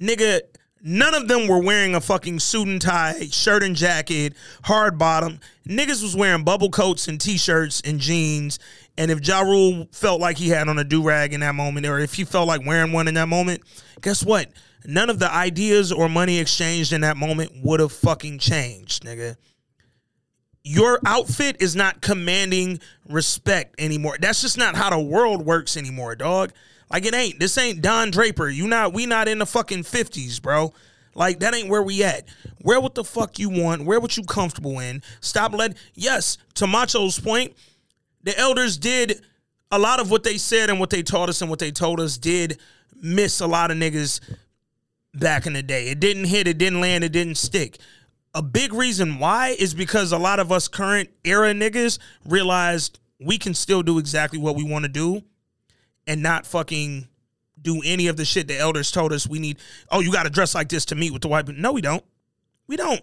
C: nigga, none of them were wearing a fucking suit and tie, shirt and jacket, hard bottom. Niggas was wearing bubble coats and t-shirts and jeans. And if Ja Rule felt like he had on a do-rag in that moment, or if he felt like wearing one in that moment, guess what? None of the ideas or money exchanged in that moment would have fucking changed, nigga your outfit is not commanding respect anymore. That's just not how the world works anymore, dog. Like it ain't. This ain't Don Draper. You not we not in the fucking 50s, bro. Like that ain't where we at. Wear what the fuck you want. Wear what you comfortable in. Stop let yes, to Macho's point, the elders did a lot of what they said and what they taught us and what they told us did miss a lot of niggas back in the day. It didn't hit, it didn't land, it didn't stick. A big reason why is because a lot of us current era niggas realized we can still do exactly what we want to do and not fucking do any of the shit the elders told us we need. Oh, you got to dress like this to meet with the white people. No, we don't. We don't.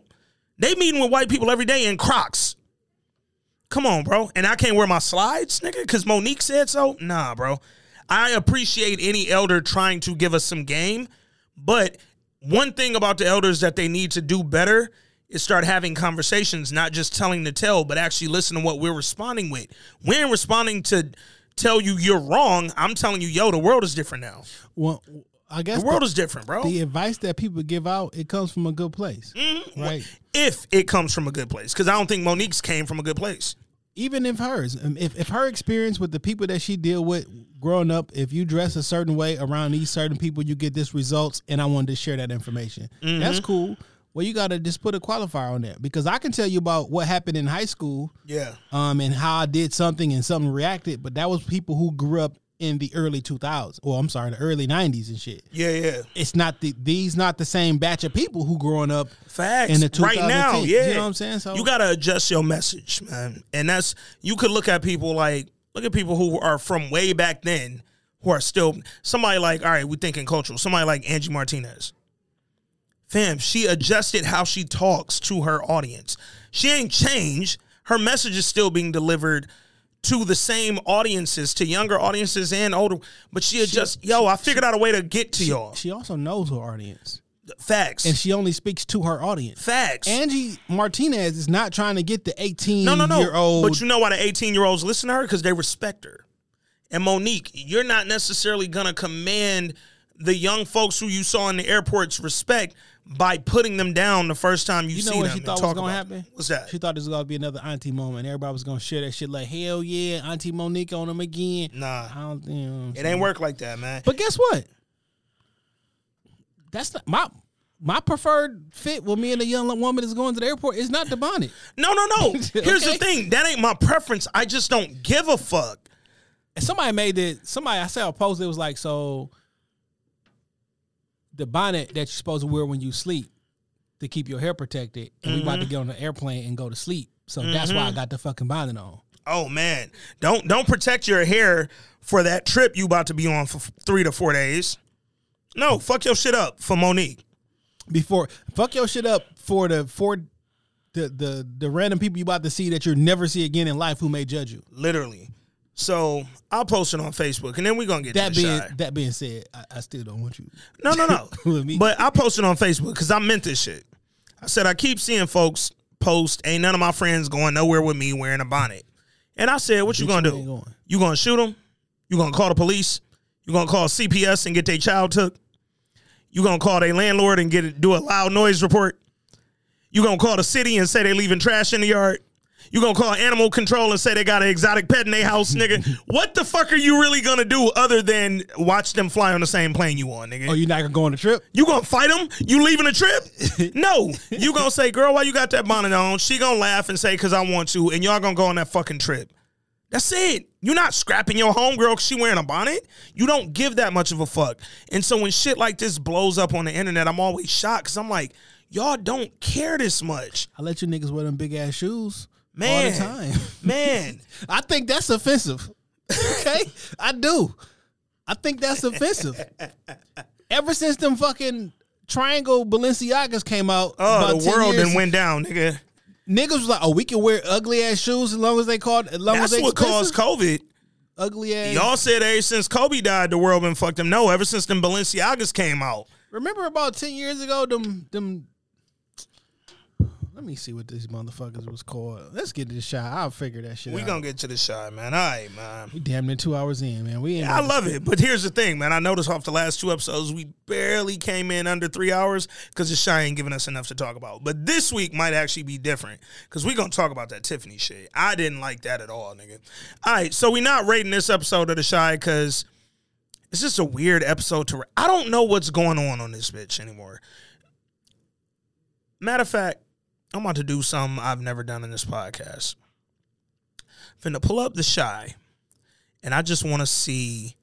C: They meeting with white people every day in Crocs. Come on, bro. And I can't wear my slides, nigga, because Mo'Nique said so? Nah, bro. I appreciate any elder trying to give us some game, but one thing about the elders that they need to do better is start having conversations, not just telling the tale, but actually listen to what we're responding with. We're responding to tell you you're wrong. I'm telling you, yo, the world is different now.
B: Well, I guess
C: The world is different, bro.
B: The advice that people give out, it comes from a good place,
C: Mm-hmm.
B: right?
C: If it comes from a good place, because I don't think Mo'Nique's came from a good place.
B: even if hers, um, if if her experience with the people that she deal with growing up, if you dress a certain way around these certain people, you get this results, and I wanted to share that information. That's
C: Mhm.
B: cool. Well, you got to just put a qualifier on that because I can tell you about what happened in high school,
C: Yeah.
B: um, and how I did something and something reacted, but that was people who grew up in the early 2000s, or I'm sorry, the early 90s and shit.
C: Yeah, yeah.
B: It's not the these not the same batch of people who growing up
C: Facts.
B: in the
C: right now, yeah.
B: You know what I'm saying? So
C: you gotta adjust your message, man. And that's you could look at people like look at people who are from way back then who are still somebody like, all right, we thinking cultural. Somebody like Angie Martinez. Fam, she adjusted how she talks to her audience. She ain't changed. Her message is still being delivered to the same audiences, to younger audiences and older. But she adjusts. Yo, I figured out a way to get to y'all.
B: She also knows her audience.
C: Facts.
B: And she only speaks to her audience.
C: Facts.
B: Angie Martinez is not trying to get the 18
C: No, no, no.
B: year old.
C: But you know why the 18 year olds listen to her? Because they respect her. And Mo'Nique, you're not necessarily gonna command the young folks who you saw in the airports respect by putting them down the first time you,
B: you
C: see
B: know what
C: them
B: she thought was gonna happen?
C: What's that?
B: She thought this was gonna be another auntie moment. Everybody was gonna share that shit like hell yeah, Auntie Mo'Nique on them again.
C: Nah,
B: I don't think. You know
C: It ain't work like that, man.
B: But guess what? That's not my my preferred fit with me and a young woman is going to the airport is not the bonnet. [laughs]
C: No, no, no. [laughs] Here's the thing. That ain't my preference. I just don't give a fuck.
B: And somebody made it. Somebody I saw a post. It was like so. The bonnet that you're supposed to wear when you sleep to keep your hair protected, and we about to
C: Mhm.
B: get on the airplane and go to sleep. So that's why I
C: Mhm.
B: got the fucking bonnet on.
C: Oh man, don't don't protect your hair for that trip you about to be on for three to four days. No, fuck your shit up for Mo'Nique.
B: Before fuck your shit up for the for the the the random people you about to see that you'll never see again in life who may judge you.
C: Literally. So I'll post it on Facebook, and then we're gonna get
B: That
C: to
B: being
C: shy.
B: that being said, I, I still don't want you.
C: No, no, no. [laughs] But I posted on Facebook because I meant this shit. I said I keep seeing folks post, ain't none of my friends going nowhere with me wearing a bonnet. And I said, what you gonna do?
B: going.
C: You gonna shoot them? You gonna call the police? You gonna call CPS and get their child took? You gonna call their landlord and get it, do a loud noise report? You gonna call the city and say they leaving trash in the yard? You gonna call animal control and say they got an exotic pet in their house, nigga? [laughs] what the fuck are you really gonna do other than watch them fly on the same plane you on, nigga?
B: Oh, you not gonna go on the trip?
C: You gonna fight them? You leaving a trip? [laughs] no. You gonna say, girl, why you got that bonnet on? She gonna laugh and say, cause I want to, and y'all gonna go on that fucking trip. That's it. You're not scrapping your homegirl because she wearing a bonnet. You don't give that much of a fuck. And so when shit like this blows up on the internet, I'm always shocked because I'm like, y'all don't care this much.
B: I let you niggas wear them big ass shoes
C: Man.
B: all the time. [laughs]
C: Man.
B: I think that's offensive. [laughs] Okay, I do. I think that's offensive. Ever since them fucking triangle Balenciagas came out,
C: Oh, the world
B: years,
C: then went down, nigga.
B: Niggas was like, "Oh, we can wear ugly ass shoes as long as they called as long as
C: That's
B: they
C: what caused. COVID.
B: Ugly ass.
C: Y'all said ever since Kobe died, the world been fucked them. No, ever since them Balenciagas came out.
B: Remember about ten years ago, them them. Let me see what these motherfuckers was called. Let's get to the shot. I'll figure that shit out.
C: We
B: out.
C: gonna get to the Chi, man. All right, man.
B: We damn near two hours in, man. We ain't.
C: Yeah, I love it. But here's the thing, man. I noticed off the last two episodes, we barely came in under three hours because the Chi ain't giving us enough to talk about. But this week might actually be different because we gonna talk about that Tiffany shit. I didn't like that at all, nigga. All right, so we not rating this episode of the Chi because it's just a weird episode to. I don't know what's going on on this bitch anymore. Matter of fact, I'm about to do something I've never done in this podcast. Finna pull up the Chi, and I just want to see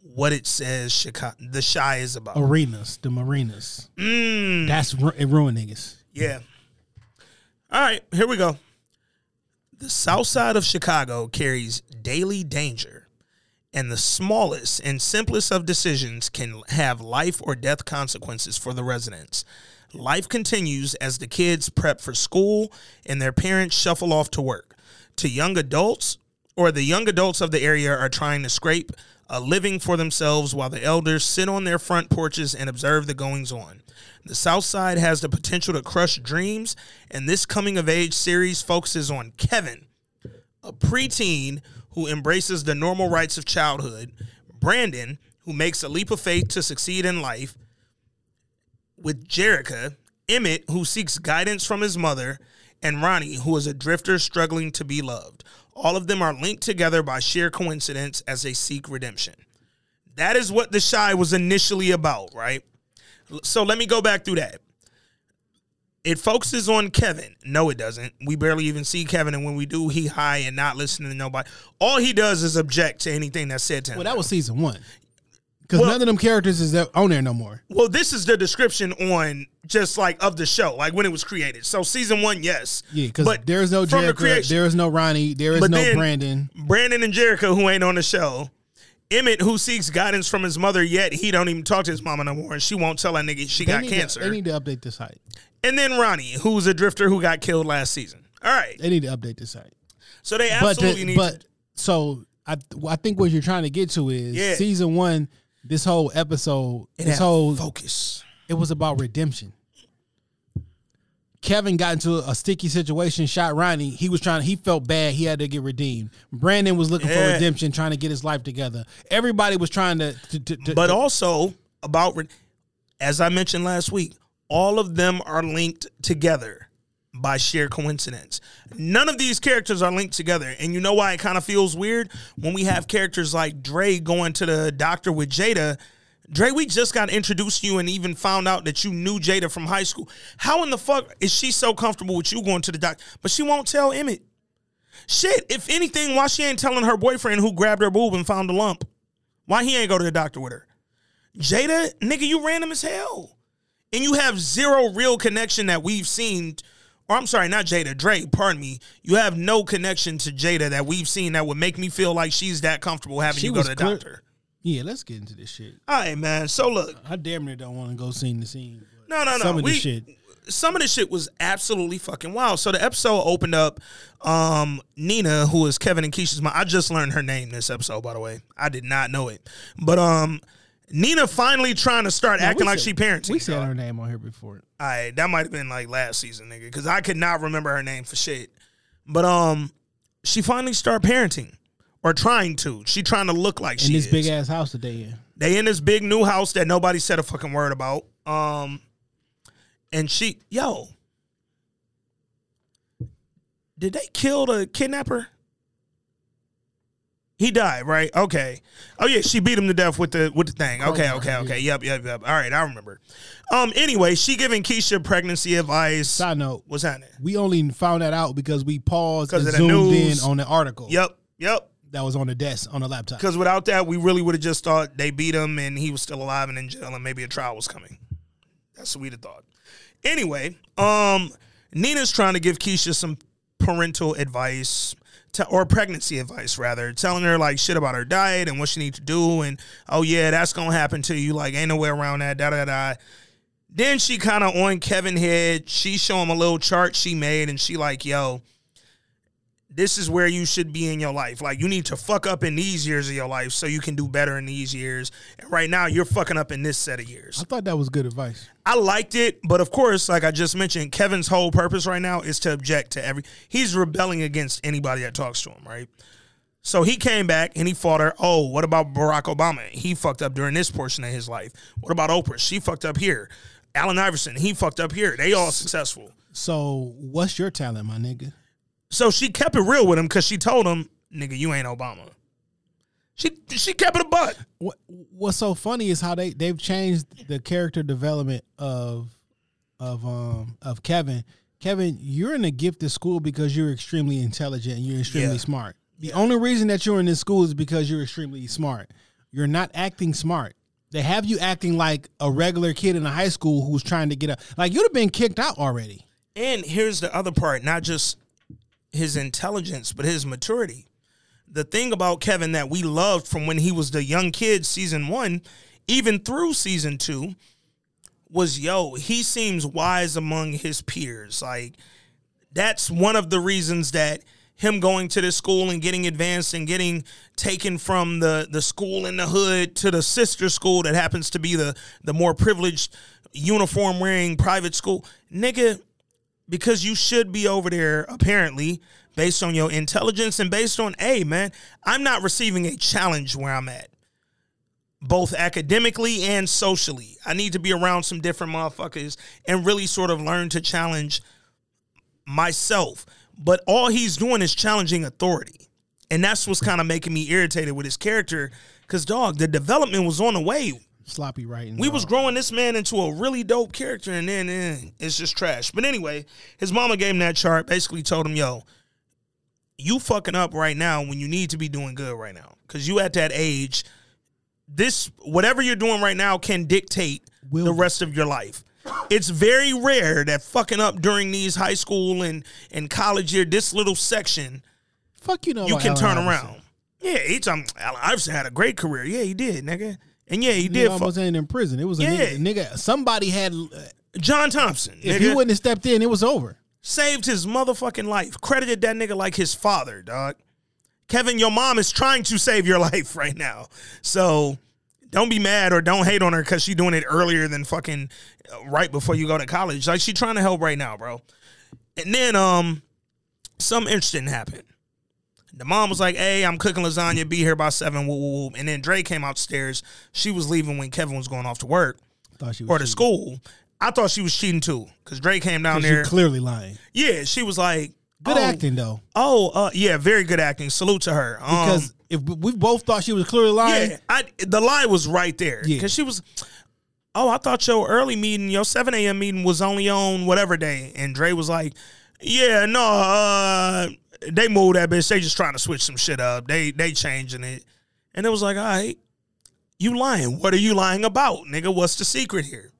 C: what it says. Chicago, the Chi is about.
B: arenas, the marinas.
C: Mm,
B: That's ru- it ruined niggas.
C: yeah. All right, here we go. The south side of Chicago carries daily danger, and the smallest and simplest of decisions can have life or death consequences for the residents. Life continues as the kids prep for school and their parents shuffle off to work. To young adults, or the young adults of the area are trying to scrape a living for themselves while the elders sit on their front porches and observe the goings on. The South Side has the potential to crush dreams, and this coming of age series focuses on Kevin, a preteen who embraces the normal rights of childhood, Brandon, who makes a leap of faith to succeed in life, with Jerrika, Emmett, who seeks guidance from his mother, and Ronnie, who is a drifter struggling to be loved. All of them are linked together by sheer coincidence as they seek redemption. That is what The Chi was initially about, right? So let me go back through that. It focuses on Kevin. No, it doesn't. We barely even see Kevin, and when we do, he high and not listening to nobody. All he does is object to anything that's said to him.
B: Well, that was season one. Because none of them characters is on there no more.
C: Well, this is the description on just like of the show, like when it was created. So season one, yes.
B: Yeah, because
C: But
B: there is no Jericho, there is no Ronnie, there is
C: But
B: no Brandon.
C: Brandon and Jericho, who ain't on the show. Emmett, who seeks guidance from his mother, yet he don't even talk to his mama no more, and she won't tell that nigga she
B: They
C: got
B: need to-
C: cancer.
B: they need to update the site.
C: and then Ronnie, who's a drifter who got killed last season. All right,
B: They need to update the site.
C: so they
B: But
C: absolutely
B: the,
C: need.
B: but so I I think what you're trying to get to is
C: Yeah.
B: season one. This whole episode,
C: It
B: this whole
C: focus.
B: It was about redemption. Kevin got into a sticky situation, shot Ronnie. He was trying. He felt bad. He had to get redeemed. Brandon was looking for redemption, trying to get his life together. Everybody was trying to. to, to, to-
C: but also about as I mentioned last week, all of them are linked together by sheer coincidence. None of these characters are linked together, and you know why it kind of feels weird when we have characters like Dre going to the doctor with Jada. Dre, we just got introduced to you and even found out that you knew Jada from high school. How in the fuck is she so comfortable with you going to the doctor? But she won't tell Emmett. Shit, if anything, why she ain't telling her boyfriend who grabbed her boob and found the lump? Why he ain't go to the doctor with her? Jada, nigga, you random as hell. And you have zero real connection that we've seen. Or I'm sorry, not Jada, Dre, pardon me. You have no connection to Jada that we've seen that would make me feel like she's that comfortable having
B: She
C: you go to the
B: clear-
C: doctor.
B: yeah, let's get into this shit.
C: All right, man. So look,
B: I damn near don't want to go scene to scene.
C: no, no, no.
B: Some of
C: we,
B: this shit.
C: Some of this shit was absolutely fucking wild. So the episode opened up. Um, Nina, who is Kevin and Keisha's mom. I just learned her name this episode, by the way. I did not know it. But um, Nina finally trying to start
B: Yeah,
C: acting like
B: said-
C: she parenting.
B: We said her name on here before.
C: All right, that might have been like last season, nigga, because I could not remember her name for shit. But um, she finally start parenting, or trying to. She trying to look like
B: In
C: she
B: this
C: is.
B: big ass house that they in.
C: They in this big new house that nobody said a fucking word about. Um, and she, yo, did they kill the kidnapper? He died, right? Okay. Oh yeah, she beat him to death with the with the thing. Okay, okay, okay.
B: yeah.
C: Yep, yep, yep. All right, I remember. Um. Anyway, she giving Keisha pregnancy advice.
B: Side note:
C: What's happening?
B: We only found that out because we paused and
C: of the
B: zoomed
C: news.
B: in on the article.
C: Yep, yep.
B: That was on the desk on the laptop.
C: Because without that, we really would have just thought they beat him and he was still alive and in jail, and maybe a trial was coming. That's what we'd have thought. Anyway, um, Nina's trying to give Keisha some parental advice. To, or pregnancy advice rather, telling her like shit about her diet and what she needs to do, and oh yeah, that's gonna happen to you. Like ain't no way around that. Da da da. Then she kind of on Kevin head. She show him a little chart she made, and she like, yo, this is where you should be in your life. Like you need to fuck up in these years of your life so you can do better in these years. And right now you're fucking up in this set of years.
B: I thought that was good advice.
C: I liked it, but of course, like I just mentioned, Kevin's whole purpose right now is to object to every. He's rebelling against anybody that talks to him, right? So he came back and he fought her. Oh, what about Barack Obama? He fucked up during this portion of his life. What about Oprah? She fucked up here. Allen Iverson, he fucked up here. They all successful.
B: So, what's your talent, my nigga?
C: So she kept it real with him because she told him, "Nigga, you ain't Obama." She she kept it a butt.
B: What What's so funny is how they they've changed the character development of of um of Kevin. Kevin, you're in a gifted school because you're extremely intelligent and you're extremely
C: Yeah.
B: smart. The only reason that you're in this school is because you're extremely smart. You're not acting smart. They have you acting like a regular kid in a high school who's trying to get a like you'd have been kicked out already.
C: And here's the other part: not just his intelligence, but his maturity. The thing about Kevin that we loved from when he was the young kid, season one, even through season two, was yo, he seems wise among his peers. Like that's one of the reasons that him going to this school and getting advanced and getting taken from the the school in the hood to the sister school that happens to be the the more privileged uniform wearing private school nigga because you should be over there apparently based on your intelligence and based on hey man i'm not receiving a challenge where i'm at both academically and socially i need to be around some different motherfuckers and really sort of learn to challenge myself. But all he's doing is challenging authority. And that's what's kind of making me irritated with his character. Cause dog, the development was on the way.
B: Sloppy writing.
C: We was growing this man into a really dope character, and then eh, it's just trash. But anyway, his mama gave him that chart, basically told him, yo, you fucking up right now when you need to be doing good right now. Cause you at that age, this whatever you're doing right now can dictate the rest of your life. It's very rare that fucking up during these high school and, and college year, this little section,
B: Fuck you know.
C: you can
B: Allen
C: turn
B: Iverson.
C: around. Yeah, each time Allen Iverson had a great career. Yeah, he did, nigga. And yeah, he did.
B: almost ended in prison. It was a
C: Yeah.
B: nigga, nigga. Somebody had.
C: John Thompson.
B: If
C: nigga.
B: he wouldn't have stepped in, it was over.
C: saved his motherfucking life. Credited that nigga like his father, dog. Kevin, your mom is trying to save your [laughs] life right now. So don't be mad or don't hate on her because she doing it earlier than fucking uh, right before you go to college. Like she trying to help right now, bro. And then um, something interesting happened. The mom was like, "Hey, I'm cooking lasagna. Be here by seven. Woo, woo, woo. And then Dre came outstairs. She was leaving when Kevin was going off to work
B: Thought she was
C: or to
B: cheating.
C: school. I thought she was cheating too because Dre came down there.
B: Clearly lying.
C: Yeah, she was like,
B: Good
C: oh,
B: acting though,
C: Oh, uh, yeah, very good acting. Salute to her. Um,
B: because if we both thought she was clearly lying,
C: yeah, I, the lie was right there
B: Yeah.
C: because she was. Oh, I thought your early meeting, your seven a.m. meeting was only on whatever day, and Dre was like, "Yeah, no, uh, they moved that bitch. They just trying to switch some shit up. They they changing it." And it was like, "All right, you lying? What are you lying about, nigga? What's the secret here?"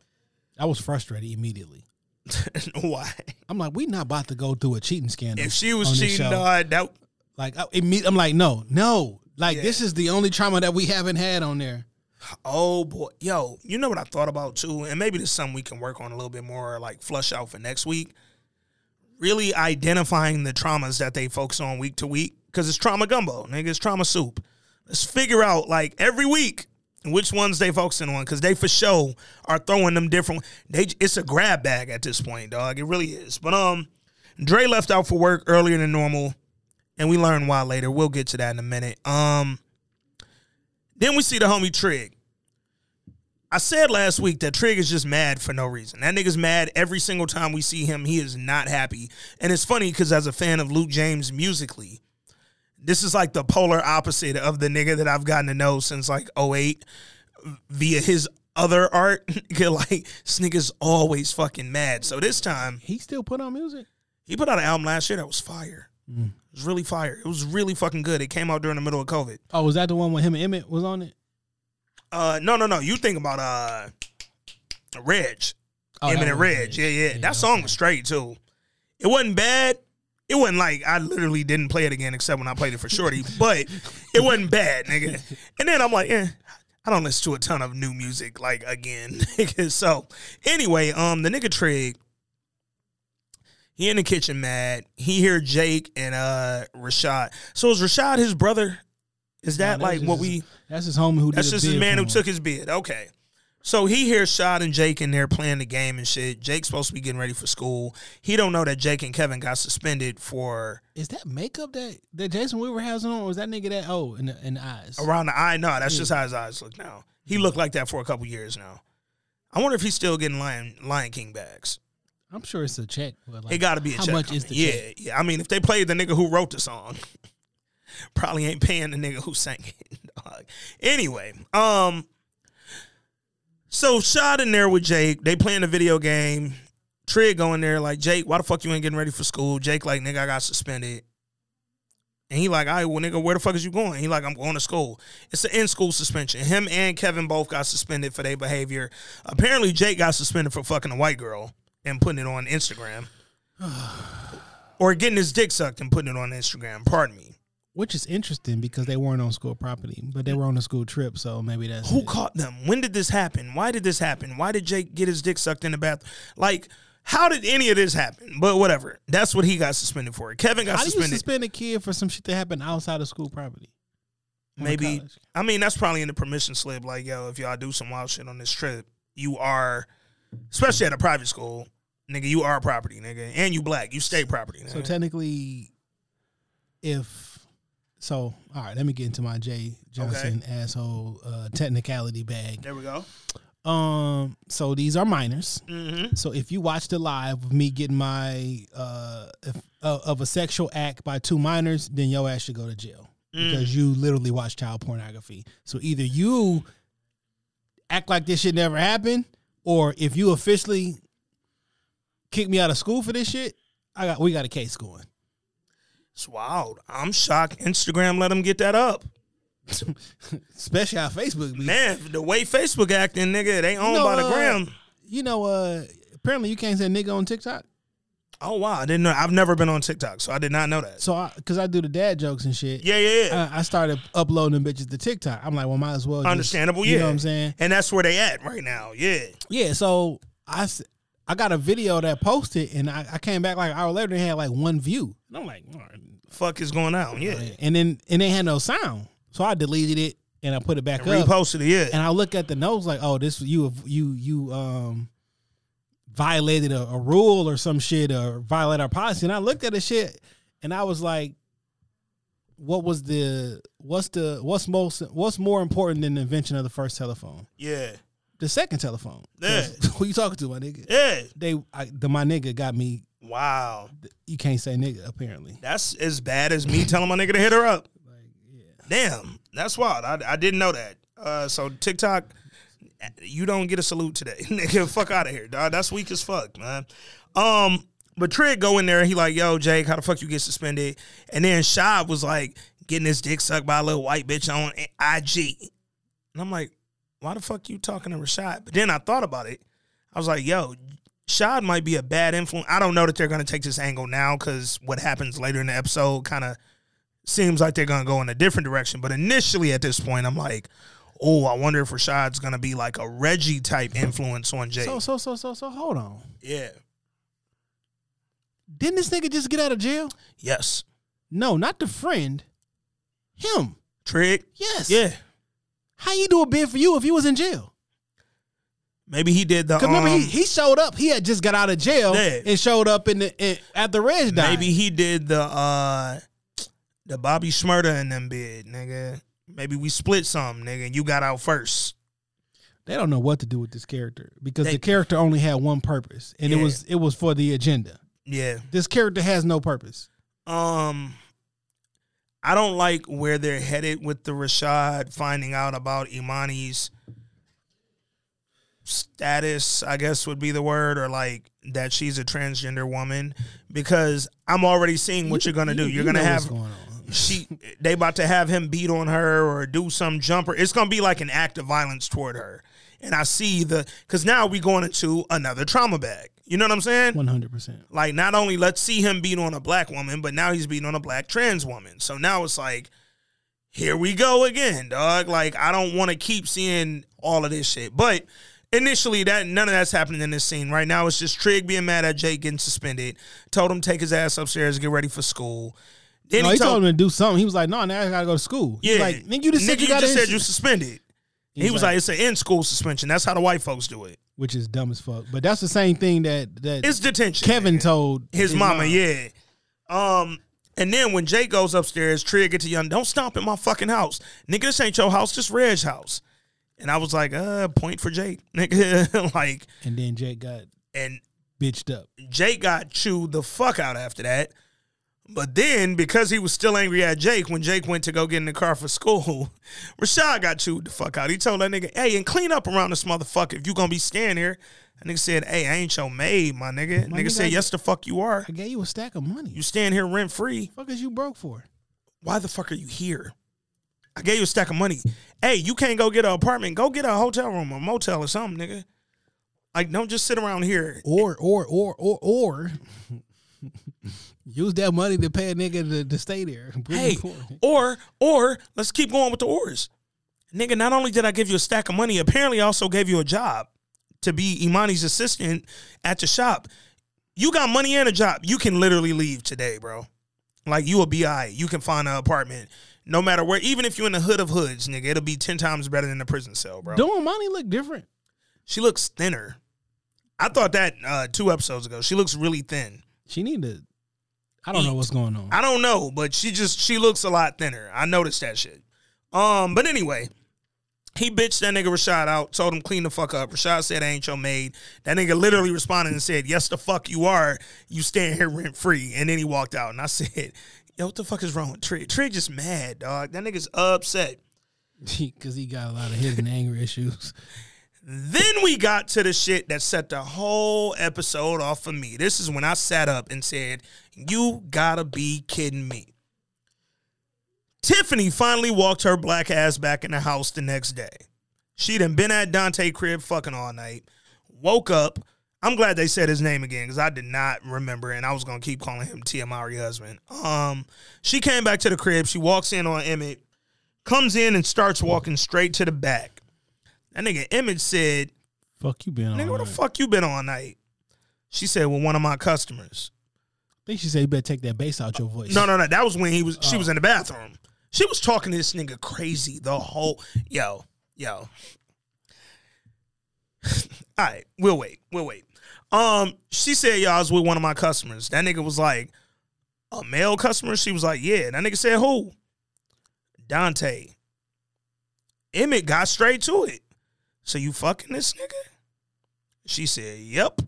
B: I was frustrated immediately. [laughs]
C: Why?
B: I'm like, we not about to go through a cheating scandal.
C: If she was cheating, dog, that
B: like I, I'm like, no, no, like
C: Yeah.
B: this is the only trauma that we haven't had on there.
C: Oh boy, yo, you know what I thought about too, and maybe this is something we can work on a little bit more, like flush out for next week. Really identifying the traumas that they focus on week to week, because it's trauma gumbo, nigga. It's trauma soup. Let's figure out like every week which ones they focusing on, because they for sure are throwing them different. They it's a grab bag at this point, dog. It really is. But um, Dre left out for work earlier than normal, and we learn why later. We'll get to that in a minute. Um. Then we see the homie Trig. I said last week that Trig is just mad for no reason. That nigga's mad every single time we see him. He is not happy. And it's funny because as a fan of Luke James musically, this is like the polar opposite of the nigga that I've gotten to know since like 08 via his other art. [laughs] like, nigga's always fucking mad. So this time,
B: He still put on music.
C: he put out an album last year that was fire.
B: Mm.
C: It was really fire. It was really fucking good. It came out during the middle of COVID.
B: Oh, was that the one with him and Emmett was on it?
C: Uh, no, no, no. You think about uh, Reg,
B: Oh,
C: Eminem Reg.
B: Reg.
C: Yeah, yeah.
B: Yeah,
C: That song was straight too. It wasn't bad. It wasn't like I literally didn't play it again except when I played it for Shorty, [laughs] but it wasn't bad, nigga. And then I'm like, eh, I don't listen to a ton of new music like again. [laughs] nigga. so anyway, um, the nigga Trig, he in the kitchen mad. He hear Jake and uh Rashad. So is Rashad his brother? Is that
B: Nah,
C: like what
B: just
C: we?
B: his- That's his homie who did
C: That's just his man who
B: him.
C: took his bid. Okay. So he hears Shad and Jake in there playing the game and shit. Jake's supposed to be getting ready for school. He don't know that Jake and Kevin got suspended for
B: Is that makeup that that Jason Weaver has on, or is that nigga that oh in the, in the eyes?
C: around the eye. No, that's
B: Yeah.
C: just how his eyes look now. He looked like that for a couple years now. I wonder if he's still getting Lion Lion King bags.
B: I'm sure it's a check. But like,
C: it got to be a
B: how
C: check How
B: much
C: coming.
B: is the
C: yeah,
B: check?
C: yeah. Yeah. I mean, if they played the nigga who wrote the song, [laughs] probably ain't paying the nigga who sang it. [laughs] dog. Anyway, um, so Shad in there with Jake. They playing a video game. Trig going there like Jake, why the fuck you ain't getting ready for school? Jake like nigga, I got suspended. And he like, all right, well, nigga, where the fuck is you going? He like, I'm going to school. It's an in-school suspension. Him and Kevin both got suspended for their behavior. Apparently, Jake got suspended for fucking a white girl and putting it on Instagram. [sighs] or getting his dick sucked and putting it on Instagram. Pardon me.
B: Which is interesting because they weren't on school property, but they were on a school trip, so maybe that's
C: Who
B: it.
C: caught them? When did this happen? Why did this happen? Why did Jake get his dick sucked in the bathroom? Like, how did any of this happen? But whatever. That's what he got suspended for. Kevin got
B: How do you
C: suspended.
B: suspend a kid for some shit that happened outside of school property?
C: Maybe? I mean that's probably in the permission slip. Like, yo, if y'all do some wild shit on this trip, you are, especially at a private school, nigga, you are property, nigga, and you black, you stay property. Nigga.
B: So technically, if so, all right, let me get into my Jay Johnson asshole uh, technicality bag.
C: there we go.
B: Um, so these are minors.
C: Mm-hmm.
B: So if you watched the live of me getting my uh, if, uh of a sexual act by two minors, then your ass should go to jail
C: Mm.
B: because you literally watch child pornography. So either you act like this shit never happened, or if you officially kick me out of school for this shit, I got we got a case going.
C: It's wild. I'm shocked. Instagram let them get that up. [laughs]
B: Especially how Facebook be.
C: Man, the way Facebook acting, nigga, they owned
B: You know,
C: by the
B: uh,
C: gram.
B: You know, uh, apparently you can't say nigga on TikTok.
C: Oh wow, I didn't know. I've never been on TikTok, so I did not know that.
B: So, I, cause I do the dad jokes and shit.
C: Yeah, yeah, yeah.
B: I, I started uploading them bitches to TikTok. I'm like, well, might as well. just-
C: Understandable,
B: You
C: yeah.
B: know what I'm saying?
C: And that's where they at right now. Yeah.
B: Yeah. So I, I got a video that posted, and I, I came back like an hour later and it had like one view. And I'm like, right.
C: Fuck is going on? Yeah.
B: and then and they had no sound, so I deleted it and I put it back
C: And
B: up.
C: reposted it, yeah.
B: And I look at the notes like, oh, this you you you um violated a, a rule or some shit or violated our policy. And I looked at the shit and I was like, what was the what's the what's most what's more important than the invention of the first telephone?
C: Yeah.
B: The second telephone.
C: Yeah. [laughs]
B: Who you talking to, my nigga?
C: Yeah.
B: They I, the my nigga got me.
C: Wow.
B: You can't say nigga apparently.
C: That's as bad as me telling my nigga to hit her up. Damn, that's wild. I, I didn't know that. Uh, so TikTok, you don't get a salute today, [laughs] nigga. Fuck out of here, dog. That's weak as fuck, man. Um, but Trig go in there and he like, yo, Jake, how the fuck you get suspended? And then Shad was like getting his dick sucked by a little white bitch on IG, and I'm like, why the fuck you talking to Rashad? But then I thought about it. I was like, yo, Shad might be a bad influence. I don't know that they're gonna take this angle now because what happens later in the episode kind of seems like they're gonna go in a different direction. But initially, at this point, I'm like, oh, I wonder if Rashad's gonna be like a Reggie type influence on Jay.
B: So so so so so hold on.
C: yeah.
B: Didn't this nigga just get out of jail?
C: Yes.
B: No, not the friend. Him.
C: Trick.
B: Yes.
C: Yeah.
B: How you do a bid for you if you was in jail?
C: Maybe he did the.
B: Cause remember
C: um,
B: he, he showed up. He had just got out of jail
C: Yeah.
B: and showed up in the in, at the red died.
C: Maybe he did the uh the Bobby Shmurda and them bid, nigga. Maybe we split some, nigga, and you got out first.
B: they don't know what to do with this character because
C: They-
B: the character only had one purpose, and it was it was for the agenda.
C: Yeah.
B: This character has no purpose.
C: Um I don't like where they're headed with the Rashad finding out about Imani's status, I guess would be the word, or like that she's a transgender woman. Because I'm already seeing what
B: You-
C: you, are gonna
B: you-
C: do.
B: you
C: You're gonna
B: know what's
C: have
B: going
C: she they about to have him beat on her or do some jumper. It's gonna be like an act of violence toward her. And I see the because now we going into another trauma bag. You know what I'm saying?
B: One hundred percent.
C: Like not only let's see him beat on a black woman, but now he's beating on a black trans woman. So now it's like, here we go again, dog. Like I don't want to keep seeing all of this shit. But initially that none of that's happening in this scene. Right now it's just Trig being mad at Jake getting suspended. Told him to take his ass upstairs, and get ready for school. Then
B: no,
C: he,
B: he told
C: told,
B: him to do something. He was like, "No, now I gotta go to school." He's
C: yeah,
B: like, "Nigga, you just said you, got
C: just said you suspended. He was
B: like-
C: it's an in school suspension. That's how the white folks do it.
B: which is dumb as fuck. But that's the same thing that that
C: It's detention.
B: Kevin told
C: his, mama,
B: mom.
C: yeah. Um, and then when Jake goes upstairs, Trig get to young, don't stomp in my fucking house. Nigga, this ain't your house, this Reg's house. And I was like, uh, point for Jake. [laughs] Nigga, like,
B: And then Jake got
C: and
B: bitched up.
C: Jake got chewed the fuck out after that. But then, because he was still angry at Jake, when Jake went to go get in the car for school, [laughs] Rashad got chewed the fuck out. He told that nigga, hey, and clean up around this motherfucker if you gonna be staying here. That nigga said, hey, I ain't your maid, my nigga.
B: My
C: nigga
B: nigga,
C: said, yes, the fuck you are.
B: I gave you a stack of money.
C: You staying here rent free.
B: fuck is you broke for?
C: Why the fuck are you here? I gave you a stack of money. Hey, you can't go get an apartment. Go get a hotel room or motel or something, nigga. Like, don't just sit around here.
B: Or or or or or use that money to pay a nigga to, to stay there. [laughs]
C: Hey, or or let's keep going with the ors. Nigga, not only did I give you a stack of money, apparently I also gave you a job to be Imani's assistant at the shop. You got money and a job. You can literally leave today, bro. Like you a BI. You can find an apartment. No matter where, even if you're in the hood of hoods, nigga, it'll be ten times better than the prison cell, bro.
B: Don't money look different?
C: She looks thinner. I thought that uh, two episodes ago. She looks really thin.
B: She need to. I don't know what's going on.
C: I don't know, but she just she looks a lot thinner. I noticed that shit. Um, but anyway, He bitched that nigga Rashad out, told him clean the fuck up. Rashad said, I ain't your maid. That nigga literally responded and said, Yes, the fuck you are. You stand here rent free. And then he walked out. And I said, Yo, what the fuck is wrong with Trig? Trig just mad, dog. That nigga's upset. [laughs]
B: Because he got a lot of hidden anger issues.
C: Then we got to the shit that set the whole episode off for me. This is when I sat up and said, You gotta be kidding me. Tiffany finally walked her black ass back in the house the next day. She done been at Dante crib fucking all night. Woke up. I'm glad they said his name again because I did not remember and I was gonna keep calling him Tia husband. Um, she came back to the crib. She walks in on Emmett, comes in and starts walking straight to the back. That nigga Emmett said,
B: Fuck you been on.
C: Nigga, where the fuck you been all night? She said, Well, one of my customers.
B: I think she said you better take that bass out your voice.
C: No, no, no. That was when he was she
B: Oh.
C: was in the bathroom. She was talking to this nigga crazy the whole yo, yo. [laughs] All right, we'll wait. We'll wait. Um, she said, "Yo, I was with one of my customers." That nigga was like, "A male customer?" She was like, "Yeah." That nigga said, "Who?" Dante. Emmett got straight to it. So you fucking this nigga? She said, "Yep."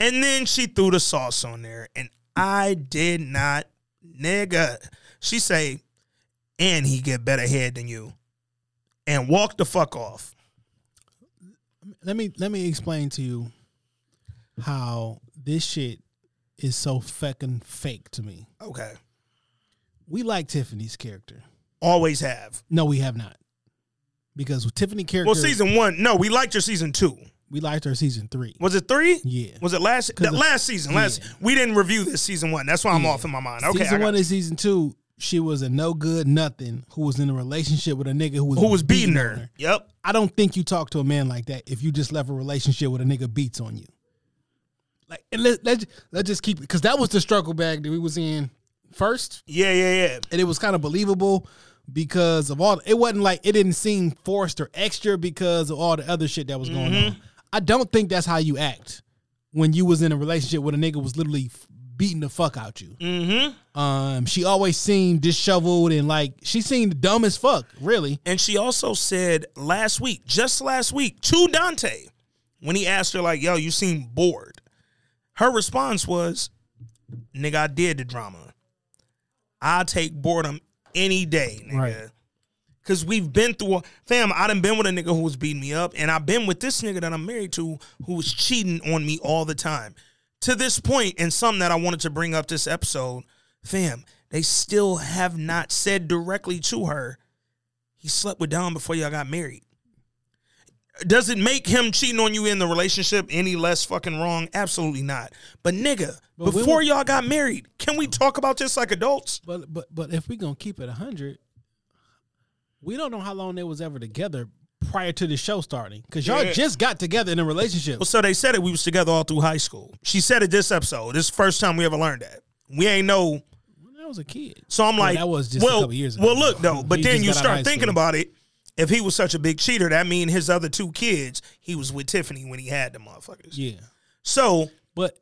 C: And then she threw the sauce on there, and I did not, nigga. She say, and he get better head than you, and walk the fuck off.
B: Let me let me explain to you how this shit is so fucking fake to me.
C: Okay.
B: We like Tiffany's character.
C: Always have.
B: No, we have not. Because with Tiffany character
C: Well, season one, no, we liked your season two.
B: we liked her season three.
C: Was it three?
B: Yeah.
C: Was it last That
B: the-
C: last season. Last we didn't review this season one. That's why I'm
B: Yeah.
C: off in my mind. Okay,
B: season one and season two, she was a no good nothing who was in a relationship with a nigga who was
C: who was beating
B: on
C: her? Yep.
B: I don't think you talk to a man like that if you just left a relationship with a nigga beats on you. Like, and let let's let's just keep because that was the struggle bag that we was in first,
C: Yeah, yeah, yeah.
B: and it was kind of believable because of all. It wasn't like it didn't seem forced or extra because of all the other shit that was going
C: Mm-hmm.
B: on. I don't think that's how you act when you was in a relationship with a nigga was literally beating the fuck out you.
C: Mm-hmm.
B: Um, she always seemed disheveled and like she seemed dumb as fuck. Really,
C: And she also said last week, just last week, to Dante, when he asked her, like, yo, you seem bored. Her response was, nigga, I did the drama. I take boredom any day, nigga.
B: Right.
C: Cause we've been through a fam, I done been with a nigga who was beating me up, and I've been with this nigga that I'm married to who was cheating on me all the time. To this point, and something that I wanted to bring up this episode, fam, they still have not said directly to her, he slept with Dom before y'all got married. Does it make him cheating on you in the relationship any less fucking wrong? Absolutely not. But nigga,
B: But
C: before y'all got married, can we talk about this like adults?
B: but but but if we gonna keep it hundred, we don't know how long they was ever together prior to the show starting because y'all
C: Yeah.
B: just got together in a relationship.
C: Well, so they said it. We was together all through high school. She said it this episode. This first time we ever learned that. We ain't know.
B: When I was a kid.
C: So I'm
B: Well,
C: like,
B: that was just a
C: well,
B: couple years ago.
C: Well, look though, but
B: He
C: then you
B: got out of high
C: start thinking about it. If he was such a big cheater, that mean his other two kids, he was with Tiffany when he had the motherfuckers.
B: Yeah,
C: So
B: but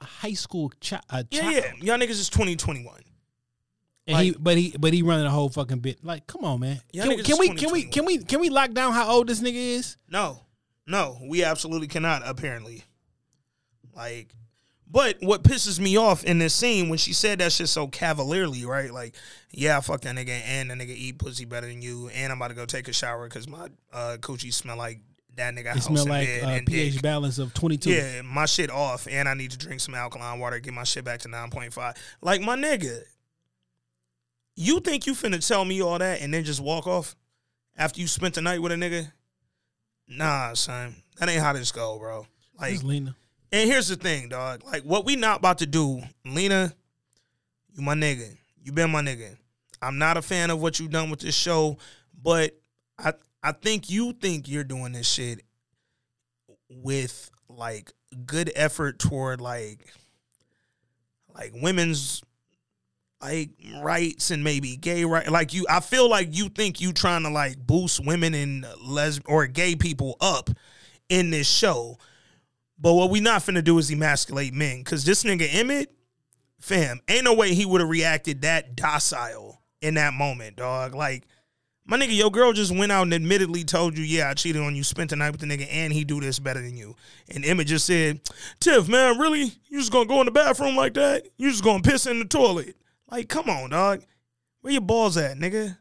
B: a high school child. A
C: yeah,
B: child.
C: yeah, y'all niggas is 2021.
B: And he, but he, but he running a whole fucking bit. Like, come on, man. Can, can we, can we, can we, can we lock down how old this nigga is?
C: No, no, we absolutely cannot. Apparently, like, but what pisses me off in this scene when she said that shit so cavalierly, right? Like, yeah, I fuck that nigga, and the nigga eat pussy better than you, and I'm about to go take a shower because my uh, coochie smell like that nigga
B: It
C: house
B: smell like uh,
C: and
B: pH
C: dick.
B: balance of twenty two.
C: Yeah, my shit off, and I need to drink some alkaline water, get my shit back to nine point five. Like my nigga, you think you finna tell me all that and then just walk off after you spent the night with a nigga? Nah, son, that ain't how this go, bro. Like,
B: Lena.
C: And here's the thing, dog. Like, what we not about to do, Lena, you my nigga. You been my nigga. I'm not a fan of what you done with this show, but I I think you think you're doing this shit with like good effort toward like like women's like rights and maybe gay right like you I feel like you think you trying to like boost women and les or gay people up in this show. But what we not finna do is emasculate men. Cause this nigga Emmett, fam, ain't no way he would have reacted that docile in that moment, dog. Like, My nigga, your girl just went out and admittedly told you, yeah, I cheated on you, spent the night with the nigga, and he do this better than you. And Emmett just said, Tiff, man, really? You just gonna go in the bathroom like that? You just gonna piss in the toilet? Like, come on, dog. Where your balls at, nigga?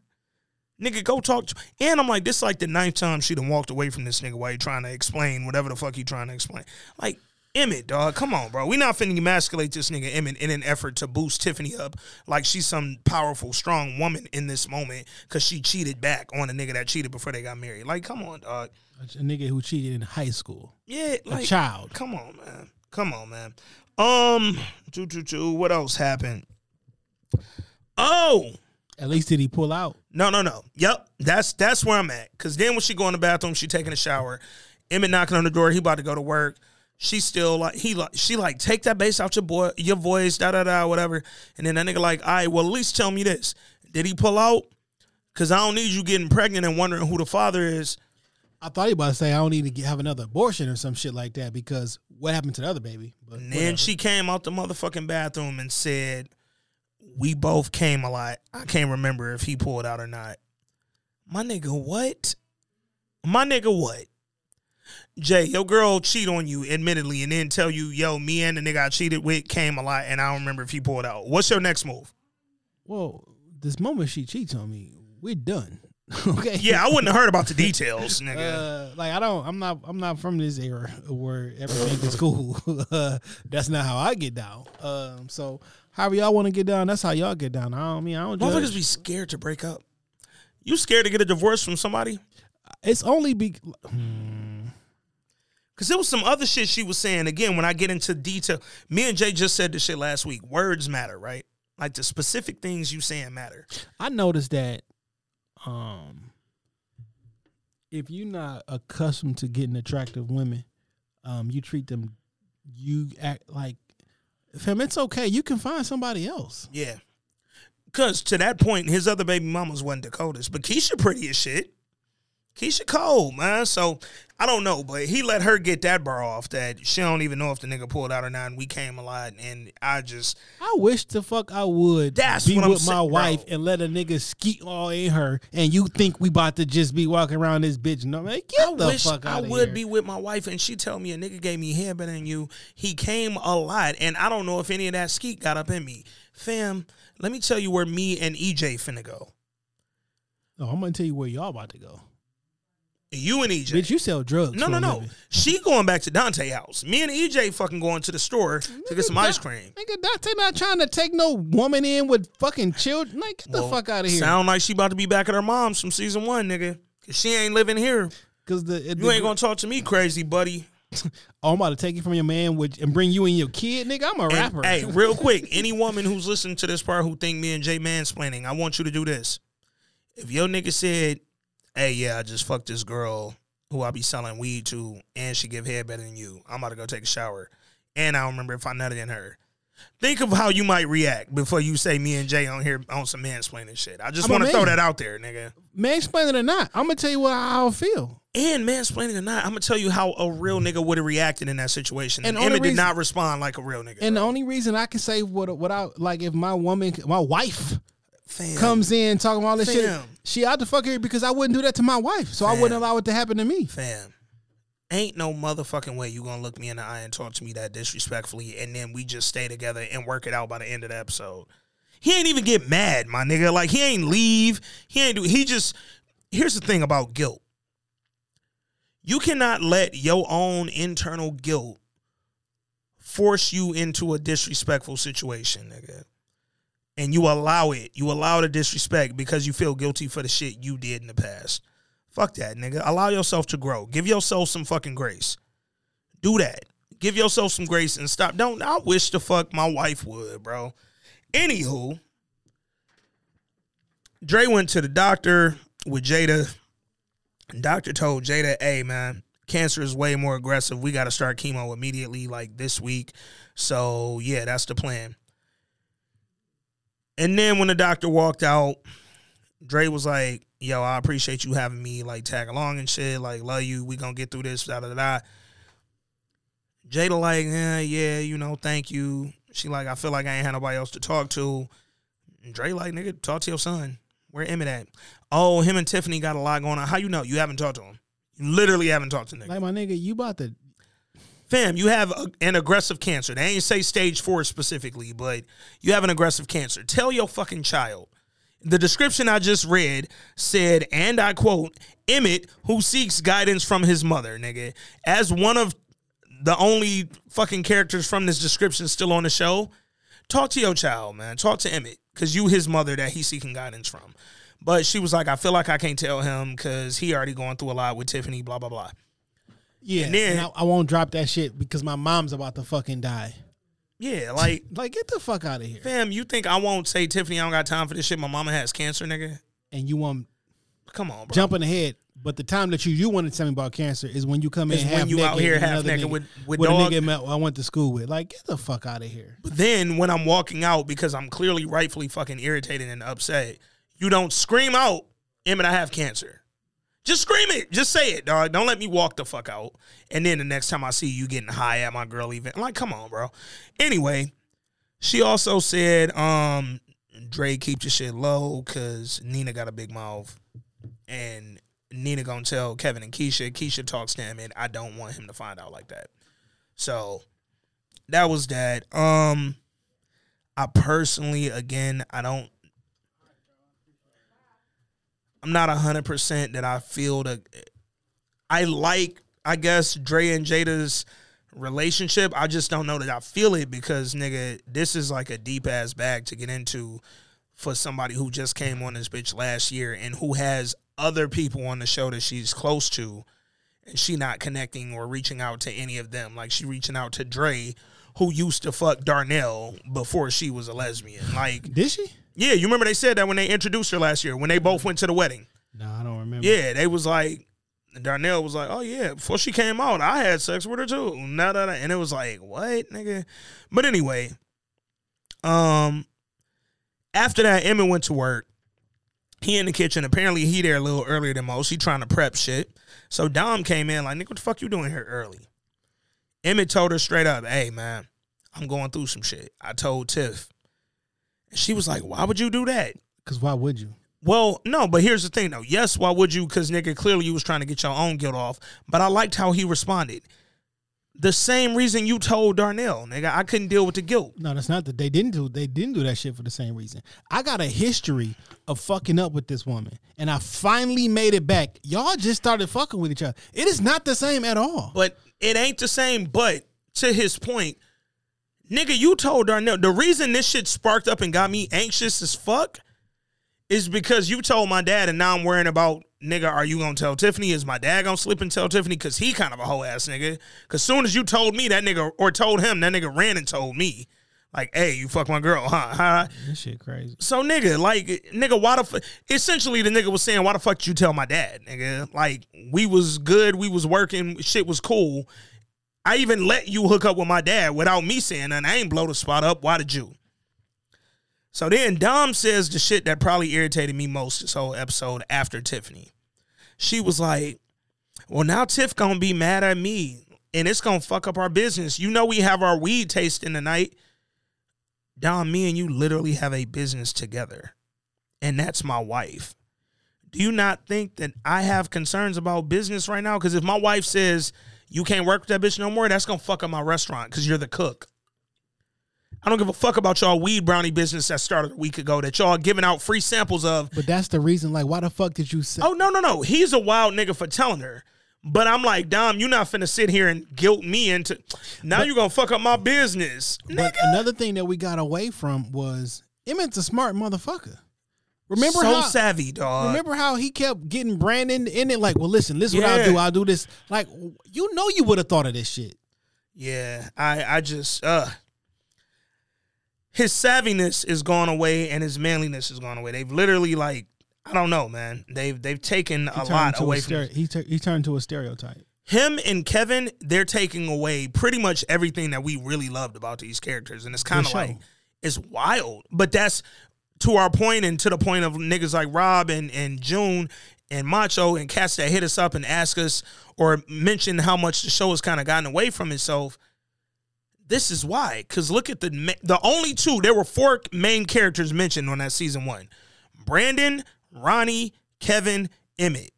C: Nigga, go talk to And I'm like, this is like the ninth time she done walked away from this nigga while he trying to explain whatever the fuck he trying to explain. Like, Emmett, dog, come on, bro. We not finna emasculate this nigga Emmett in an effort to boost Tiffany up like she's some powerful, strong woman in this moment because she cheated back on a nigga that cheated before they got married. Like, come on, dog.
B: A nigga who cheated in high school.
C: Yeah,
B: A
C: like,
B: child.
C: Come on, man. Come on, man. Um, choo choo choo. What else happened? Oh,
B: At least did he pull out?
C: No, no, no. Yep, that's that's where I'm at. Cause then when she go in the bathroom, she taking a shower. Emmett knocking on the door. He about to go to work. She still like he like she like take that bass out your boy your voice da da da whatever. And then that nigga like, all right, well at least tell me this. Did he pull out? Cause I don't need you getting pregnant and wondering who the father is.
B: I thought he about to say I don't need to get, have another abortion or some shit like that because what happened to the other baby? But
C: And then she came out the motherfucking bathroom and said, We both came a lot. I can't remember if he pulled out or not. My nigga, what? My nigga, what? Jay, your girl cheat on you, admittedly, and then tell you, yo, me and the nigga I cheated with came a lot, and I don't remember if he pulled out. What's your next move?
B: Well, this moment she cheats on me, we're done. [laughs] okay.
C: Yeah, I wouldn't have heard about the [laughs] details, nigga.
B: Uh, like I don't, I'm not, I'm not from this era where everything is cool. [laughs] uh, that's not how I get down. Um, so however y'all want to get down, that's how y'all get down. I don't mean I don't.
C: Motherfuckers
B: Judge.
C: be scared to break up. You scared to get a divorce from somebody?
B: It's only be.
C: Cause there was some other shit she was saying. Again, when I get into detail, me and Jay just said this shit last week. Words matter, right? Like the specific things you saying matter.
B: I noticed that, um, if you're not accustomed to getting attractive women, um, you treat them, you act like, fam, it's okay. You can find somebody else.
C: Yeah. Cause to that point, his other baby mamas wasn't Dakota's, but Keisha pretty as shit. Keisha cold, man. So I don't know, but he let her get that bar off that she don't even know if the nigga pulled out or not, and we came a lot, and I just
B: I wish the fuck I would
C: That's
B: be
C: what I'm
B: with my
C: saying, bro.
B: wife and let a nigga skeet all in her, and you think we about to just be walking around this bitch? No, man, get
C: I
B: the
C: wish
B: fuck
C: I
B: out of
C: would
B: here.
C: be with my wife and she tell me a nigga gave me hair better than you. He came a lot, and I don't know if any of that skeet got up in me. Fam, let me tell you where me and EJ finna go.
B: No, I'm gonna tell you where y'all about to go.
C: You and EJ.
B: Bitch, you sell drugs.
C: No, no, no.
B: living.
C: She going back to Dante house. Me and EJ fucking going to the store to get some ice cream.
B: Nigga, Dante not trying to take no woman in with fucking children. Like, get the fuck out of here.
C: Sound like she about to be back at her mom's from season one, nigga. Cause she ain't living here.
B: Cause the, uh,
C: You ain't gonna talk to me crazy, buddy. [laughs]
B: Oh, I'm about to take it from your man with, and bring you and your kid, nigga. I'm a
C: And,
B: rapper.
C: hey, real [laughs] quick, any woman who's listening to this part who think me and Jay mansplaining, I want you to do this. If your nigga said, "Hey, yeah, I just fucked this girl who I be selling weed to, and she give head better than you," I'm about to go take a shower, and I don't remember if I nutted in her. Think of how you might react before you say me and Jay on here on some mansplaining shit. I just want to throw that out there, nigga.
B: man, explain it or not, I'm gonna tell you what, how I feel.
C: And mansplaining or not, I'm gonna tell you how a real nigga would have reacted in that situation. And,
B: And only
C: did not respond like a real nigga.
B: And the only reason I can say what what I like if my woman, my wife,
C: Fam.
B: comes in talking about all this shit, she out to fuck her because I wouldn't do that to my wife, so I wouldn't allow it to happen to me.
C: Fam, ain't no motherfucking way you gonna look me in the eye and talk to me that disrespectfully, and then we just stay together and work it out by the end of the episode. He ain't even get mad, my nigga. Like he ain't leave. He ain't do. He just. Here's the thing about guilt. You cannot let your own internal guilt force you into a disrespectful situation, nigga. And you allow it. You allow the disrespect because you feel guilty for the shit you did in the past. Fuck that, nigga. Allow yourself to grow. Give yourself some fucking grace. Do that. Give yourself some grace and stop. Don't. I wish the fuck my wife would, bro. Anywho, Dre went to the doctor with Jada. Doctor told Jada, "Hey, man, cancer is way more aggressive. We got to start chemo immediately, like this week." So yeah, that's the plan. And then when the doctor walked out, Dre was like, "Yo, I appreciate you having me like tag along and shit. Like, love you. We gonna get through this." Da da da. da. Jada like, yeah, yeah, you know, thank you. She like, I feel like I ain't had nobody else to talk to. And Dre like, nigga, talk to your son. Where Emmett at? Oh, him and Tiffany got a lot going on. How you know? You haven't talked to him. You literally haven't talked to nigga.
B: Like my nigga, you about to
C: Fam, you have a, an aggressive cancer. They ain't say stage four specifically, but you have an aggressive cancer. Tell your fucking child. The description I just read said, and I quote, Emmett, who seeks guidance from his mother, nigga. As one of the only fucking characters from this description still on the show, talk to your child, man. Talk to Emmett, because you his mother that he's seeking guidance from. But she was like, I feel like I can't tell him because he already going through a lot with Tiffany, blah, blah, blah.
B: Yeah,
C: And then-
B: and I, I won't drop that shit because my mom's about to fucking die.
C: Yeah, like, [laughs]
B: Like, get the fuck out of here.
C: fam, you think I won't say, Tiffany, I don't got time for this shit? My mama has cancer, nigga.
B: And you want
C: Come on, bro.
B: jumping ahead, but the time that you you want to tell me about cancer is when you come in
C: Is when
B: half
C: you out
B: naked
C: here half naked
B: nigga-
C: with- with
B: a
C: dog.
B: nigga ma- I went to school with. Like, get the fuck out of here.
C: But then when I'm walking out because I'm clearly rightfully fucking irritated and upset, you don't scream out, Emmett, I have cancer. Just scream it. Just say it, dog. Don't let me walk the fuck out. And then the next time I see you getting high at my girl event, I'm like, come on, bro. Anyway, she also said, um, Dre, keep your shit low because Nina got a big mouth. And Nina gonna tell Kevin and Keisha, Keisha talks to him, and I don't want him to find out like that. So that was that. Um I personally, again, I don't I'm not hundred percent that I feel that I like, I guess, Dre and Jada's relationship. I just don't know that I feel it because nigga, this is like a deep ass bag to get into for somebody who just came on this bitch last year and who has other people on the show that she's close to and she not connecting or reaching out to any of them. Like she reaching out to Dre, who used to fuck Darnell before she was a lesbian. Like
B: Did she?
C: Yeah, you remember they said that when they introduced her last year when they both went to the wedding.
B: No, I don't remember.
C: Yeah, they was like Darnell was like, "Oh yeah, before she came out, I had sex with her too." Nah, nah. And it was like, "What, nigga?" But anyway, um, after that, Emmett went to work. He in the kitchen. Apparently, he there a little earlier than most. He trying to prep shit. So Dom came in like, "Nigga, what the fuck you doing here early?" Emmett told her straight up, "Hey man, I'm going through some shit." I told Tiff, and she was like, "Why would you do that?"
B: Because why would you?
C: Well, no, but here's the thing though. Yes, why would you? Because nigga, clearly you was trying to get your own guilt off. But I liked how he responded. The same reason you told Darnell, nigga, I couldn't deal with the guilt.
B: No, that's not that they didn't do. They didn't do that shit for the same reason. I got a history of fucking up with this woman, and I finally made it back. Y'all just started fucking with each other. It is not the same at all.
C: But it ain't the same. But to his point, nigga, you told Darnell the reason this shit sparked up and got me anxious as fuck is because you told my dad, and now I'm worrying about nigga. Are you gonna tell Tiffany? Is my dad gonna slip and tell Tiffany? Cause he kind of a whole ass nigga. Cause soon as you told me that nigga or told him, that nigga ran and told me, like, hey, you fuck my girl, huh? [laughs] huh?
B: This shit crazy.
C: So nigga, like nigga, why the fuck? Essentially, the nigga was saying, why the fuck you tell my dad, nigga? Like we was good, we was working, shit was cool. I even let you hook up with my dad without me saying nothing. I ain't blow the spot up. Why did you? So then Dom says the shit that probably irritated me most this whole episode after Tiffany. She was like, Well, now Tiff gonna be mad at me and it's gonna fuck up our business. You know we have our weed tasting tonight. Dom, me and you literally have a business together. And that's my wife. Do you not think that I have concerns about business right now? Because if my wife says you can't work with that bitch no more, that's gonna fuck up my restaurant because you're the cook. I don't give a fuck about y'all weed brownie business that started a week ago that y'all giving out free samples of.
B: But that's the reason. Like, why the fuck did you say?
C: Oh no, no, no. He's a wild nigga for telling her. But I'm like, Dom, you're not finna sit here and guilt me into now
B: But-
C: you gonna fuck up my business.
B: But another thing that we got away from was Emmett's a smart motherfucker. Remember
C: so
B: how
C: savvy, dog.
B: Remember how he kept getting Brandon in it? Like, well, listen, this is what I'll do. I'll do this. Like, you know, you would have thought of this shit.
C: Yeah, I I just uh his savviness is gone away and his manliness is gone away. They've literally like I don't know, man. They've they've taken
B: He
C: a lot away
B: a
C: from
B: stere- he, tur- he turned to a stereotype.
C: him and Kevin. They're taking away pretty much everything that we really loved about these characters, and it's kind of like it's wild. But that's to our point and to the point of niggas like Rob and and June and Macho and cats that hit us up and ask us or mention how much the show has kind of gotten away from itself. This is why, because look at the the only two. There were four main characters mentioned on that season one: Brandon, Ronnie, Kevin, Emmett.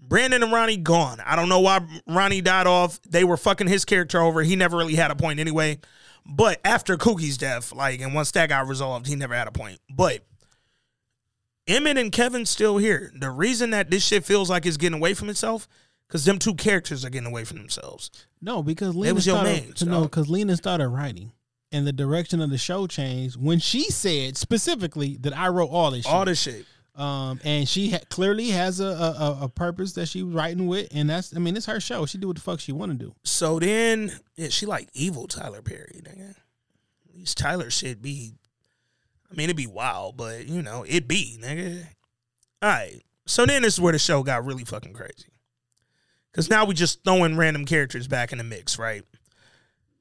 C: Brandon and Ronnie gone. I don't know why Ronnie died off. They were fucking his character over. He never really had a point anyway. But after Coogie's death, like, and once that got resolved, he never had a point. But Emmett and Kevin still here. The reason that this shit feels like it's getting away from itself, because them two characters are getting away from themselves.
B: No, because Lena
C: was
B: started
C: mains,
B: to know
C: dog.
B: because Lena started writing, and the direction of the show changed when she said specifically that I wrote all this.
C: All
B: shit.
C: this shit.
B: Um, and she ha- clearly has a, a a- purpose that she was writing with, and that's I mean it's her show. She do what the fuck she want to do.
C: So then, yeah, she like evil Tyler Perry, nigga. At least Tyler shit be, I mean, it'd be wild, but you know, it be, nigga. All right. So then this is where the show got really fucking crazy. Cause now we just throwing random characters back in the mix, right?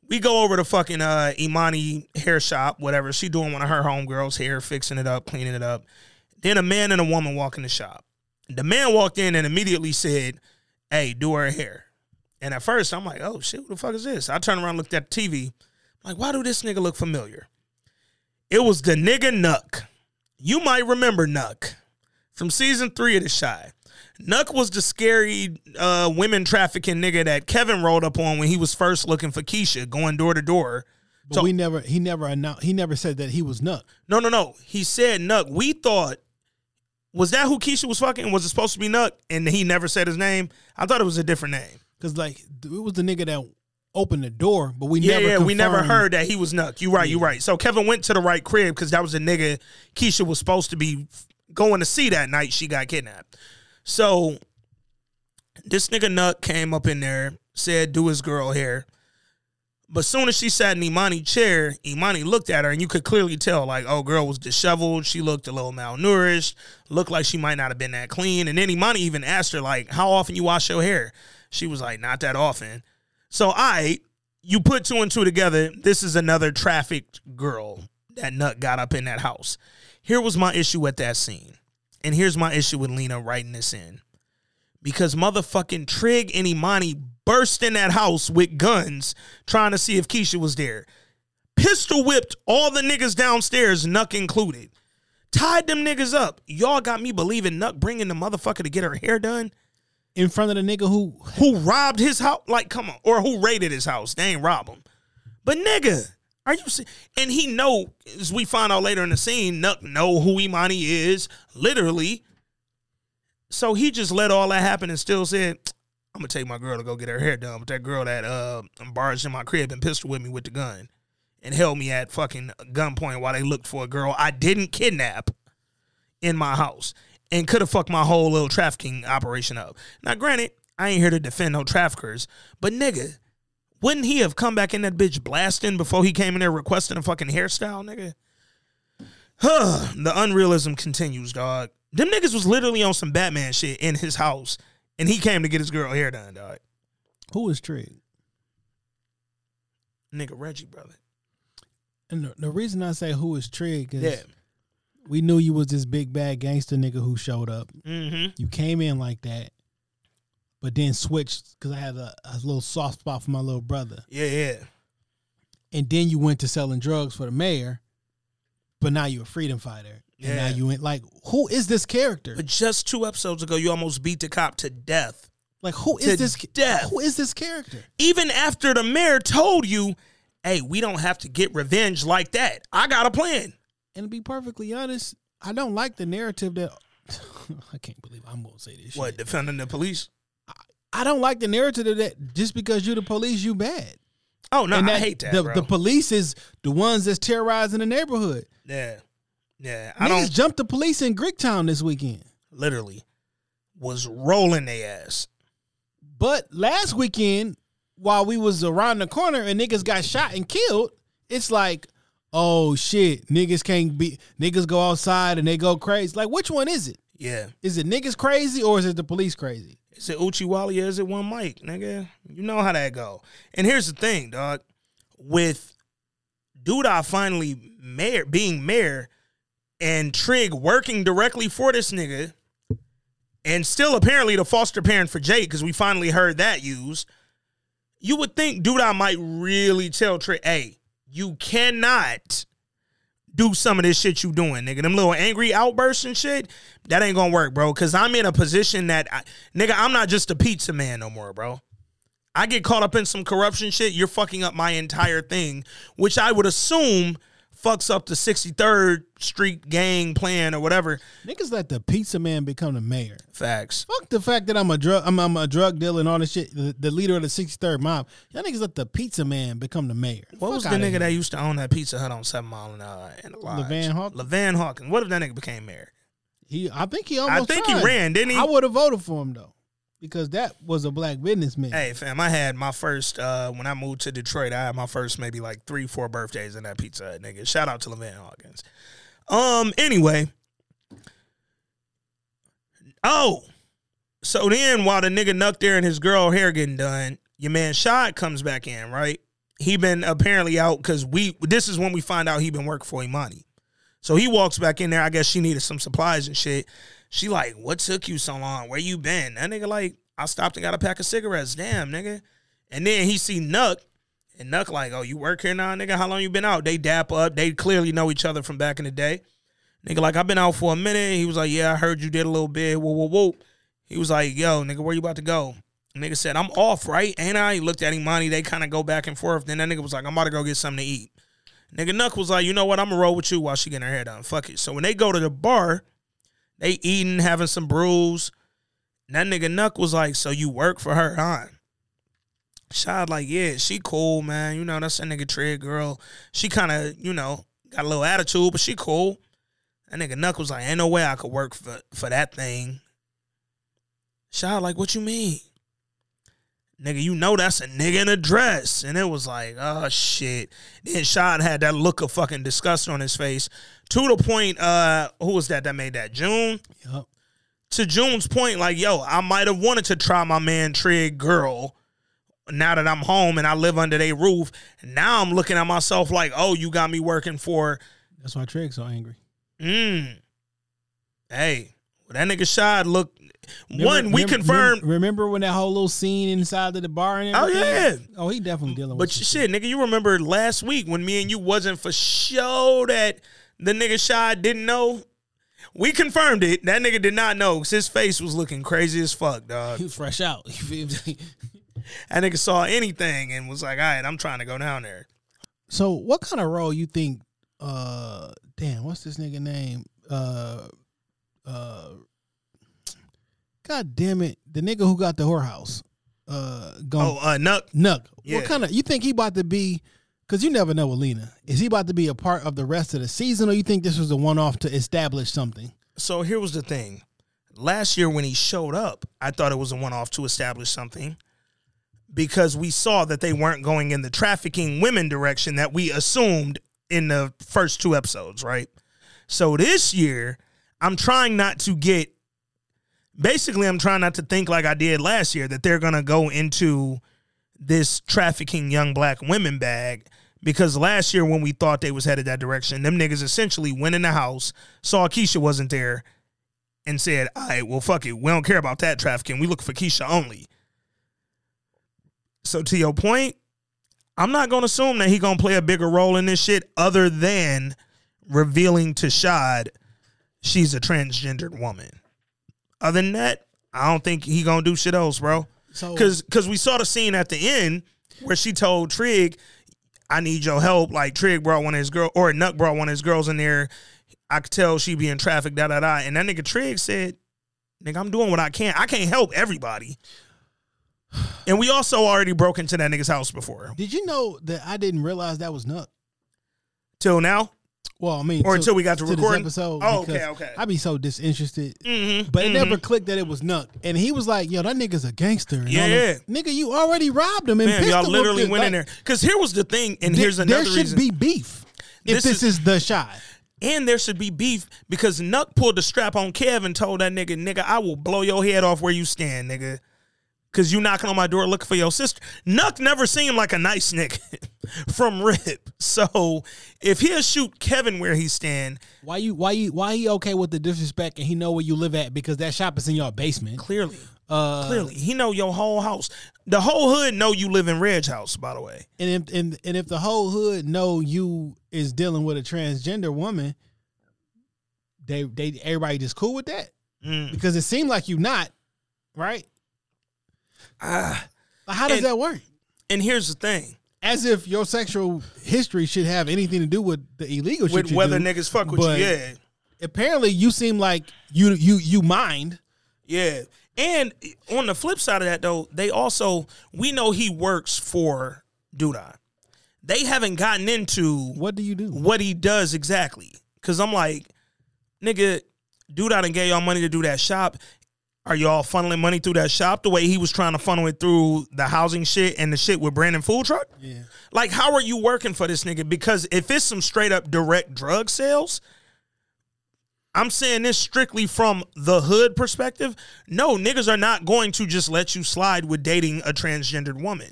C: We go over to fucking uh Imani hair shop, whatever. She doing one of her homegirls' hair, fixing it up, cleaning it up. Then a man and a woman walk in the shop. The man walked in and immediately said, Hey, do her hair. And at first, I'm like, oh shit, who the fuck is this? I turned around, looked at the TV. I'm like, why do this nigga look familiar? It was the nigga Nuck. You might remember Nuck from season three of The Chi. Nuck was the scary uh, women trafficking nigga that Kevin rolled up on when he was first looking for Keisha, going door to door.
B: But we never he never announced he never said that he was Nuck.
C: No, no, no. He said Nuck. We thought, was that who Keisha was fucking? Was it supposed to be Nuck? And he never said his name. I thought it was a different name.
B: Cause like it was the nigga that opened the door, but we
C: yeah,
B: never
C: yeah, we never heard that he was Nuck. You right, you right. So Kevin went to the right crib because that was the nigga Keisha was supposed to be going to see that night she got kidnapped. So this nigga Nuck came up in there, said do his girl hair. But soon as she sat in Imani's chair, Imani looked at her and you could clearly tell, like, oh, girl was disheveled. She looked a little malnourished, looked like she might not have been that clean. And then Imani even asked her, like, how often you wash your hair? She was like, not that often. So I, you put two and two together. This is another trafficked girl that Nuck got up in that house. Here was my issue with that scene, and here's my issue with Lena writing this in, because motherfucking Trig and Imani burst in that house with guns, trying to see if Keisha was there. Pistol whipped all the niggas downstairs, Nuck included. Tied them niggas up. Y'all got me believing Nuck bringing the motherfucker to get her hair done
B: in front of the nigga who
C: who robbed his house. Like, come on, or who raided his house. They ain't rob him. But nigga, are you? se- And he know, as we find out later in the scene, Nuck know who Imani is, literally. So he just let all that happen and still said, "I'm gonna take my girl to go get her hair done." But that girl that uh barged in my crib and pistol with me with the gun and held me at fucking gunpoint while they looked for a girl I didn't kidnap in my house and could have fucked my whole little trafficking operation up. Now, granted, I ain't here to defend no traffickers, but nigga, wouldn't he have come back in that bitch blasting before he came in there requesting a fucking hairstyle, nigga? Huh, the unrealism continues, dog. Them niggas was literally on some Batman shit in his house, and he came to get his girl hair done, dog.
B: who is Trig.
C: Nigga Reggie, brother.
B: And the, the reason I say who is Trig is
C: Yeah.
B: We knew you was this big bad gangster nigga who showed up.
C: Mm-hmm.
B: You came in like that, but then switched because I had a, a little soft spot for my little brother.
C: Yeah, yeah.
B: And then you went to selling drugs for the mayor, but now you're a freedom fighter. And now you went like, who is this character?
C: But just two episodes ago, you almost beat the cop to death.
B: Like, who is this?
C: death.
B: Who is this character?
C: even after the mayor told you, hey, we don't have to get revenge like that. I got a plan.
B: And to be perfectly honest, I don't like the narrative that. [laughs] I can't believe I'm gonna say this.
C: What,
B: shit.
C: defending the police?
B: I don't like the narrative that just because you're the police, you bad.
C: Oh, no,
B: And
C: I hate that,
B: The, the police is the ones that's terrorizing the neighborhood.
C: yeah. Yeah. I
B: Niggas
C: don't
B: jumped the police in Greektown this weekend.
C: literally was rolling their ass.
B: But last weekend, while we was around the corner and niggas got shot and killed, it's like, oh shit, niggas can't be niggas go outside and they go crazy. Like, which one is it?
C: Yeah.
B: Is it niggas crazy or is it the police crazy?
C: Is it Uchiwali or is it one mic, nigga? You know how that go. And here's the thing, dog. With Douda finally mayor being mayor and Trig working directly for this nigga and still apparently the foster parent for Jake, because we finally heard that used, you would think Douda might really tell Trig, hey, you cannot do some of this shit you doing, nigga. Them little angry outbursts and shit, that ain't gonna work, bro. Cause I'm in a position that, I, nigga, I'm not just a pizza man no more, bro. I get caught up in some corruption shit, you're fucking up my entire thing, which I would assume fucks up the 63rd Street gang plan or whatever.
B: Niggas let the pizza man become the mayor.
C: Facts.
B: Fuck the fact that I'm a drug I'm, I'm a drug dealer and all this shit. The, the leader of the 63rd mob. Y'all niggas let the pizza man become the mayor.
C: What
B: Fuck
C: was the nigga
B: here.
C: that used to own that Pizza Hut on Seven Mile and uh and?
B: LeVan Hawkins?
C: LeVan Hawkins. What if that nigga became mayor?
B: He I think he almost I
C: think he ran, didn't he?
B: I would have voted for him though. Because that was a black businessman.
C: Hey fam, I had my first uh when I moved to Detroit, I had my first maybe like three, four birthdays in that Pizza Hut, nigga. Shout out to LeVan Hawkins. Um, anyway. Oh. So then while the nigga Nuck there and his girl hair getting done, your man Shad comes back in, right? He been apparently out because we this is when we find out he been working for Imani. So he walks back in there. I guess she needed some supplies and shit. She like, what took you so long? Where you been? That nigga like, I stopped and got a pack of cigarettes. Damn, nigga. And then he see Nuck, and Nuck like, oh, you work here now, nigga? How long you been out? They dap up. They clearly know each other from back in the day. Nigga like, I've been out for a minute. He was like, yeah, I heard you did a little bit. Whoa, whoa, whoa. He was like, yo, nigga, where you about to go? Nigga said, I'm off, right? Ain't I? He looked at Imani. They kind of go back and forth. Then that nigga was like, I'm about to go get something to eat. Nigga Nuck was like, you know what? I'm gonna roll with you while she getting her hair done. Fuck it. So when they go to the bar, they eating, having some brews. And that nigga Nuck was like, so you work for her, huh? Shad like, yeah, she cool, man. You know, that's that nigga Trig girl. She kind of, you know, got a little attitude, but she cool. That nigga Nuck was like, ain't no way I could work for, for that thing. Shad like, what you mean? Nigga, you know that's a nigga in a dress. And it was like, oh shit. Then Shad had that look of fucking disgust on his face. To the point, uh, who was that that made that? June?
B: Yup.
C: To June's point, like, yo, I might have wanted to try my man Trig girl now that I'm home and I live under their roof. Now I'm looking at myself like, oh, you got me working for
B: That's why Trig's so angry.
C: mm. Hey, well, that nigga Shad look
B: Remember-
C: one, we
B: remember-
C: confirmed
B: Remember, when that whole little scene inside of the bar and
C: Oh, yeah.
B: Oh, he definitely dealing
C: But
B: with
C: shit, nigga, you remember last week when me and you wasn't for sure that the nigga Shad didn't know? We confirmed it. That nigga did not know 'cause his face was looking crazy as fuck, dog.
B: He was fresh out. [laughs] You feel?
C: That nigga saw anything and was like, all right, I'm trying to go down there.
B: So, what kind of role you think? Uh, damn, what's this nigga name? Uh, uh, God damn it, the nigga who got the whorehouse. Uh, going,
C: Oh, uh, Nuck.
B: Nuck.
C: Yeah.
B: What kind of you think he about to be? Because you never know with Lena. Is he about to be a part of the rest of the season, or you think this was a one off to establish something?
C: So here was the thing. Last year when he showed up, I thought it was a one off to establish something because we saw that they weren't going in the trafficking women direction that we assumed in the first two episodes, right? So this year, I'm trying not to get basically I'm trying not to think like I did last year that they're going to go into this trafficking young black women bag because last year when we thought they was headed that direction, them niggas essentially went in the house, saw Keisha wasn't there, and said, "All right, well, fuck it, we don't care about that trafficking. We look for Keisha only." So to your point, I'm not gonna assume that he gonna play a bigger role in this shit, other than revealing to Shad she's a transgendered woman. Other than that, I don't think he gonna do shit else, bro.
B: So-
C: Cause cause we saw the scene at the end where she told Trig, I need your help. Like Trig brought one of his girl or Nuck brought one of his girls in there. I could tell she be in traffic, da da da. And that nigga Trig said, Nigga, I'm doing what I can. I can't help everybody. [sighs] And we also already broke into that nigga's house before.
B: Did you know that I didn't realize that was Nuck?
C: Till now?
B: Well, I mean,
C: Or until we got to
B: this
C: recording?
B: episode.
C: Oh, okay, okay.
B: I'd be so disinterested.
C: Mhm,
B: But it never
C: mhm.
B: clicked that it was Nuck. And he was like, yo, that nigga's a gangster. and
C: Yeah.
B: Nigga, you already robbed him and
C: Man, y'all literally went in there. Because here was the thing, and
B: there-
C: here's another
B: There should
C: reason.
B: be beef if
C: This
B: this,
C: is-
B: is, the shot.
C: And there should be beef because Nuck pulled the strap on Kev and told that nigga, nigga, I will blow your head off where you stand, nigga. Cause you knocking on my door looking for your sister. Nuck never seemed like a nice nigga [laughs] from Rip. So if he'll shoot Kevin where he stand,
B: Why you why you why he okay with the disrespect and he know where you live at because that shop is in your basement.
C: clearly.
B: Uh,
C: Clearly, he know your whole house. The whole hood know you live in Reg House. By the way,
B: and if and, and if the whole hood know you is dealing with a transgender woman, they they everybody just cool with that
C: Mm.
B: because it seemed like you not right.
C: Ah,
B: Like, how does
C: And-
B: that work?
C: and here's the thing:
B: As if your sexual history should have anything to do with the illegal shit
C: with whether
B: do,
C: niggas fuck with
B: but
C: you, yeah,
B: Apparently, you seem like you you you mind.
C: yeah. And on the flip side of that, though, they also we know he works for Douda. They haven't gotten into
B: What do you do?
C: what he does exactly. Cause I'm like, nigga, I done gave y'all money to do that shop. Are y'all funneling money through that shop the way he was trying to funnel it through the housing shit and the shit with Brandon Food Truck?
B: Yeah.
C: Like, how are you working for this nigga? Because if it's some straight up direct drug sales, I'm saying this strictly from the hood perspective. No, niggas are not going to just let you slide with dating a transgendered woman.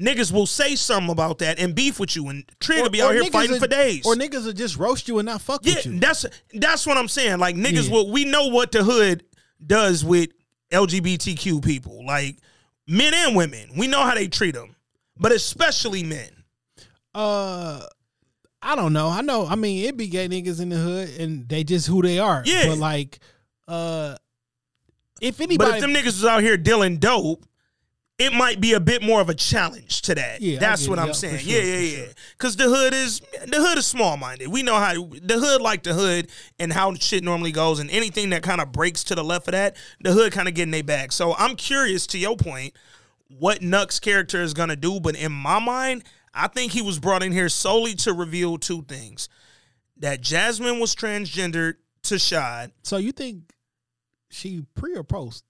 C: Niggas will say something about that and beef with you, and Trig will be out here fighting
B: will-
C: for days.
B: Or niggas will just roast you and not fuck
C: Yeah,
B: with you.
C: that's that's what I'm saying. Like niggas,
B: Yeah.
C: will we know what the hood does with LGBTQ people, like men and women. We know how they treat them, but especially men.
B: Uh, I don't know. I know. I mean, it be gay niggas in the hood, and they just who they are.
C: Yeah.
B: But like, uh, if anybody,
C: But if them niggas was out here dealing dope, it might be a bit more of a challenge to that.
B: Yeah,
C: that's what. I'm saying.
B: sure,
C: yeah, yeah, yeah.
B: sure.
C: Because the hood is the hood is small minded. We know how the hood like the hood and how shit normally goes, and anything that kind of breaks to the left of that, the hood kind of getting their back. So I'm curious to your point, what Nuck's character is gonna do. But in my mind, I think he was brought in here solely to reveal two things: that Jasmine was transgendered to Shad.
B: so you think she pre or post?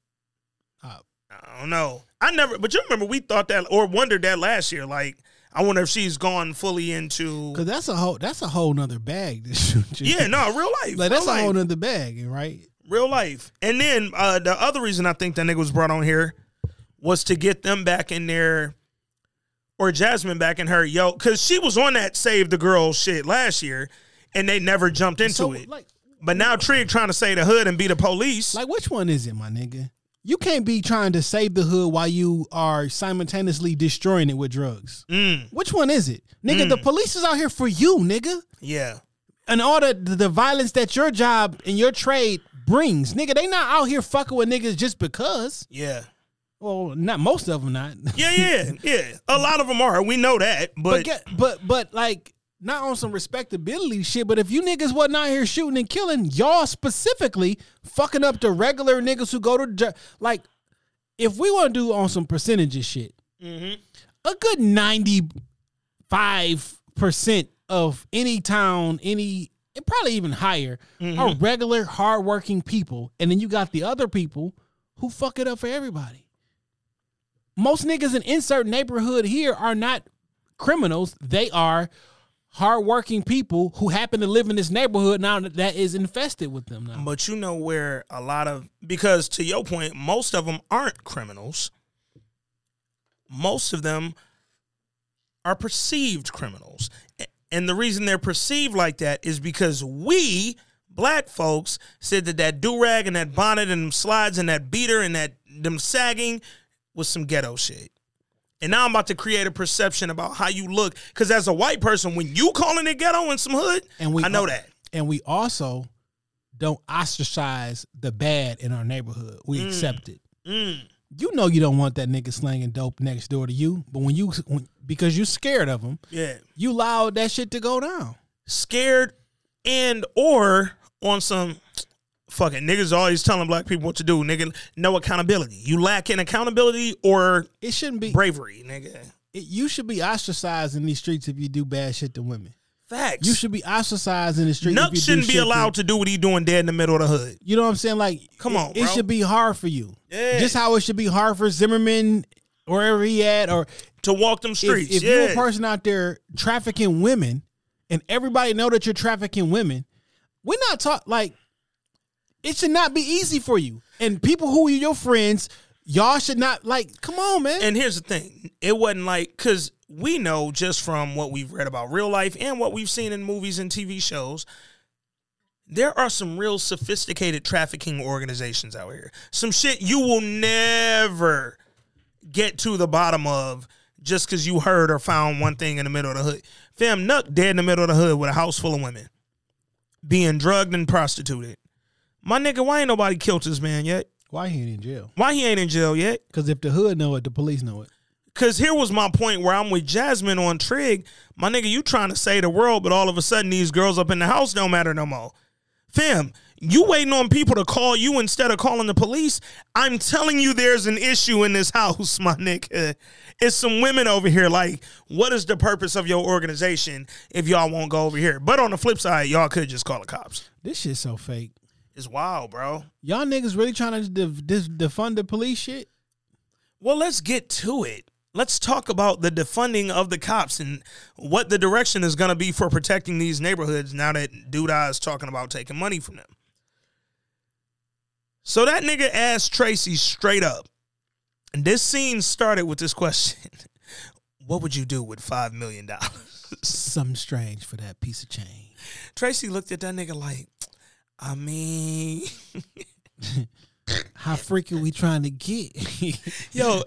C: Uh, I don't know. I never, but you remember we thought that or wondered that last year. Like, I wonder if she's gone fully into.
B: Because that's a whole that's a whole nother bag. To shoot you.
C: Yeah, no, real life.
B: like that's
C: real
B: a whole
C: life.
B: nother bag, right?
C: real life. And then uh, the other reason I think that nigga was brought on here was to get them back in there, or Jasmine back in her yo, because she was on that save the girl shit last year, and they never jumped into
B: So,
C: it.
B: like-
C: but now Trig trying to say the hood and be the police.
B: Like, which one is it, my nigga? You can't be trying to save the hood while you are simultaneously destroying it with drugs.
C: Mm,
B: Which one is it, nigga? The police is out here for you, nigga.
C: yeah.
B: and all the, the violence that your job and your trade brings, nigga. They not out here fucking with niggas just because.
C: Yeah.
B: Well, not most of them, not.
C: Yeah, yeah, [laughs] yeah. A lot of them are. We know that,
B: but
C: but,
B: get, but but like not on some respectability shit. But if you niggas wasn't out here shooting and killing, y'all specifically fucking up the regular niggas who go to ju- like. If we want to do on some percentages shit,
C: Mhm.
B: a good ninety five percent of any town, any and probably even higher, are regular hardworking people, and then you got the other people who fuck it up for everybody. Most niggas in insert neighborhood here are not criminals; they are hardworking people who happen to live in this neighborhood now that is infested with them now.
C: But you know where a lot of because to your point, most of them aren't criminals. Most of them are perceived criminals. And the reason they're perceived like that is because we black folks said that that do-rag and that bonnet and them slides and that beater and that them sagging was some ghetto shit. And now I'm about to create a perception about how you look. Because as a white person, when you calling it ghetto and some hood,
B: And we
C: I know that.
B: And we also don't ostracize the bad in our neighborhood. We
C: Mm.
B: accept it.
C: Mm.
B: You know you don't want that nigga slanging dope next door to you, but when you when, because you're scared of him,
C: Yeah.
B: you allowed that shit to go down.
C: scared and or on some fucking niggas always telling black people what to do. Nigga, no accountability. You lack in accountability or
B: It shouldn't be.
C: bravery, nigga.
B: It, you should be ostracized in these streets if you do bad shit to women.
C: Facts.
B: You should be ostracized in the street.
C: Nuck shouldn't be allowed to do what he doing dead in the middle of the hood.
B: You know what I'm saying? Like,
C: Come on,
B: it,
C: bro.
B: should be hard for you.
C: Yeah.
B: Just how it should be hard for Zimmerman, wherever he at, or
C: To walk them
B: if,
C: streets.
B: if
C: yeah.
B: you're a person out there trafficking women and everybody know that you're trafficking women, we're not talking like it should not be easy for you. And people who are your friends, y'all should not like. Come on, man.
C: And here's the thing: it wasn't like because we know just from what we've read about real life and what we've seen in movies and TV shows. there are some real sophisticated trafficking organizations out here. Some shit you will never get to the bottom of just because you heard or found one thing in the middle of the hood. Fam, Nuck dead in the middle of the hood with a house full of women being drugged and prostituted. My nigga, why ain't nobody killed this man yet?
B: Why he ain't in jail?
C: Why he ain't in jail yet?
B: Because if the hood know it, the police know it.
C: Cause here was my point where I'm with Jasmine on Trig. My nigga, you trying to save the world, but all of a sudden these girls up in the house don't matter no more. Fam, you waiting on people to call you instead of calling the police. I'm telling you, there's an issue in this [laughs] house, my nigga. It's some women over here. Like, what is the purpose of your organization if y'all won't go over here? But on the flip side, y'all could just call the cops.
B: This shit's so fake.
C: It's wild, bro.
B: Y'all niggas really trying to def- def- defund the police shit?
C: Well, let's get to it. Let's talk about the defunding of the cops and what the direction is going to be for protecting these neighborhoods now that Douda is talking about taking money from them. So that nigga asked Tracy straight up. And this scene started with this question [laughs] What would you do with $5 million?
B: Something strange for that piece of change.
C: Tracy looked at that nigga like, I mean,
B: How freaky we trying to get? [laughs]
C: yo,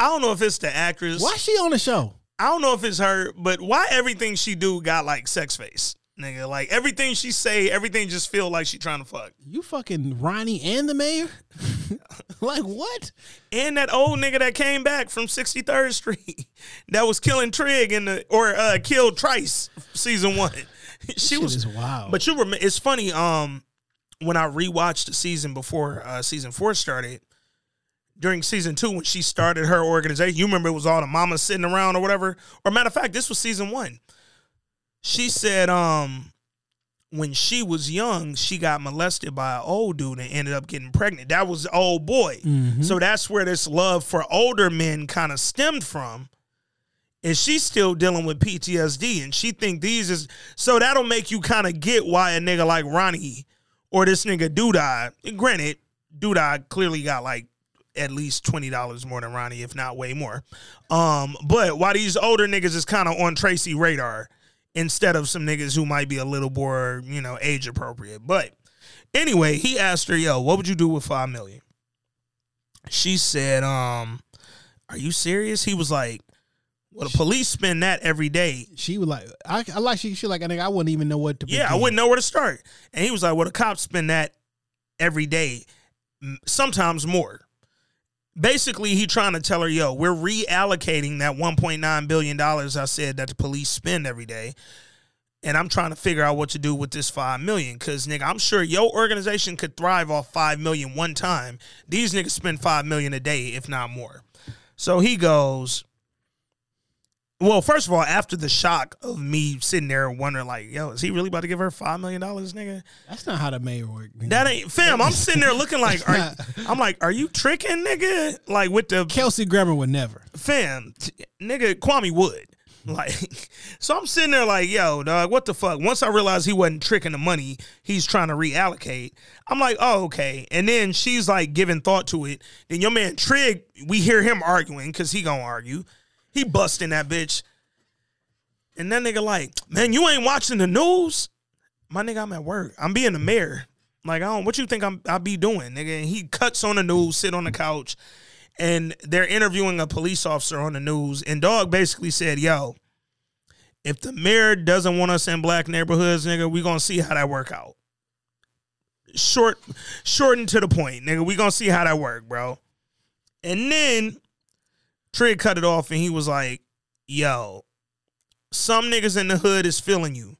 C: I don't know if it's the actress.
B: Why she on the show?
C: I don't know if it's her, but why everything she do got like sex face, nigga? Like everything she say, everything just feel like she trying to fuck.
B: You fucking Ronnie and the mayor? [laughs] like what?
C: And that old nigga that came back from 63rd Street [laughs] that was killing Trig in the or uh killed Trice season one. she
B: shit
C: was
B: wild.
C: But you remember it's funny, um, when I rewatched the season before uh season four started, during season two when she started her organization, you remember it was all the mamas sitting around or whatever. Or matter of fact, this was season one. She said, um, when she was young, she got molested by an old dude and ended up getting pregnant. That was the old boy.
B: Mhm.
C: So that's where this love for older men kind of stemmed from. And she's still dealing with PTSD, and she think these is so that'll make you kind of get why a nigga like Ronnie or this nigga Dudai. Granted, Dudai clearly got like at least twenty dollars more than Ronnie, if not way more. Um, but why these older niggas is kind of on Tracy radar instead of some niggas who might be a little more, you know, age appropriate. But anyway, he asked her, "Yo, what would you do with five million? She said, "Um, are you serious?" He was like, "Well, the police spend that every day."
B: She was like, I, I like she. She like, I think I wouldn't even know what to.
C: Yeah, I wouldn't know where to start. And he was like, "Well, the cops spend that every day, sometimes more." Basically, he trying to tell her, "Yo, we're reallocating that 1.9 billion dollars I said that the police spend every day." And I'm trying to figure out what to do with this five million. Cause nigga, I'm sure your organization could thrive off five million one time. These niggas spend five million a day, if not more. So he goes, well, first of all, after the shock of me sitting there wondering, like, yo, is he really about to give her five million dollars, nigga?
B: That's not how the mayor work. nigga.
C: That ain't fam. I'm sitting there looking like, are, [laughs] I'm like, are you tricking, nigga? Like with the
B: Kelsey Grammer would never.
C: fam, t- nigga, Kwame would. [laughs] Like, so I'm sitting there like, yo, dog, what the fuck? Once I realized he wasn't tricking the money, he's trying to reallocate. I'm like, oh, okay. And then she's like giving thought to it. Then your man Trig, we hear him arguing because he gonna argue. He busting that bitch. And that nigga like, man, you ain't watching the news? My nigga, I'm at work. I'm being the mayor. Like, I don't, what you think I'm, I be doing, nigga? And he cuts on the news, sit on the couch, and they're interviewing a police officer on the news. And Dog basically said, yo, if the mayor doesn't want us in black neighborhoods, nigga, we gonna see how that work out. Short, short and to the point, nigga. We gonna see how that work, bro. And then Trig cut it off, and he was like, "Yo, some niggas in the hood is feeling you,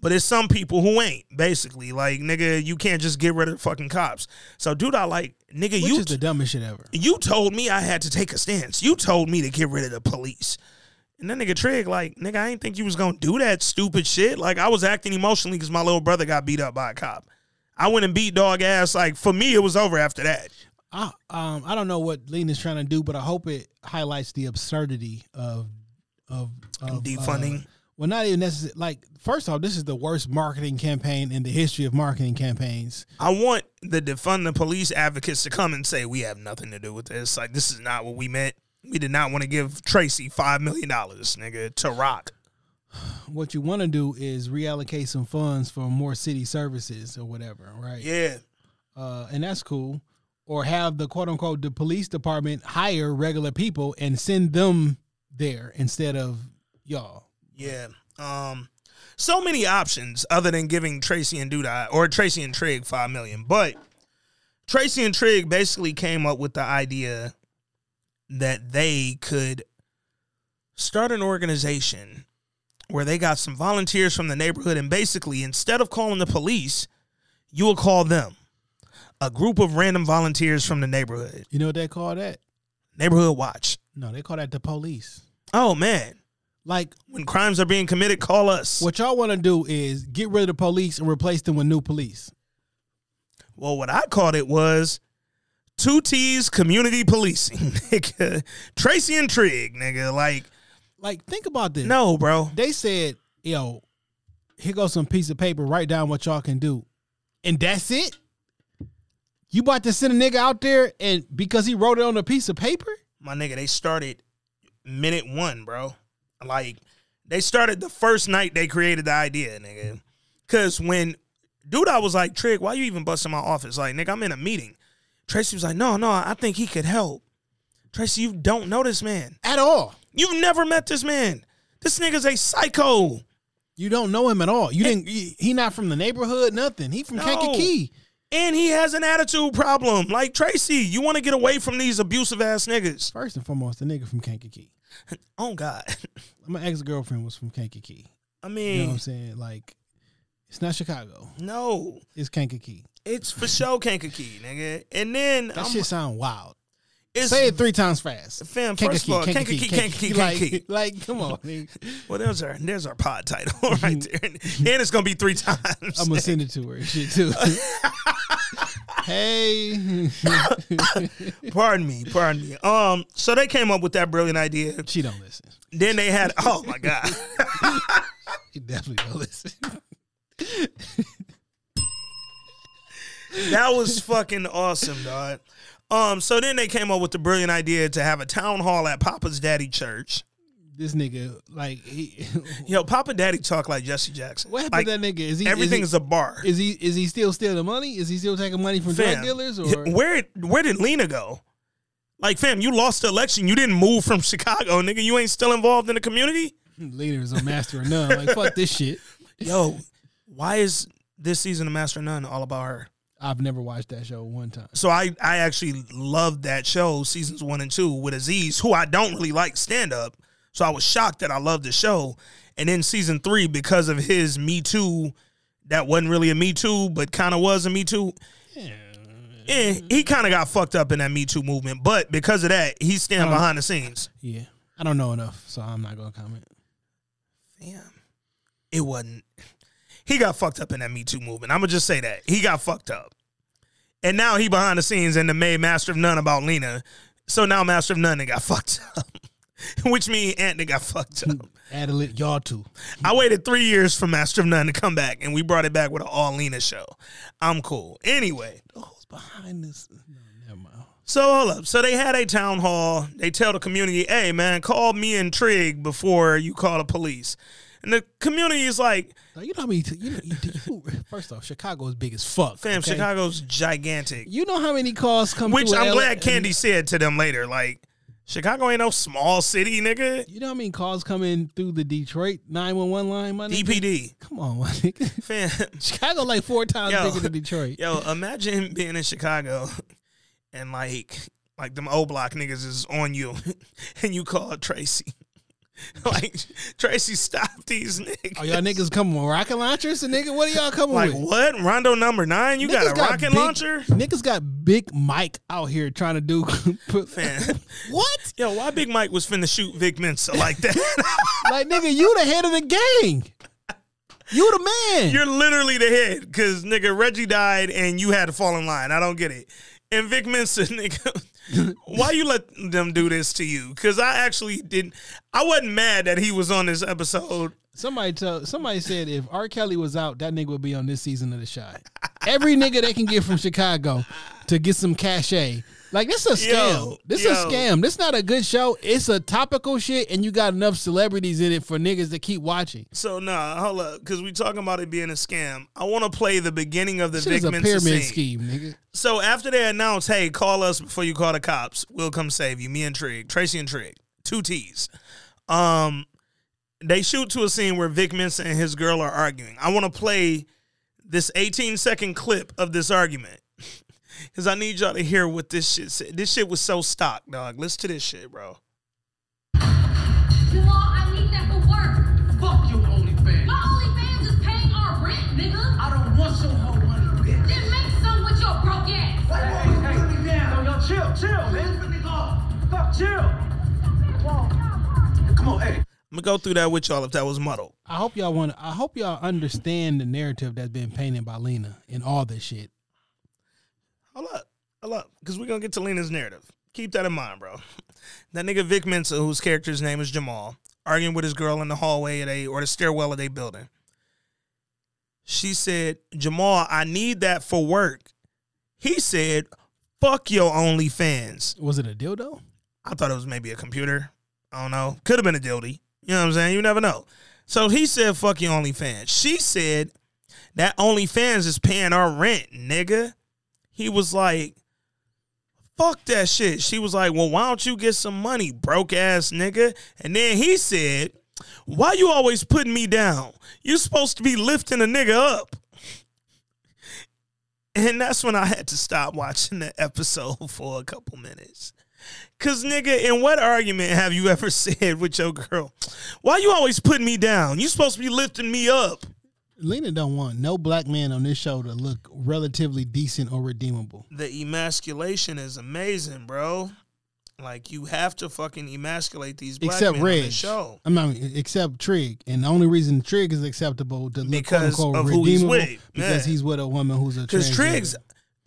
C: but it's some people who ain't. Basically, like nigga, you can't just get rid of the fucking cops. So, dude, I like nigga.
B: Which
C: you
B: is the dumbest shit ever.
C: you told me I had to take a stance. You told me to get rid of the police. And then nigga Trig, like, nigga, I ain't think you was gonna do that stupid shit. Like, I was acting emotionally because my little brother got beat up by a cop. I went and beat dog ass. Like, for me, it was over after that.
B: I um I don't know what Lena is trying to do, but I hope it highlights the absurdity of of, of
C: Defunding.
B: uh, well, not even necessarily. Like, first off, this is the worst marketing campaign in the history of marketing campaigns.
C: I want the defund the police advocates to come and say we have nothing to do with this. Like, this is not what we meant. We did not want to give Tracy five million dollars, nigga, to rock.
B: what you want to do is reallocate some funds for more city services or whatever, right?
C: Yeah.
B: Uh, and that's cool. Or have the quote unquote the police department hire regular people and send them there instead of y'all.
C: Yeah. Um so many options other than giving Tracy and Douda or Tracy and Trig five million. But Tracy and Trig basically came up with the idea that they could start an organization where they got some volunteers from the neighborhood and basically instead of calling the police, you will call them. A group of random volunteers from the neighborhood.
B: You know what they call that?
C: Neighborhood watch.
B: No, they call that the police.
C: Oh man.
B: Like
C: when crimes are being committed, call us.
B: What y'all want to do is get rid of the police and replace them with new police.
C: Well, what I called it was two T's community policing, [laughs] nigga. Tracy and Trig, nigga. Like,
B: like think about this.
C: No, bro.
B: They said, yo, here goes some piece of paper. Write down what y'all can do, and that's it. You about to send a nigga out there and because he wrote it on a piece of paper?
C: My nigga, they started minute one, bro. Like, they started the first night they created the idea, nigga. Cause when dude, I was like, Trig, why you even busting my office? Like, nigga, I'm in a meeting. Tracy was like, no, no, I think he could help. Tracy, you don't know this man
B: at all.
C: You've never met this man. This nigga's a psycho.
B: You don't know him at all. You didn't. He, he not from the neighborhood. Nothing. He from
C: No.
B: Kankakee.
C: And he has an attitude problem. Like Tracy, you want to get away from these abusive ass niggas.
B: First and foremost, the nigga from Kankakee. [laughs]
C: Oh God. [laughs]
B: My ex girlfriend was from Kankakee.
C: I mean,
B: You know what I'm saying? Like, it's not Chicago.
C: no,
B: It's Kankakee.
C: it's for sure Kankakee, nigga. And then
B: That
C: I'm,
B: shit sound wild.
C: It's,
B: Say it three times fast.
C: Fam, first of all, Kankakee, Kankakee, Kankakee.
B: Like, key. like, come on. nigga. [laughs]
C: Well, there's our there's our pod title [laughs] right [laughs] there, and it's gonna be three times.
B: I'm gonna send it to her shit too. hey,
C: pardon me, pardon me. Um, so they came up with that brilliant idea.
B: she don't listen.
C: Then they had, oh my god,
B: She definitely don't listen.
C: that was fucking awesome, dog. Um, so then they came up with the brilliant idea to have a town hall at Papa's Daddy Church.
B: This nigga, like, he, [laughs]
C: Yo, Papa Daddy talk like Jesse Jackson.
B: what happened
C: Like,
B: to that nigga? Is he
C: everything
B: is,
C: is a bar.
B: is he is he still stealing money? Is he still taking money from drug dealers? Or
C: where where did Lena go? Like, fam, you lost the election. You didn't move from Chicago, nigga. You ain't still involved in the community.
B: leader is a master of none? Like, fuck this shit. [laughs]
C: Yo, why is this season of Master of None all about her?
B: I've never watched that show one time.
C: So I I actually loved that show, seasons one and two, with Aziz, who I don't really like stand up. So I was shocked that I loved the show. And then season three, because of his Me Too, that wasn't really a Me Too, but kind of was a Me Too. Yeah, he kind of got fucked up in that Me Too movement, but because of that, he's standing
B: Um,
C: behind the scenes.
B: Yeah, I don't know enough, so I'm not gonna comment.
C: Damn, it wasn't. He got fucked up in that Me Too movement. I'm gonna just say that he got fucked up, and now he behind the scenes and the made Master of None about Lena. So now Master of None [laughs] done got fucked up, which means Ant got fucked up.
B: Add it, y'all too.
C: I waited three years for Master of None to come back, and we brought it back with an all Lena show. I'm cool. Anyway,
B: Who's behind this? Never mind.
C: So hold up. So they had a town hall. They tell the community, "Hey man, call me and Trig before you call the police." And the community is like,
B: Now, you know how many? T- you know, you, you, first off, Chicago is big as fuck.
C: "Fam,
B: okay?
C: Chicago's gigantic."
B: You know how many calls come?
C: Which I'm
B: LA
C: glad Candy said to them later. Like, Chicago ain't no small city, nigga.
B: You know how many calls come in through the Detroit 911 line, my nigga?
C: DPD,
B: Come on, my nigga.
C: fam. [laughs]
B: Chicago like four times
C: Yo.
B: bigger than Detroit.
C: Yo, imagine being in Chicago and like, like them old block niggas is on you, [laughs] and you call Tracy. [laughs] like, Tracy, stop these niggas.
B: Oh, y'all niggas coming with rocket launchers? And nigga, what are y'all coming
C: Like
B: with?
C: Like what? Rondo number nine? You got a rocket
B: big-
C: launcher?
B: Niggas got Big Mike out here trying to do. [laughs]
C: Fan. [laughs]
B: what?
C: Yo, why Big Mike was finna shoot Vic Mensa like that?
B: Like, nigga, you the head of the gang. You the man.
C: You're literally the head because nigga Reggie died and you had to fall in line. I don't get it. And Vic Mensa, nigga, [laughs] why you let them do this to you? Because I actually didn't. I wasn't mad that he was on this episode.
B: Somebody tell somebody said if R. Kelly was out, that nigga would be on this season of The Chi. Every nigga they can get from Chicago to get some cachet Like this is a scam.
C: Yo,
B: this
C: yo.
B: a scam. This not a good show. It's a topical shit, and you got enough celebrities in it for niggas to keep watching.
C: So nah, hold up, because we talking about it being a scam. I want to play the beginning of the Vic
B: is a
C: Mensa
B: pyramid
C: scene.
B: scheme, nigga.
C: So after they announce, hey, call us before you call the cops, we'll come save you. Me and Trig, Tracy and Trig, two T's. Um, they shoot to a scene where Vic Mensa and his girl are arguing. I want to play this 18 second clip of this argument because I need y'all to hear what this shit said. This shit was so stock, dog. Listen to this shit, bro.
M: Jamal, I need that for work.
F: Fuck your OnlyFans.
M: My OnlyFans is paying our rent, nigga.
F: I don't want your whole money, bitch.
M: Then make some with your broke ass.
F: Hey, hey, hey. Yo, yo, chill, chill, man. Fuck, chill. Come on, hey.
C: I'm gonna go through that with y'all if that was muddled.
B: I hope y'all want. I hope y'all understand the narrative that's been painted by Lena and all this shit.
C: Hold up, hold up, because we're gonna get to Lena's narrative. Keep that in mind, bro. [laughs] That nigga Vic Mensa, whose character's name is Jamal, arguing with his girl in the hallway at a or the stairwell at a building. She said, Jamal, I need that for work. He said, fuck your OnlyFans.
B: Was it a dildo?
C: I thought it was maybe a computer. I don't know. Could have been a dildy. You know what I'm saying? You never know. So he said, fuck your OnlyFans. She said, that OnlyFans is paying our rent, nigga. He was like, fuck that shit. She was like, well, why don't you get some money, broke ass nigga? And then he said, why you always putting me down? you supposed to be lifting a nigga up. And that's when I had to stop watching the episode [laughs] for a couple minutes. Cause nigga, in what argument have you ever [laughs] said with your girl, why you always putting me down? You supposed to be lifting me up.
B: Lena don't want no black man on this show to look relatively decent or redeemable.
C: The emasculation is amazing, bro. Like you have to fucking emasculate these black
B: except
C: men on
B: Reg.
C: this show.
B: I mean, except Trig, and the only reason Trig is acceptable to look
C: Because
B: quote unquote
C: of who he's with.
B: because
C: Yeah.
B: he's with a woman who's a
C: Because. Trig's,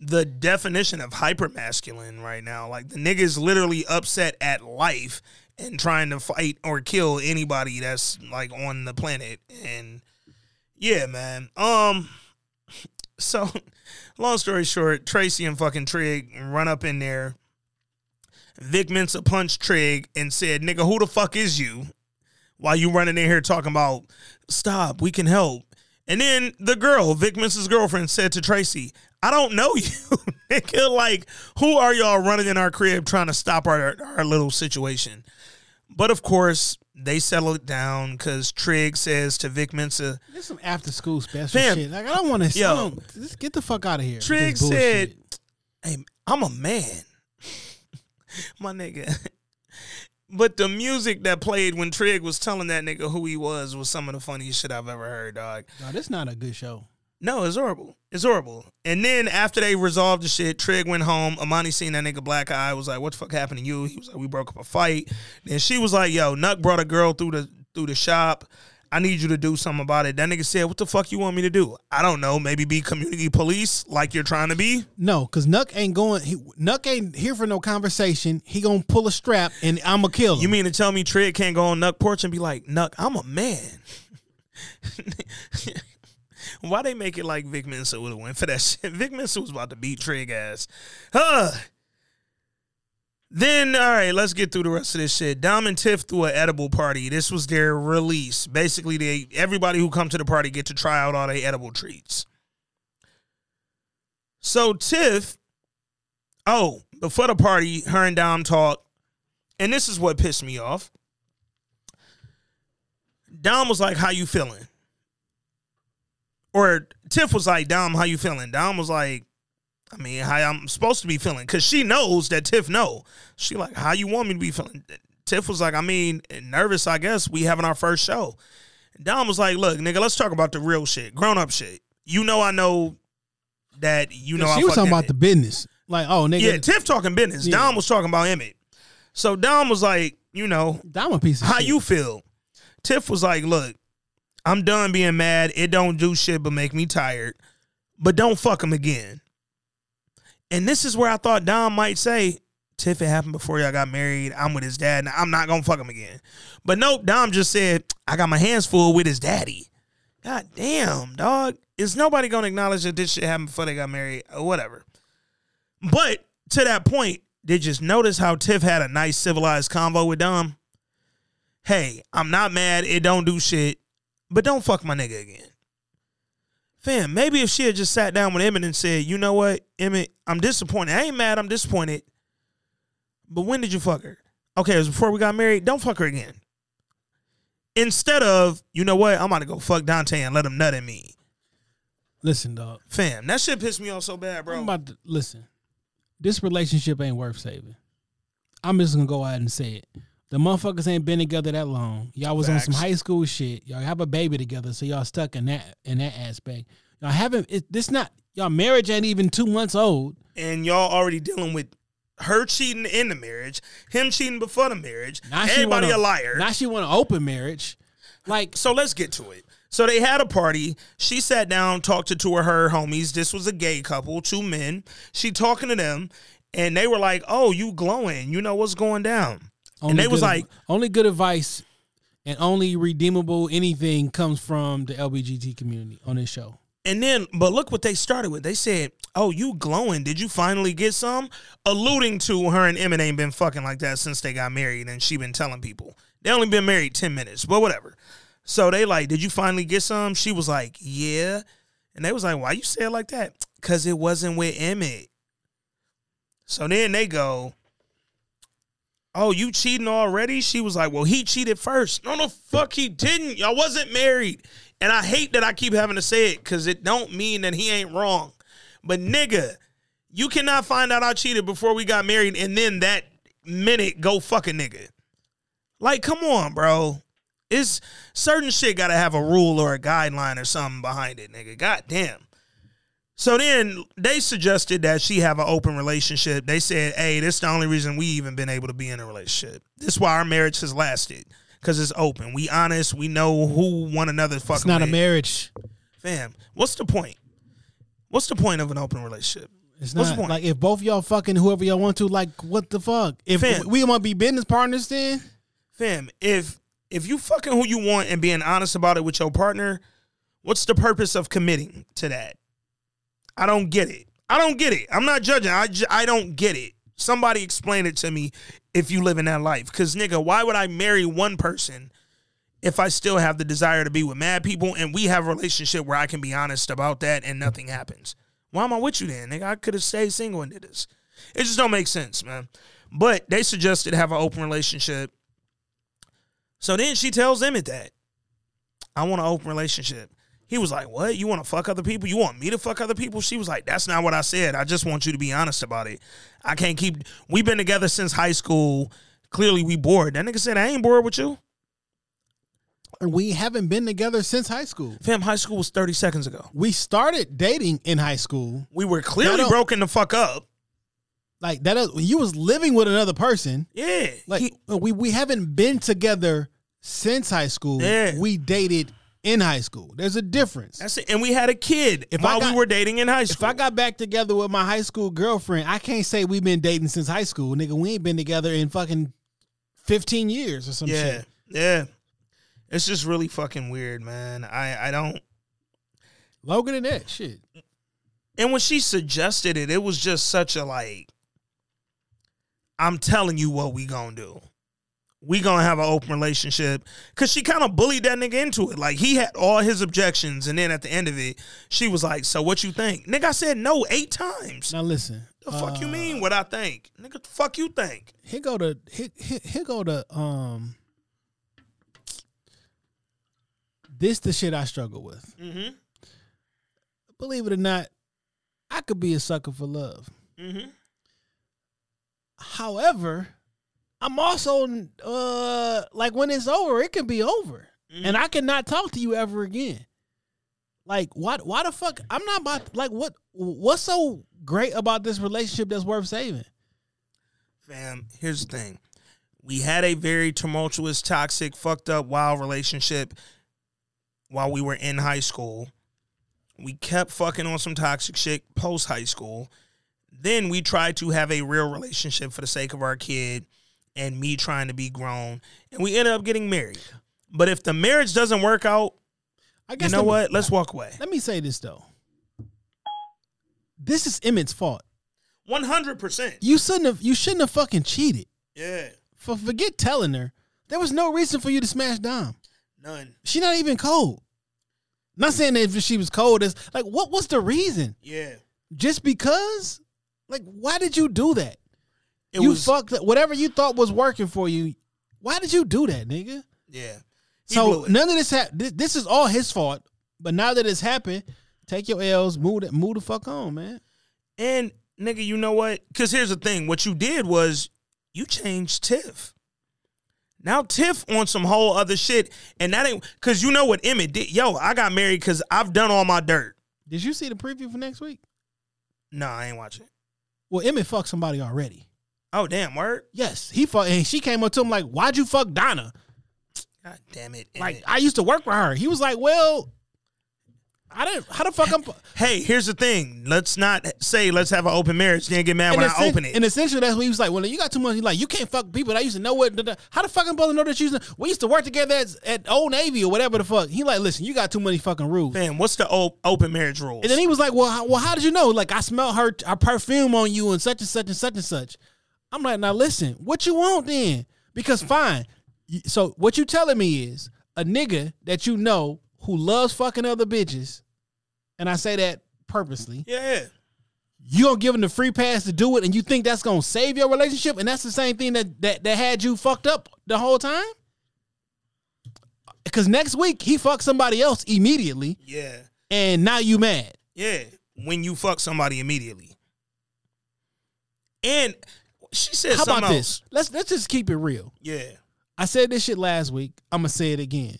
C: the definition of hyper masculine right now. Like the nigga is literally upset at life and trying to fight or kill anybody that's like on the planet. And yeah, man. Um. So, [laughs] long story short, Tracy and fucking Trig run up in there. Vic Mensa punched Trig and said, "Nigga, who the fuck is you?" While you running in here talking about, "Stop, we can help." And then the girl, Vic Mensa's girlfriend, said to Tracy, I don't know [laughs] you, nigga. Like, who are y'all running in our crib trying to stop our, our little situation? But of course, they settle it down because Trig says to Vic Mensa,
B: There's some after school special
C: Fam,
B: shit. Like I don't want to.
C: yo.
B: Just get the fuck out of here.
C: Trig said, Hey, I'm a man. [laughs] My nigga. But the music that played when Trig was telling that nigga who he was was some of the funniest shit I've ever heard, dog.
B: "No, this not a good show."
C: No, it's horrible. It's horrible. And then after they resolved the shit, Trig went home. Amani seen that nigga black eye. Was like, "What the fuck happened to you?" He was like, "We broke up a fight." Then she was like, "Yo, Nuck brought a girl through the through the shop. I need you to do something about it." That nigga said, "What the fuck you want me to do? I don't know. Maybe be community police like you're trying to be."
B: No, because Nuck ain't going. He, Nuck ain't here for no conversation. He gonna pull a strap and I'ma kill him.
C: You mean to tell me Trig can't go on Nuck porch and be like, "Nuck, I'm a man." [laughs] Why they make it like Vic Mensa would have went for that [laughs] shit? Vic Mensa was about to beat Trig ass. Huh. Then, all right, let's get through the rest of this shit. Dom and Tiff threw an edible party. This was their release. Basically, they everybody who come to the party get to try out all their edible treats. So Tiff, oh, before the party, her and Dom talk, and this is what pissed me off. Dom was like, "How you feeling?" Or Tiff was like, "Dom, how you feeling?" Dom was like, I mean, how I'm supposed to be feeling because she knows that Tiff know. She like, how you want me to be feeling? Tiff was like, I mean, nervous. I guess we having our first show. Dom was like, look, nigga, let's talk about the real shit, grown up shit. You know, I know that you know. I
B: she was talking about
C: Emmett.
B: the business. Like, oh nigga,
C: yeah. Tiff talking business.
B: Yeah.
C: Dom was talking about Emmett. So Dom was like, you know,
B: Dom a piece of
C: how
B: shit.
C: you feel? Tiff was like, look, I'm done being mad. It don't do shit but make me tired. But don't fuck him again. And this is where I thought Dom might say, Tiff, it happened before y'all got married. I'm with his dad, and I'm not gonna fuck him again. But nope, Dom just said, I got my hands full with his daddy. God damn, dog. Is nobody gonna acknowledge that this shit happened before they got married or whatever? But to that point, did you just notice how Tiff had a nice civilized convo with Dom? Hey, I'm not mad. It don't do shit, but don't fuck my nigga again. Fam, maybe if she had just sat down with Emmett and said, you know what, Emmett, I'm disappointed. I ain't mad. I'm disappointed. But when did you fuck her? Okay, it was before we got married. Don't fuck her again. Instead of, you know what, I'm about to go fuck Dante and let him nut at me.
B: Listen, dog.
C: Fam, that shit pissed me off so bad, bro.
B: I'm about to listen. This relationship ain't worth saving. I'm just gonna go ahead and say it. The motherfuckers ain't been together that long. Y'all was on some high school shit. Y'all have a baby together, so y'all stuck in that in that aspect. Y'all haven't. It, this not y'all marriage ain't even two months old.
C: and y'all already dealing with her cheating in the marriage, him cheating before the marriage,
B: Now
C: everybody
B: wanna-
C: a liar.
B: Now she want an open marriage. Like
C: so let's get to it. So they had a party. She sat down, talked to two of her homies. This was a gay couple, two men. She talking to them, and they were like, "Oh, you glowing? You know what's going down?" And they was like,
B: only good advice and only redeemable anything comes from the LBGT community on this show.
C: And then, but look what they started with. They said, "Oh, you glowing? Did you finally get some?" Alluding to her and Emmett ain't been fucking like that since they got married, and she been telling people they only been married ten minutes, but whatever. So they like, "Did you finally get some?" She was like, "Yeah," and they was like, "Why you say it like that?" Cause it wasn't with Emmett. So then they go, "Oh, you cheating already?" She was like, "Well, he cheated first. No, the fuck he didn't. Y'all wasn't married." And I hate that I keep having to say it because it don't mean that he ain't wrong. But nigga, you cannot find out I cheated before we got married and then that minute go fuck a nigga. Like, come on, bro. It's certain shit gotta have a rule or a guideline or something behind it, nigga. God damn. So then they suggested that she have an open relationship. They said, hey, this is the only reason we even been able to be in a relationship. This is why our marriage has lasted. Cause it's open. We honest. We know who one another fucking
B: It's not a marriage.
C: Fam, what's the point? What's the point of an open relationship?
B: It's
C: What's
B: not like if both y'all fucking whoever y'all want to, like what the fuck? If
C: Fam.
B: we want to be business partners, then
C: Fam, if if you fucking who you want and being honest about it with your partner, what's the purpose of committing to that? I don't get it. I don't get it. I'm not judging. I, don't get it. Somebody explain it to me if you live in that life. Cause nigga, why would I marry one person if I still have the desire to be with mad people and we have a relationship where I can be honest about that and nothing happens? Why am I with you then? Nigga, I could have stayed single and did this. It just don't make sense, man. But they suggested have an open relationship. So then she tells Emmett that I want an open relationship. He was like, What? You want to fuck other people? You want me to fuck other people? She was like, That's not what I said. I just want you to be honest about it. I can't keep, we've been together since high school. Clearly, we bored. That nigga said, I ain't bored with you.
B: we haven't been together since high school.
C: Fam, high school was 30 seconds ago.
B: We started dating in high school.
C: We were clearly broken the fuck up.
B: Like that, uh, you was living with another person.
C: Yeah.
B: Like we we haven't been together since high school.
C: Yeah.
B: We dated in high school. There's a difference.
C: That's it. And we had a kid
B: If
C: while
B: I got-
C: we were dating in high school.
B: If I got back together with my high school girlfriend, I can't say we've been dating since high school, nigga. We ain't been together in fucking fifteen years or some
C: yeah.
B: shit.
C: Yeah. It's just really fucking weird, man. I, I don't.
B: Logan and that shit.
C: And when she suggested it, it was just such a like, I'm telling you what we gonna do. We gonna have an open relationship. Cause she kind of bullied that nigga into it. Like he had all his objections, and then at the end of it, she was like, So what you think? Nigga, I said no eight times.
B: Now listen.
C: The fuck you
B: uh,
C: mean what I think? Nigga, the fuck you think?
B: Here go to here, here, here go to um this the shit I struggle with.
C: Mm-hmm.
B: Believe it or not, I could be a sucker for love.
C: Mm-hmm.
B: However, I'm also uh like when it's over, it can be over.
C: Mm-hmm.
B: And I cannot talk to you ever again. Like what why the fuck I'm not about like what what's so great about this relationship that's worth saving?
C: Fam, here's the thing. We had a very tumultuous, toxic, fucked up, wild relationship while we were in high school. We kept fucking on some toxic shit post high school. Then we tried to have a real relationship for the sake of our kid and me trying to be grown. And we ended up getting married. But if the marriage doesn't work out,
B: I guess
C: you
B: know me-
C: what? Let's walk away.
B: Let me say this though. This is Emmett's fault.
C: One hundred percent.
B: You shouldn't have. You shouldn't have fucking cheated.
C: Yeah.
B: For forget telling her. There was no reason for you to smash Dom.
C: None.
B: She not even cold. Not saying that if she was cold, it's like what was the reason?
C: Yeah.
B: Just because? Like, why did you do that?
C: It
B: you
C: was-
B: fucked. Whatever you thought was working for you. Why did you do that, nigga?
C: Yeah.
B: So none of this ha- this, this is all his fault. But now that it's happened, take your L's, move the, move the fuck on, man.
C: And nigga, you know what? Because here's the thing: what you did was you changed Tiff. Now Tiff on some whole other shit, and that ain't because you know what Emmett did. Yo, I got married because I've done all my dirt.
B: Did you see the preview for next week?
C: No, I ain't watching.
B: Well, Emmett fucked somebody already.
C: Oh damn, word.
B: Yes, he fucked, and she came up to him like, "Why'd you fuck Donna?"
C: God damn it.
B: Like I used to work with her. He was like, "Well, I didn't. How the fuck I'm?"
C: Hey, here's the thing. Let's not say let's have an open marriage. Then get mad
B: And
C: when I open it.
B: And essentially, that's what he was like. Well, you got too much. He's like, you can't fuck people. that I used to know what. How the fuck I'm supposed to know that you? used to- We used to work together at, at Old Navy or whatever the fuck. He like, listen, you got too many fucking rules.
C: Man, what's the o- open marriage rules?
B: And then he was like, well, how, well, how did you know? Like, I smell her, her perfume on you and such and such and such and such. I'm like, now listen, what you want then? Because fine. So what you telling me is a nigga that you know who loves fucking other bitches, and I say that purposely.
C: Yeah.
B: You gonna give him the free pass to do it, and you think that's gonna save your relationship, and that's the same thing that that, that had you fucked up the whole time. Because next week he fucked somebody else immediately,
C: Yeah.
B: and now you mad.
C: Yeah. When you fuck somebody immediately. And she said
B: How about
C: else.
B: this? Let's let's just keep it real.
C: Yeah.
B: I said this shit last week. I'm gonna say it again.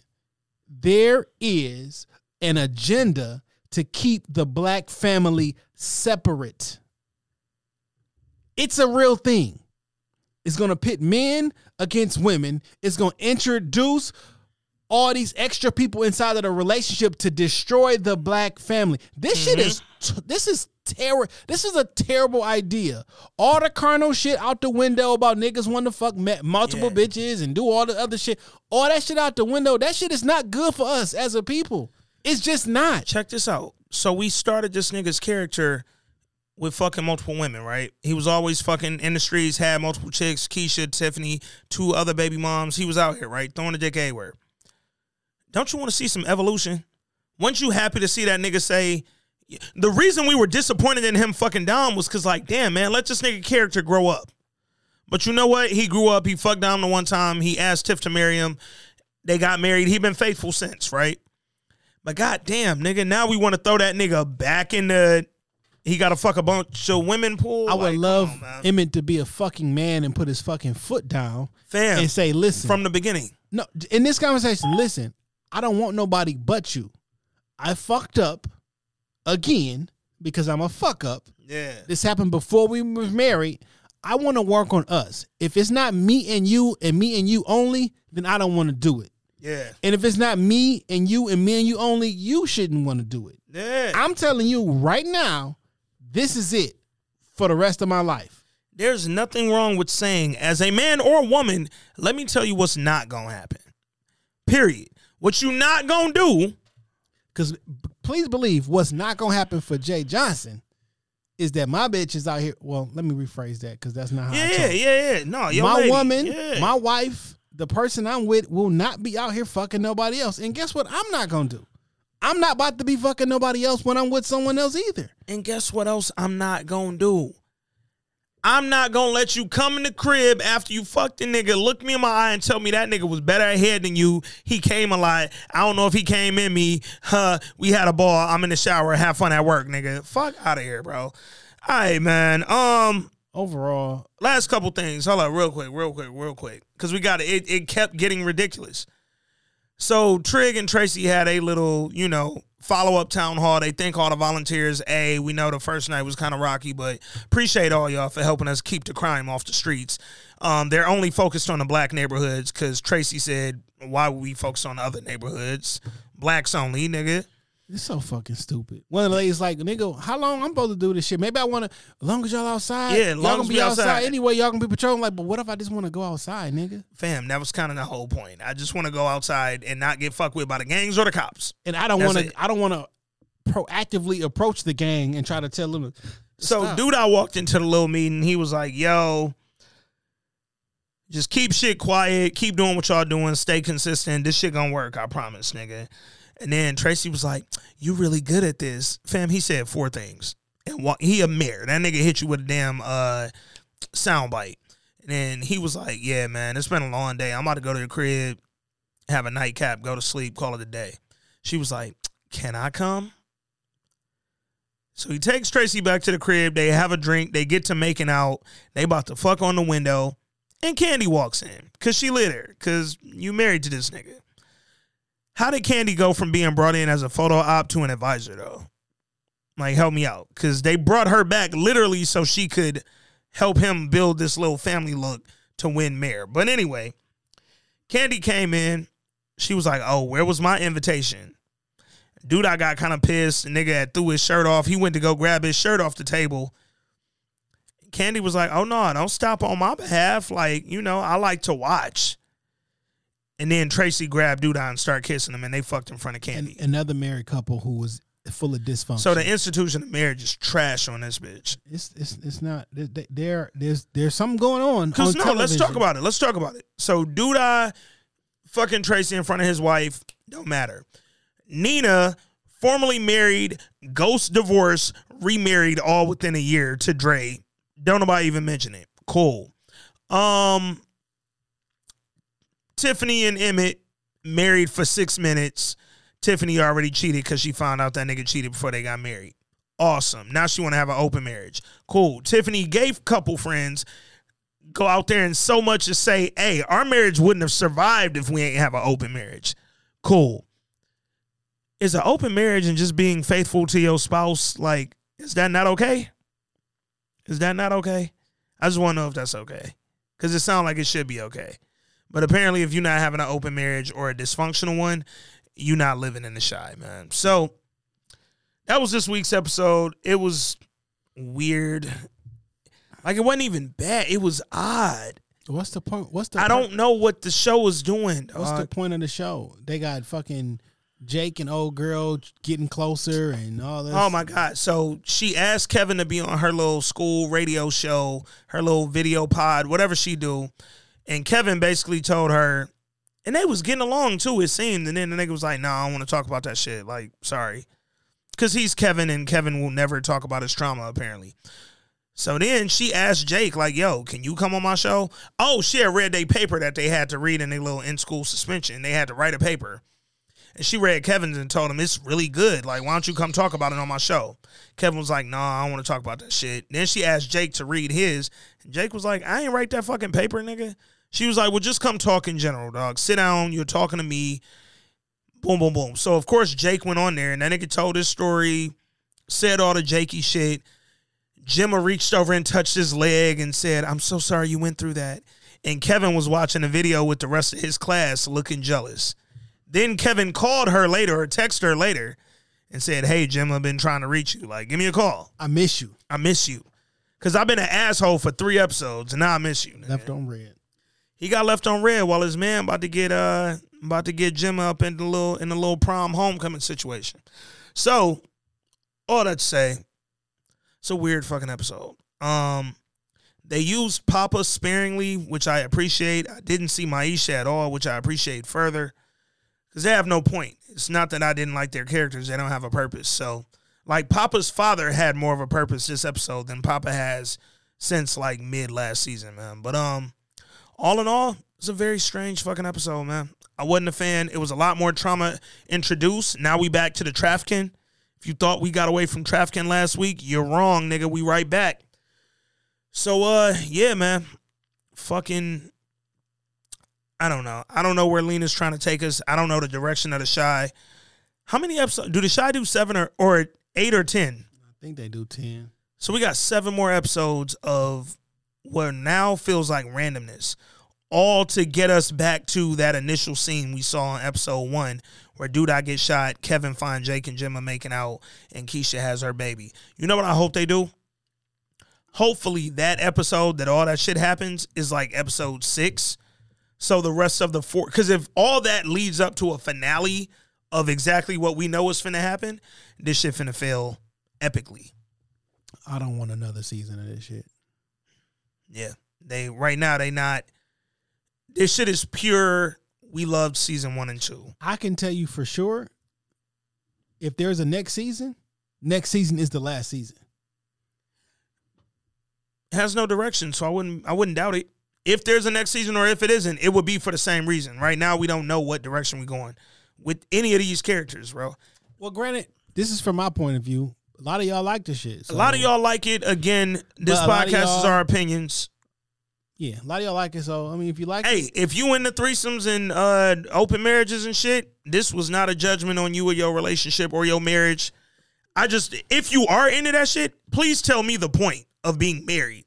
B: There is an agenda to keep the black family separate. It's a real thing. It's gonna pit men against women. It's gonna introduce all these extra people inside of the relationship to destroy the black family. This shit mm-hmm. is this is terror. This is a terrible idea. All the carnal shit out the window about niggas want to fuck multiple bitches and do all the other shit. All that shit out the window. That shit is not good for us as a people. It's just not.
C: Check this out. So we started this nigga's character with fucking multiple women, right? He was always fucking in the streets, had multiple chicks, Keisha, Tiffany, two other baby moms. He was out here, right? Throwing the dick everywhere. Don't you want to see some evolution? Weren't you happy to see that nigga say the reason we were disappointed in him fucking Dom was because, like, damn, man, let this nigga character grow up. But you know what? He grew up. He fucked Dom the one time. He asked Tiff to marry him. They got married. He been faithful since, right? But goddamn, nigga, now we want to throw that nigga back in the. He got to fuck a bunch of women pool.
B: I would
C: Like,
B: love
C: on.
B: Emmett to be a fucking man and put his fucking foot down
C: Fam,
B: and say, listen.
C: from the beginning.
B: No, in this conversation, listen, I don't want nobody but you. I fucked up again because I'm a fuck up.
C: Yeah.
B: This happened before we were married. I want to work on us. If it's not me and you and me and you only, then I don't want to do it.
C: Yeah.
B: And if it's not me and you and me and you only, you shouldn't want to do it.
C: Yeah.
B: I'm telling you right now, this is it for the rest of my life.
C: There's nothing wrong with saying, as a man or a woman, let me tell you what's not gonna happen. Period. What you not gonna do?
B: Because please believe what's not gonna happen for Jay Johnson is that my bitch is out here. Well, let me rephrase that because that's not how I
C: Yeah, yeah, yeah. No,
B: my
C: lady.
B: woman,
C: Yeah.
B: my wife, the person I'm with will not be out here fucking nobody else. And guess what? I'm not gonna do. I'm not about to be fucking nobody else when I'm with someone else either.
C: And guess what else I'm not gonna do? I'm not gonna let you come in the crib after you fucked the nigga, look me in my eye and tell me that nigga was better ahead than you. He came a lot. I don't know if he came in me. Huh, we had a ball. I'm in the shower. Have fun at work, nigga. Fuck out of here, bro. All right, man. Um,
B: overall,
C: last couple things. Hold up, real quick, real quick, real quick, because we got it. It kept getting ridiculous. So Trig and Tracy had a little, you know, follow up town hall. They thank all the volunteers. A, we know the first night was kind of rocky, but appreciate all y'all for helping us keep the crime off the streets. Um, they're only focused on the black neighborhoods because Tracy said, "Why would we focus on the other neighborhoods? Blacks only, nigga."
B: It's so fucking stupid. One of the ladies like, nigga, how long I'm supposed to do this shit? Maybe I want to, as long as y'all outside.
C: Yeah, as
B: y'all gonna
C: as
B: be outside.
C: outside.
B: anyway. Y'all gonna be patrolling. Like, but what if I just want to go outside, nigga?
C: Fam, that was kind of the whole point. I just want to go outside and not get fucked with by the gangs or the cops.
B: And I don't want to. I don't want to proactively approach the gang and try to tell them.
C: So
B: Stop.
C: dude, I walked into the little meeting. He was like, "Yo, just keep shit quiet. Keep doing what y'all doing. Stay consistent. This shit gonna work. I promise, nigga." And then Tracy was like, "You really good at this, fam." He said four things, and wa- he a mirror. That nigga hit you with a damn uh sound bite. And then he was like, "Yeah, man, it's been a long day. I'm about to go to the crib, have a nightcap, go to sleep, call it a day." She was like, "Can I come?" So he takes Tracy back to the crib. They have a drink. They get to making out. They about to fuck on the window. And Candy walks in because she lit her because you married to this nigga. How did Candy go from being brought in as a photo op to an advisor though? Like, help me out because they brought her back literally so she could help him build this little family look to win mayor. But anyway, Candy came in. She was like, "Oh, where was my invitation?" Dude, I got kind of pissed. Nigga had threw his shirt off. He went to go grab his shirt off the table. Candy was like, "Oh no, don't stop on my behalf. Like, you know, I like to watch." And then Tracy grabbed Douda and started kissing him, and they fucked in front of Candy.
B: Another married couple who was full of dysfunction.
C: so the institution of marriage is trash on this bitch.
B: it's it's it's not there- there. there- There's there's something going on.
C: Cause
B: on
C: no, let's talk about it. Let's talk about it. So Douda fucking Tracy in front of his wife, don't matter. Nina, formerly married, ghost divorce, remarried all within a year to Dre. Don't nobody even mention it. Cool. Um Tiffany and Emmett married for six minutes. Tiffany already cheated because she found out that nigga cheated before they got married. Awesome. Now she want to have an open marriage. Cool. Tiffany gave couple friends go out there and so much as say, hey, our marriage wouldn't have survived if we ain't have an open marriage. Cool. Is an open marriage and just being faithful to your spouse, like, is that not okay? Is that not okay? I just want to know if that's okay. Because it sounds like it should be okay. But apparently, if you're not having an open marriage or a dysfunctional one, you're not living in the Chi, man. So that was this week's episode. It was weird. Like it wasn't even bad. It was odd.
B: What's the point? What's the
C: I
B: point-
C: don't know what the show was doing.
B: What's the point of the show? They got fucking Jake and old girl getting closer and all this.
C: Oh my god! So she asked Kevin to be on her little school radio show, her little video pod, whatever she do, and Kevin basically told her, and they was getting along too. It seemed, and then the nigga was like, "No, nah, I don't want to talk about that shit." Like, sorry, because he's Kevin, and Kevin will never talk about his trauma apparently. So then she asked Jake, like, "Yo, can you come on my show?" Oh, she had read their paper that they had to read in their little in school suspension. They had to write a paper. And she read Kevin's and told him it's really good. Like, why don't you come talk about it on my show? Kevin was like, nah, I don't want to talk about that shit. Then she asked Jake to read his. And Jake was like, I ain't write that fucking paper, nigga. She was like, well, just come talk in general, dog. Sit down. You're talking to me. Boom, boom, boom. So, of course, Jake went on there and that nigga told his story, said all the Jakey shit. Jemma reached over and touched his leg and said, I'm so sorry you went through that. And Kevin was watching the video with the rest of his class looking jealous. Then Kevin called her later or texted her later and said, Hey, Jemma, I've been trying to reach you. Like, give me a call.
B: I miss you.
C: I miss you. Because I've been an asshole for three episodes and now I miss you. nigga.
B: Left on red.
C: He got left on red while his man about to get uh about to get Jim up in the little in the little prom homecoming situation. So, all that to say, it's a weird fucking episode. Um they used Papa sparingly, which I appreciate. I didn't see Maisha at all, which I appreciate further. Because they have no point. It's not that I didn't like their characters, they don't have a purpose. So like Papa's father had more of a purpose this episode than Papa has since like mid last season, man. But um all in all, it's a very strange fucking episode, man. I wasn't a fan. It was a lot more trauma introduced. Now we back to the trafficking. If you thought we got away from trafficking last week, you're wrong, nigga. We right back. So uh yeah, man. Fucking I don't know. I don't know where Lena's trying to take us. I don't know the direction of the Chi. How many episodes do the Chi do seven or, or eight or ten?
B: I think they do ten.
C: So we got seven more episodes of what now feels like randomness, all to get us back to that initial scene we saw in episode one, where dude I get shot, Kevin find Jake and Jemma making out, and Keisha has her baby. You know what I hope they do? Hopefully that episode that all that shit happens is like episode six. So the rest of the four, because if all that leads up to a finale of exactly what we know is finna happen, this shit finna fail epically.
B: I don't want another season of this shit.
C: Yeah, they right now they not. This shit is pure. We loved season one and two.
B: I can tell you for sure. If there's a next season, next season is the last season.
C: It has no direction, so I wouldn't I wouldn't doubt it. If there's a next season or if it isn't, it would be for the same reason. Right now, we don't know what direction we're going with any of these characters, bro.
B: Well, granted, this is from my point of view. A lot of y'all like this shit.
C: a lot of y'all like it. Again, this
B: But a lot of
C: podcast is our opinions.
B: Yeah, a lot of y'all like it. So I mean, if you like,
C: Hey, if you into threesomes and uh, open marriages and shit, this was not a judgment on you or your relationship or your marriage. I just, if you are into that shit, please tell me the point of being married,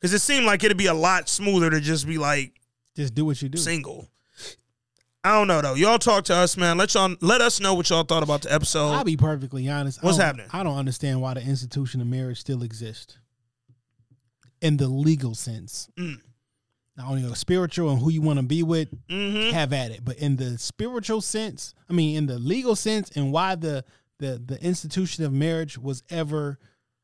C: because it seemed like it'd be a lot smoother to just be like
B: just do what you do.
C: single. I don't know though. Y'all talk to us, man. Let y'all let us know what y'all thought about the episode.
B: I'll be perfectly honest.
C: What's
B: don't-
C: happening?
B: I don't understand why the institution of marriage still exists in the legal sense.
C: Mm.
B: Not only the spiritual and who you want to be with,
C: Mhm.
B: have at it. But in the spiritual sense, I mean, in the legal sense, and why the the the institution of marriage was ever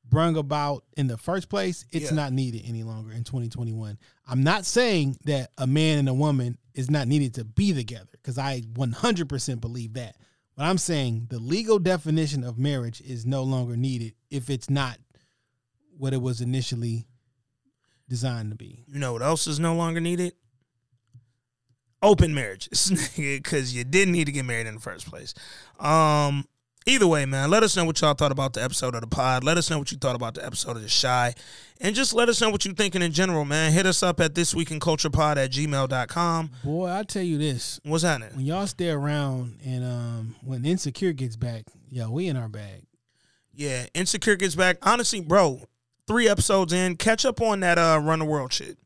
B: brung about in the first place, it's
C: Yeah.
B: not needed any longer in 2021. I'm not saying that a man and a woman is not needed to be together because I 100% believe that. But I'm saying the legal definition of marriage is no longer needed if it's not what it was initially designed to be.
C: You know what else is no longer needed? Open marriages, [laughs] because you didn't need to get married in the first place. Um, either way, man, let us know what y'all thought about the episode of the pod. Let us know what you thought about the episode of the Chi, and just let us know what you're thinking in general, man. Hit us up at this week in culture pod at gmail.com.
B: Boy, I tell you this.
C: What's happening?
B: When y'all stay around and um when insecure gets back, yo, we in our bag.
C: Yeah, Insecure gets back. Honestly, bro, three episodes in, catch up on that uh Run the World shit.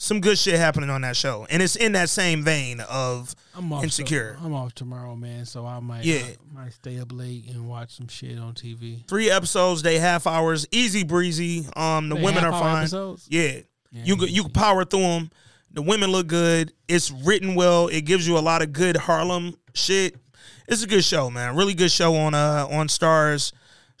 C: Some good shit happening on that show, and it's in that same vein of
B: I'm off
C: Insecure.
B: I'm off tomorrow, man. So I might
C: Yeah.
B: I might stay up late and watch some shit on TV.
C: Three episodes, they half hours, easy breezy. Um, the
B: They
C: women are fine.
B: episodes?
C: Yeah, you can you can power through them. The women look good. It's written well. It gives you a lot of good Harlem shit. It's a good show, man. Really good show on uh on Starz.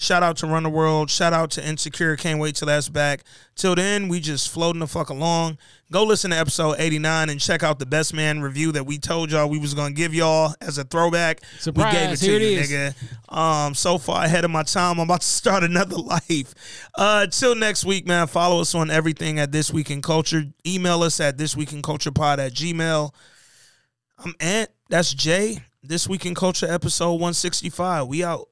C: Shout out to Run the World. Shout out to Insecure. Can't wait till that's back. Till then, we just floating the fuck along. Go listen to episode 89 and check out the best man review that we told y'all we was gonna give y'all as a throwback.
B: Surprise,
C: we gave it to
B: here
C: you,
B: it
C: nigga. Um, so far ahead of my time. I'm about to [laughs] start another life. Uh, till next week, man. Follow us on everything at This Week in Culture. Email us at This Week in Culture Pod at Gmail. I'm Ant. That's Jay. This Week in Culture, episode 165. We out.